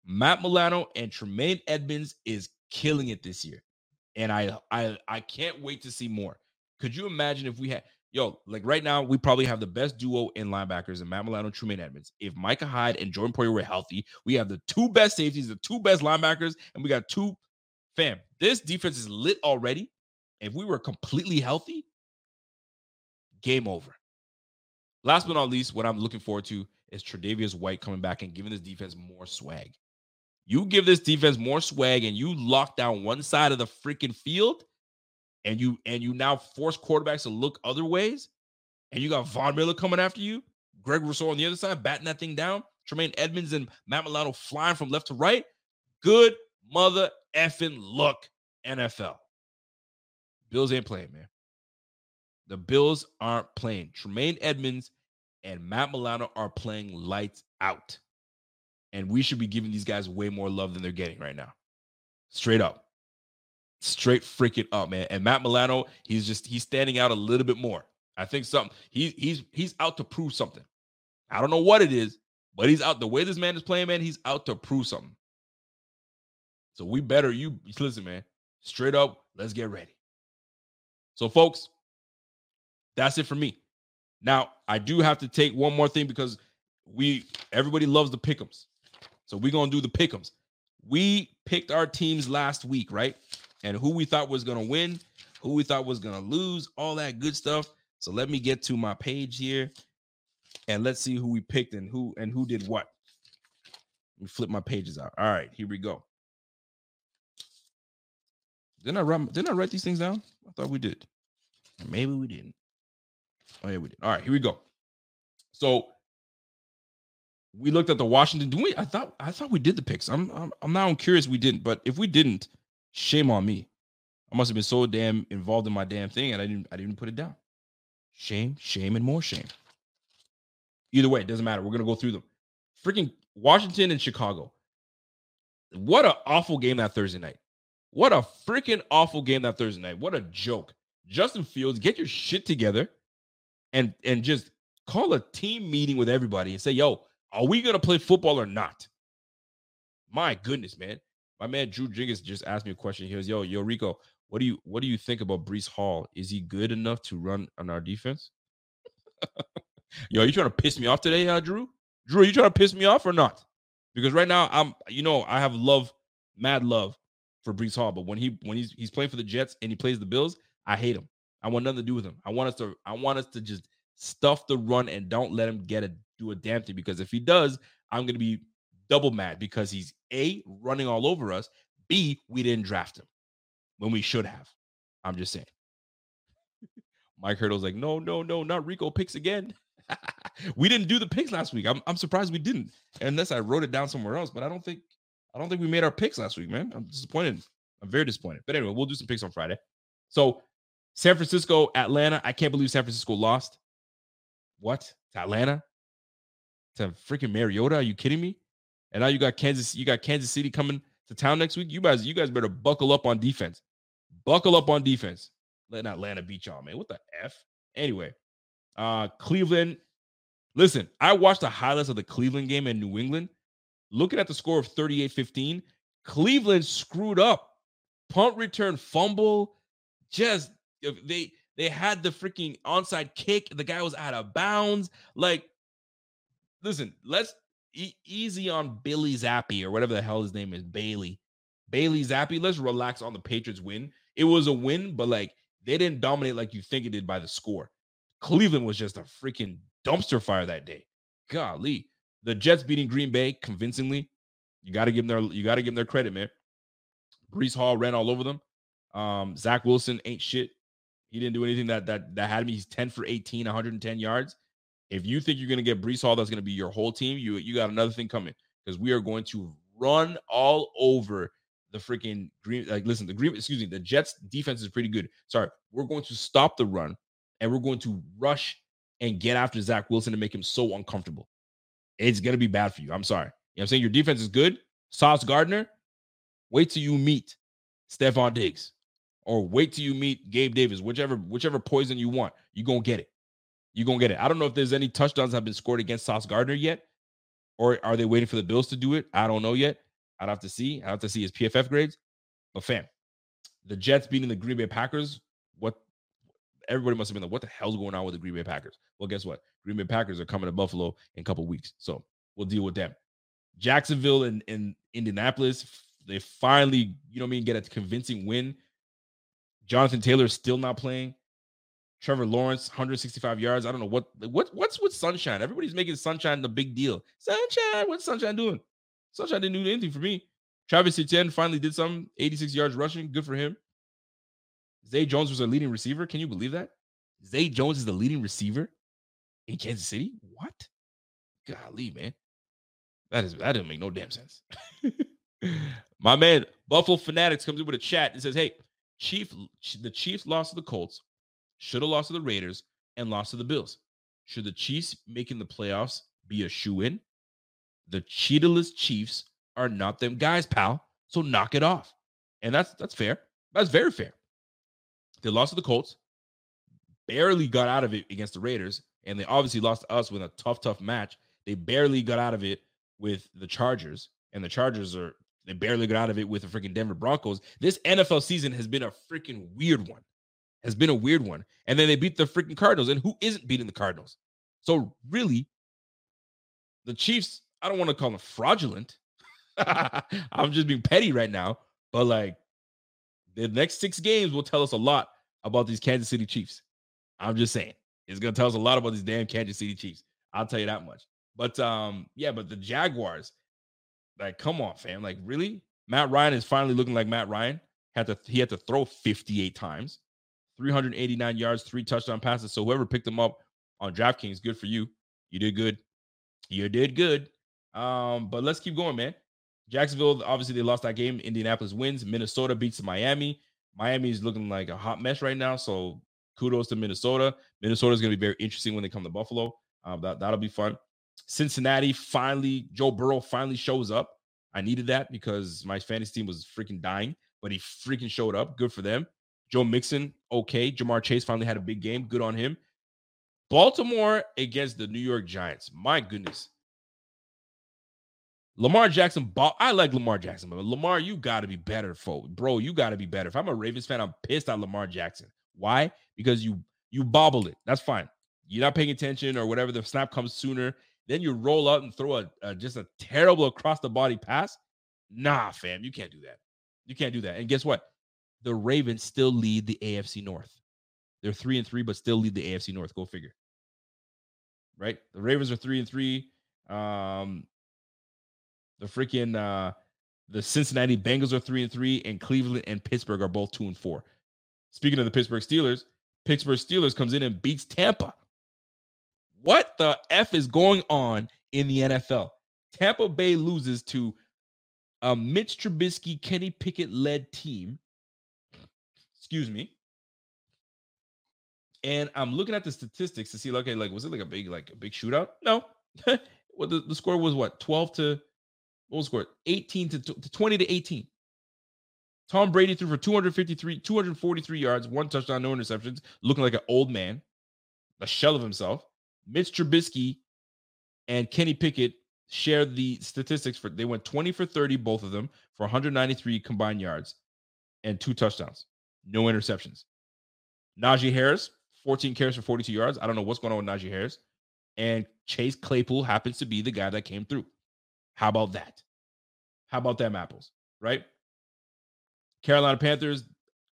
Matt Milano and Tremaine Edmunds is killing it this year. And I I I can't wait to see more. Could you imagine if we had yo, like right now, we probably have the best duo in linebackers in Matt Milano and Tremaine Edmunds. If Micah Hyde and Jordan Poyer were healthy, we have the two best safeties, the two best linebackers, and we got two fam. This defense is lit already. If we were completely healthy, game over. Last but not least, what I'm looking forward to is Tre'Davious White coming back and giving this defense more swag. You give this defense more swag and you lock down one side of the freaking field and you and you now force quarterbacks to look other ways, and you got Von Miller coming after you, Greg Rousseau on the other side, batting that thing down, Tremaine Edmunds and Matt Milano flying from left to right. Good mother effing luck, NFL. Bills ain't playing, man. The Bills aren't playing. Tremaine Edmunds and Matt Milano are playing lights out. And we should be giving these guys way more love than they're getting right now. Straight up straight freaking up, man. And Matt Milano, he's just he's standing out a little bit more. I think something he he's he's out to prove something. I don't know what it is, but he's out. The way this man is playing, man, he's out to prove something. So we better you listen, man. Straight up, let's get ready. So, folks, that's it for me. Now, I do have to take one more thing because we everybody loves the pickums. So we're gonna do the pickums. We picked our teams last week, right? And who we thought was going to win, who we thought was going to lose, all that good stuff. So let me get to my page here and let's see who we picked and who and who did what. Let me flip my pages out. All right, here we go. Didn't I write didn't I write these things down? I thought we did. Maybe we didn't. Oh yeah, we did. All right, here we go. So we looked at the Washington. Do we? I thought I thought we did the picks. I'm I'm, I'm now curious we didn't, but if we didn't, Shame on me. I must have been so damn involved in my damn thing and I didn't I didn't put it down. Shame, shame, and more shame. Either way, it doesn't matter. We're gonna go through them. Freaking Washington and Chicago. What an awful game that Thursday night. What a freaking awful game that Thursday night. What a joke. Justin Fields, get your shit together and and just call a team meeting with everybody and say, yo, are we gonna play football or not? My goodness, man. My man Drew Jiggins just asked me a question. He goes, "Yo, yo, Rico, what do you what do you think about Breece Hall? Is he good enough to run on our defense?" yo, are you trying to piss me off today, uh, Drew? Drew, are you trying to piss me off or not? Because right now I'm, you know, I have love, mad love for Breece Hall, but when he when he's he's playing for the Jets and he plays the Bills, I hate him. I want nothing to do with him. I want us to I want us to just stuff the run and don't let him get a do a damn thing because if he does, I'm gonna be double mad because he's A, running all over us, B, we didn't draft him when we should have. I'm just saying. Mike Hurdle's like, no, no, no, not Rico picks again. we didn't do the picks last week. I'm, I'm surprised we didn't, unless I wrote it down somewhere else. But I don't think I don't think we made our picks last week, man. I'm disappointed. I'm very disappointed. But anyway, we'll do some picks on Friday. So San Francisco, Atlanta. I can't believe San Francisco lost. What? To Atlanta? To freaking Mariota? Are you kidding me? And now you got Kansas, you got Kansas City coming to town next week. You guys, you guys better buckle up on defense. Buckle up on defense. Letting Atlanta beat y'all, man. What the F? Anyway, uh Cleveland. Listen, I watched the highlights of the Cleveland game in New England. Looking at the score of 38-15, Cleveland screwed up. Punt return fumble. Just they they had the freaking onside kick. The guy was out of bounds. Like, listen, let's e- easy on Billy Zappe or whatever the hell his name is, Bailey. Bailey Zappe. Let's relax on the Patriots win. It was a win, but like they didn't dominate like you think it did by the score. Cleveland was just a freaking dumpster fire that day. Golly. The Jets beating Green Bay convincingly. You got to give them their you got to give them their credit, man. Breece Hall ran all over them. Um, Zach Wilson ain't shit. He didn't do anything that that that had me. He's 10 for 18, 110 yards. If you think you're going to get Breece Hall, that's going to be your whole team. You you got another thing coming because we are going to run all over the freaking green. Like, listen, the green. Excuse me, the Jets defense is pretty good. Sorry, we're going to stop the run and we're going to rush and get after Zach Wilson to make him so uncomfortable. It's going to be bad for you. I'm sorry. You know I'm saying? Your defense is good. Sauce Gardner, wait till you meet Stefon Diggs or wait till you meet Gabe Davis, whichever whichever poison you want, you're going to get it you're gonna get it. I don't know if there's any touchdowns have been scored against Sauce Gardner yet, or are they waiting for the Bills to do it? I don't know yet. I'd have to see. I'd have to see his PFF grades. But fam, the Jets beating the Green Bay Packers. What everybody must have been like, what the hell's going on with the Green Bay Packers? Well, guess what? Green Bay Packers are coming to Buffalo in a couple weeks. So we'll deal with them. Jacksonville and, and Indianapolis, they finally, you know what I mean, get a convincing win. Jonathan Taylor is still not playing. Trevor Lawrence, 165 yards. I don't know what what what's with Sunshine. Everybody's making Sunshine the big deal. Sunshine, what's Sunshine doing? Sunshine didn't do anything for me. Travis Etienne finally did some 86 yards rushing. Good for him. Zay Jones was a leading receiver. Can you believe that? Zay Jones is the leading receiver in Kansas City. What? Golly, man. That is that didn't make no damn sense. My man, Buffalo Fanatics comes in with a chat and says, Hey, Chief, the Chiefs lost to the Colts, should have lost to the Raiders, and lost to the Bills. Should the Chiefs making the playoffs be a shoe in? The cheetahless Chiefs are not them guys, pal. So knock it off. And that's that's fair. That's very fair. They lost to the Colts, barely got out of it against the Raiders, and they obviously lost to us with a tough, tough match. They barely got out of it with the Chargers, and the Chargers are they barely got out of it with the freaking Denver Broncos. This NFL season has been a freaking weird one. Has been a weird one. And then they beat the freaking Cardinals. And who isn't beating the Cardinals? So really, the Chiefs, I don't want to call them fraudulent. I'm just being petty right now. But like the next six games will tell us a lot about these Kansas City Chiefs. I'm just saying. It's gonna tell us a lot about these damn Kansas City Chiefs. I'll tell you that much. But um, yeah, but the Jaguars, like, come on, fam. Like, really? Matt Ryan is finally looking like Matt Ryan. Had to he had to throw 58 times, 389 yards, three touchdown passes. So whoever picked him up on DraftKings, good for you. You did good. You did good. Um, but let's keep going, man. Jacksonville, obviously, they lost that game. Indianapolis wins. Minnesota beats Miami. Miami is looking like a hot mess right now. So kudos to Minnesota. Minnesota is going to be very interesting when they come to Buffalo. Um, that, that'll be fun. Cincinnati finally, Joe Burrow finally shows up. I needed that because my fantasy team was freaking dying, but he freaking showed up. Good for them. Joe Mixon, okay. Ja'Marr Chase finally had a big game. Good on him. Baltimore against the New York Giants. My goodness. Lamar Jackson, I like Lamar Jackson, but Lamar, you got to be better, folks. Bro, you got to be better. If I'm a Ravens fan, I'm pissed at Lamar Jackson. Why? Because you you bobbled it. That's fine. You're not paying attention or whatever. The snap comes sooner. Then you roll out and throw a, a just a terrible across the body pass. Nah, fam, you can't do that. You can't do that. And guess what? The Ravens still lead the AFC North. They're three and three, but still lead the AFC North. Go figure. Right? The Ravens are three and three. Um, the freaking uh the Cincinnati Bengals are three and three, and Cleveland and Pittsburgh are both two and four. Speaking of the Pittsburgh Steelers, Pittsburgh Steelers comes in and beats Tampa. What the F is going on in the NFL? Tampa Bay loses to a Mitch Trubisky, Kenny Pickett led team. Excuse me. And I'm looking at the statistics to see, okay, like, was it like a big, like a big shootout? No. well, the, the score was what 12 to what was score? 18 to, to 20 to 18. Tom Brady threw for 253, 243 yards, one touchdown, no interceptions, looking like an old man, a shell of himself. Mitch Trubisky and Kenny Pickett shared the statistics for they went 20 for 30, both of them, for 193 combined yards and two touchdowns, no interceptions. Najee Harris, 14 carries for 42 yards. I don't know what's going on with Najee Harris. And Chase Claypool happens to be the guy that came through. How about that? How about them apples, right? Carolina Panthers,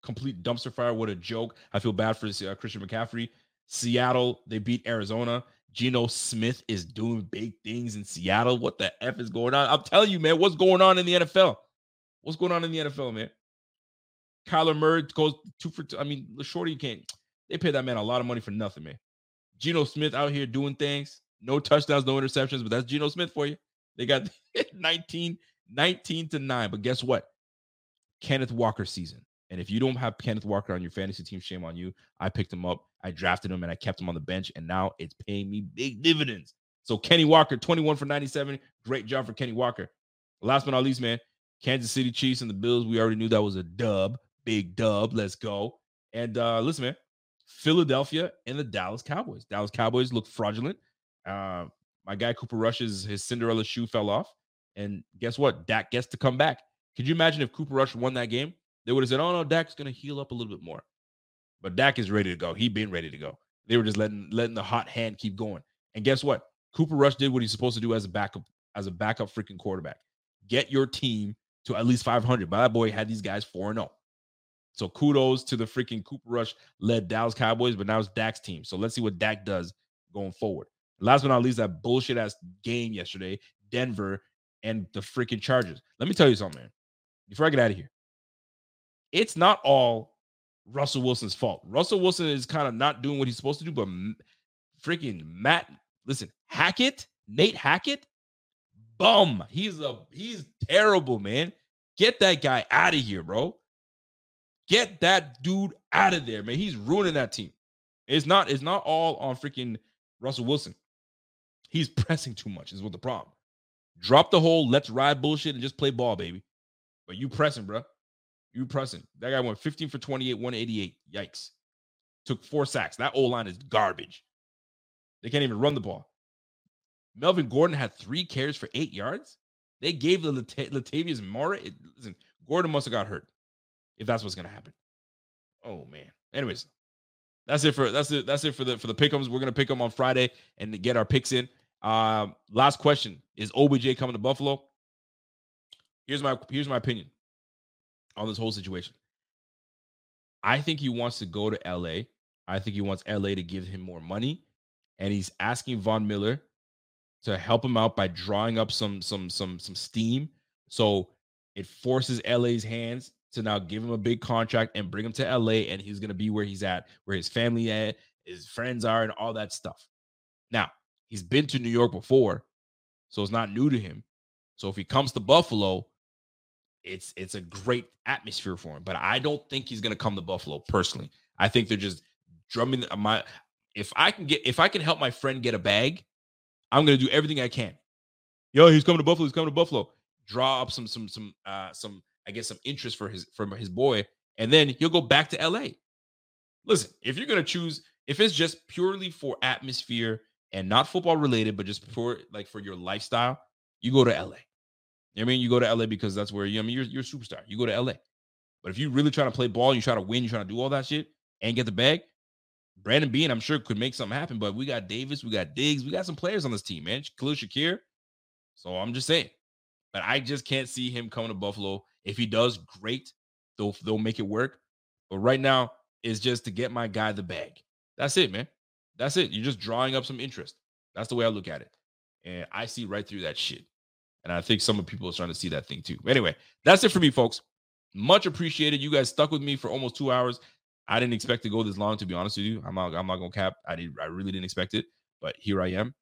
complete dumpster fire. What a joke. I feel bad for uh, Christian McCaffrey. Seattle, they beat Arizona. Geno Smith is doing big things in Seattle. What the F is going on? I'm telling you, man, what's going on in the NFL? What's going on in the NFL, man? Kyler Murray goes two for two. I mean, the shorty can't. They pay that man a lot of money for nothing, man. Geno Smith out here doing things. No touchdowns, no interceptions, but that's Geno Smith for you. They got 19, 19 to 9. But guess what? Kenneth Walker season. And if you don't have Kenneth Walker on your fantasy team, shame on you. I picked him up, I drafted him, and I kept him on the bench. And now it's paying me big dividends. So Kenny Walker, 21 for 97. Great job for Kenny Walker. Last but not least, man, Kansas City Chiefs and the Bills. We already knew that was a dub. Big dub. Let's go. And uh listen, man, Philadelphia and the Dallas Cowboys. Dallas Cowboys look fraudulent. Uh, my guy Cooper Rush's his Cinderella shoe fell off, and guess what? Dak gets to come back. Could you imagine if Cooper Rush won that game? They would have said, "Oh no, Dak's to heal up a little bit more." But Dak is ready to go. He been ready to go. They were just letting letting the hot hand keep going. And guess what? Cooper Rush did what he's supposed to do as a backup as a backup freaking quarterback. Get your team to at least 500. But that boy had these guys 4 0. So kudos to the freaking Cooper Rush led Dallas Cowboys, but now it's Dak's team. So let's see what Dak does going forward. Last but not least, that bullshit ass game yesterday, Denver and the freaking Chargers. Let me tell you something, man. Before I get out of here, it's not all Russell Wilson's fault. Russell Wilson is kind of not doing what he's supposed to do, but freaking Matt, listen, Hackett, Nate Hackett, bum. He's a he's terrible, man. Get that guy out of here, bro. Get that dude out of there, man. He's ruining that team. It's not it's not all on freaking Russell Wilson. He's pressing too much, is what the problem. Drop the whole let's ride bullshit and just play ball, baby. But you pressing, bro. You pressing. That guy went 15 for 28, 188. Yikes. Took four sacks. That old line is garbage. They can't even run the ball. Melvin Gordon had three carries for eight yards. They gave the Lat- Latavius Murray. Listen, Gordon must have got hurt if that's what's gonna happen. Oh man. Anyways, that's it for that's it. That's it for the for the pickums. We're gonna pick them on Friday and get our picks in. Um, last question: Is OBJ coming to Buffalo? Here's my here's my opinion on this whole situation. I think he wants to go to LA. I think he wants LA to give him more money, and he's asking Von Miller to help him out by drawing up some some some some steam. So it forces LA's hands to now give him a big contract and bring him to LA, and he's gonna be where he's at, where his family at, his friends are, and all that stuff. Now he's been to New York before, so it's not new to him. So if he comes to Buffalo, it's it's a great atmosphere for him. But I don't think he's gonna come to Buffalo personally. I think they're just drumming my. If I can get if I can help my friend get a bag, I'm gonna do everything I can. Yo, he's coming to Buffalo. He's coming to Buffalo. Draw up some some some uh some I guess some interest for his from his boy, and then he'll go back to LA. Listen, if you're gonna choose, if it's just purely for atmosphere and not football related, but just for like for your lifestyle, you go to LA. I mean, you go to LA because that's where you. I mean, you're you're a superstar. You go to LA. But if you really trying to play ball, you try to win, you try to do all that shit and get the bag, Brandon Beane, I'm sure could make something happen. But we got Davis, we got Diggs, we got some players on this team, man. Khalil Shakir. So I'm just saying. But I just can't see him coming to Buffalo. If he does, great. They'll they'll make it work. But right now, it's just to get my guy the bag. That's it, man. That's it. You're just drawing up some interest. That's the way I look at it. And I see right through that shit. And I think some of people are starting to see that thing too. Anyway, that's it for me, folks. Much appreciated. You guys stuck with me for almost two hours. I didn't expect to go this long, to be honest with you. I'm not, I'm not gonna cap. I did I really didn't expect it, but here I am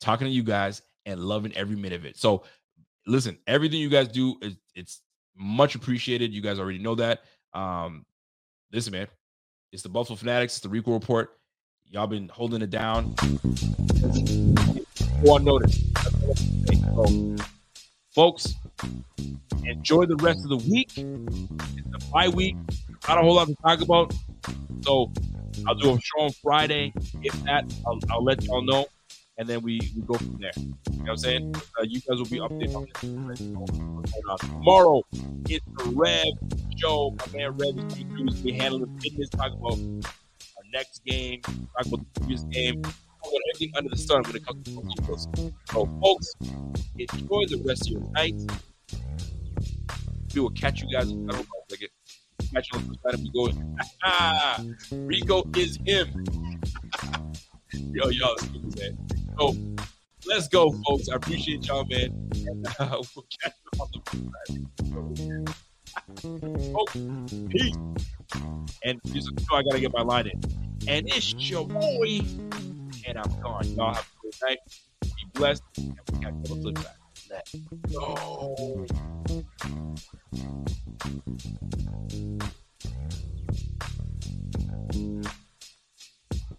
talking to you guys and loving every minute of it. So listen, everything you guys do is it's much appreciated. You guys already know that. Um, listen, man, it's the Buffalo Fanatics, it's the Rico Report. Y'all been holding it down. On notice. So, folks, enjoy the rest of the week. It's a bye week. Not a whole lot to talk about. So I'll do a show on Friday. If that, I'll, I'll let y'all know. And then we, we go from there. You know what I'm saying? Uh, you guys will be updated on this. Tomorrow, it's the Rev show. My man Rev is to be handling business, talk about our next game, talk about the previous game, talk about everything under the sun when it comes to football. So, folks, enjoy the rest of your night. We will catch you guys. I don't know like it. Catch you on the side if we go. Rico is him. Yo, y'all, man. So let's go, folks. I appreciate y'all, man. And, uh, we'll catch you on the Oh, peace. And just I gotta get my line in. And it's your boy, and I'm gone. Y'all have a good night. Be blessed, and we catch you on the flip side. Let's go.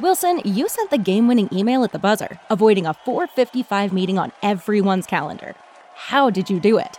Wilson, you sent the game winning email at the buzzer, avoiding a 455 meeting on everyone's calendar. How did you do it?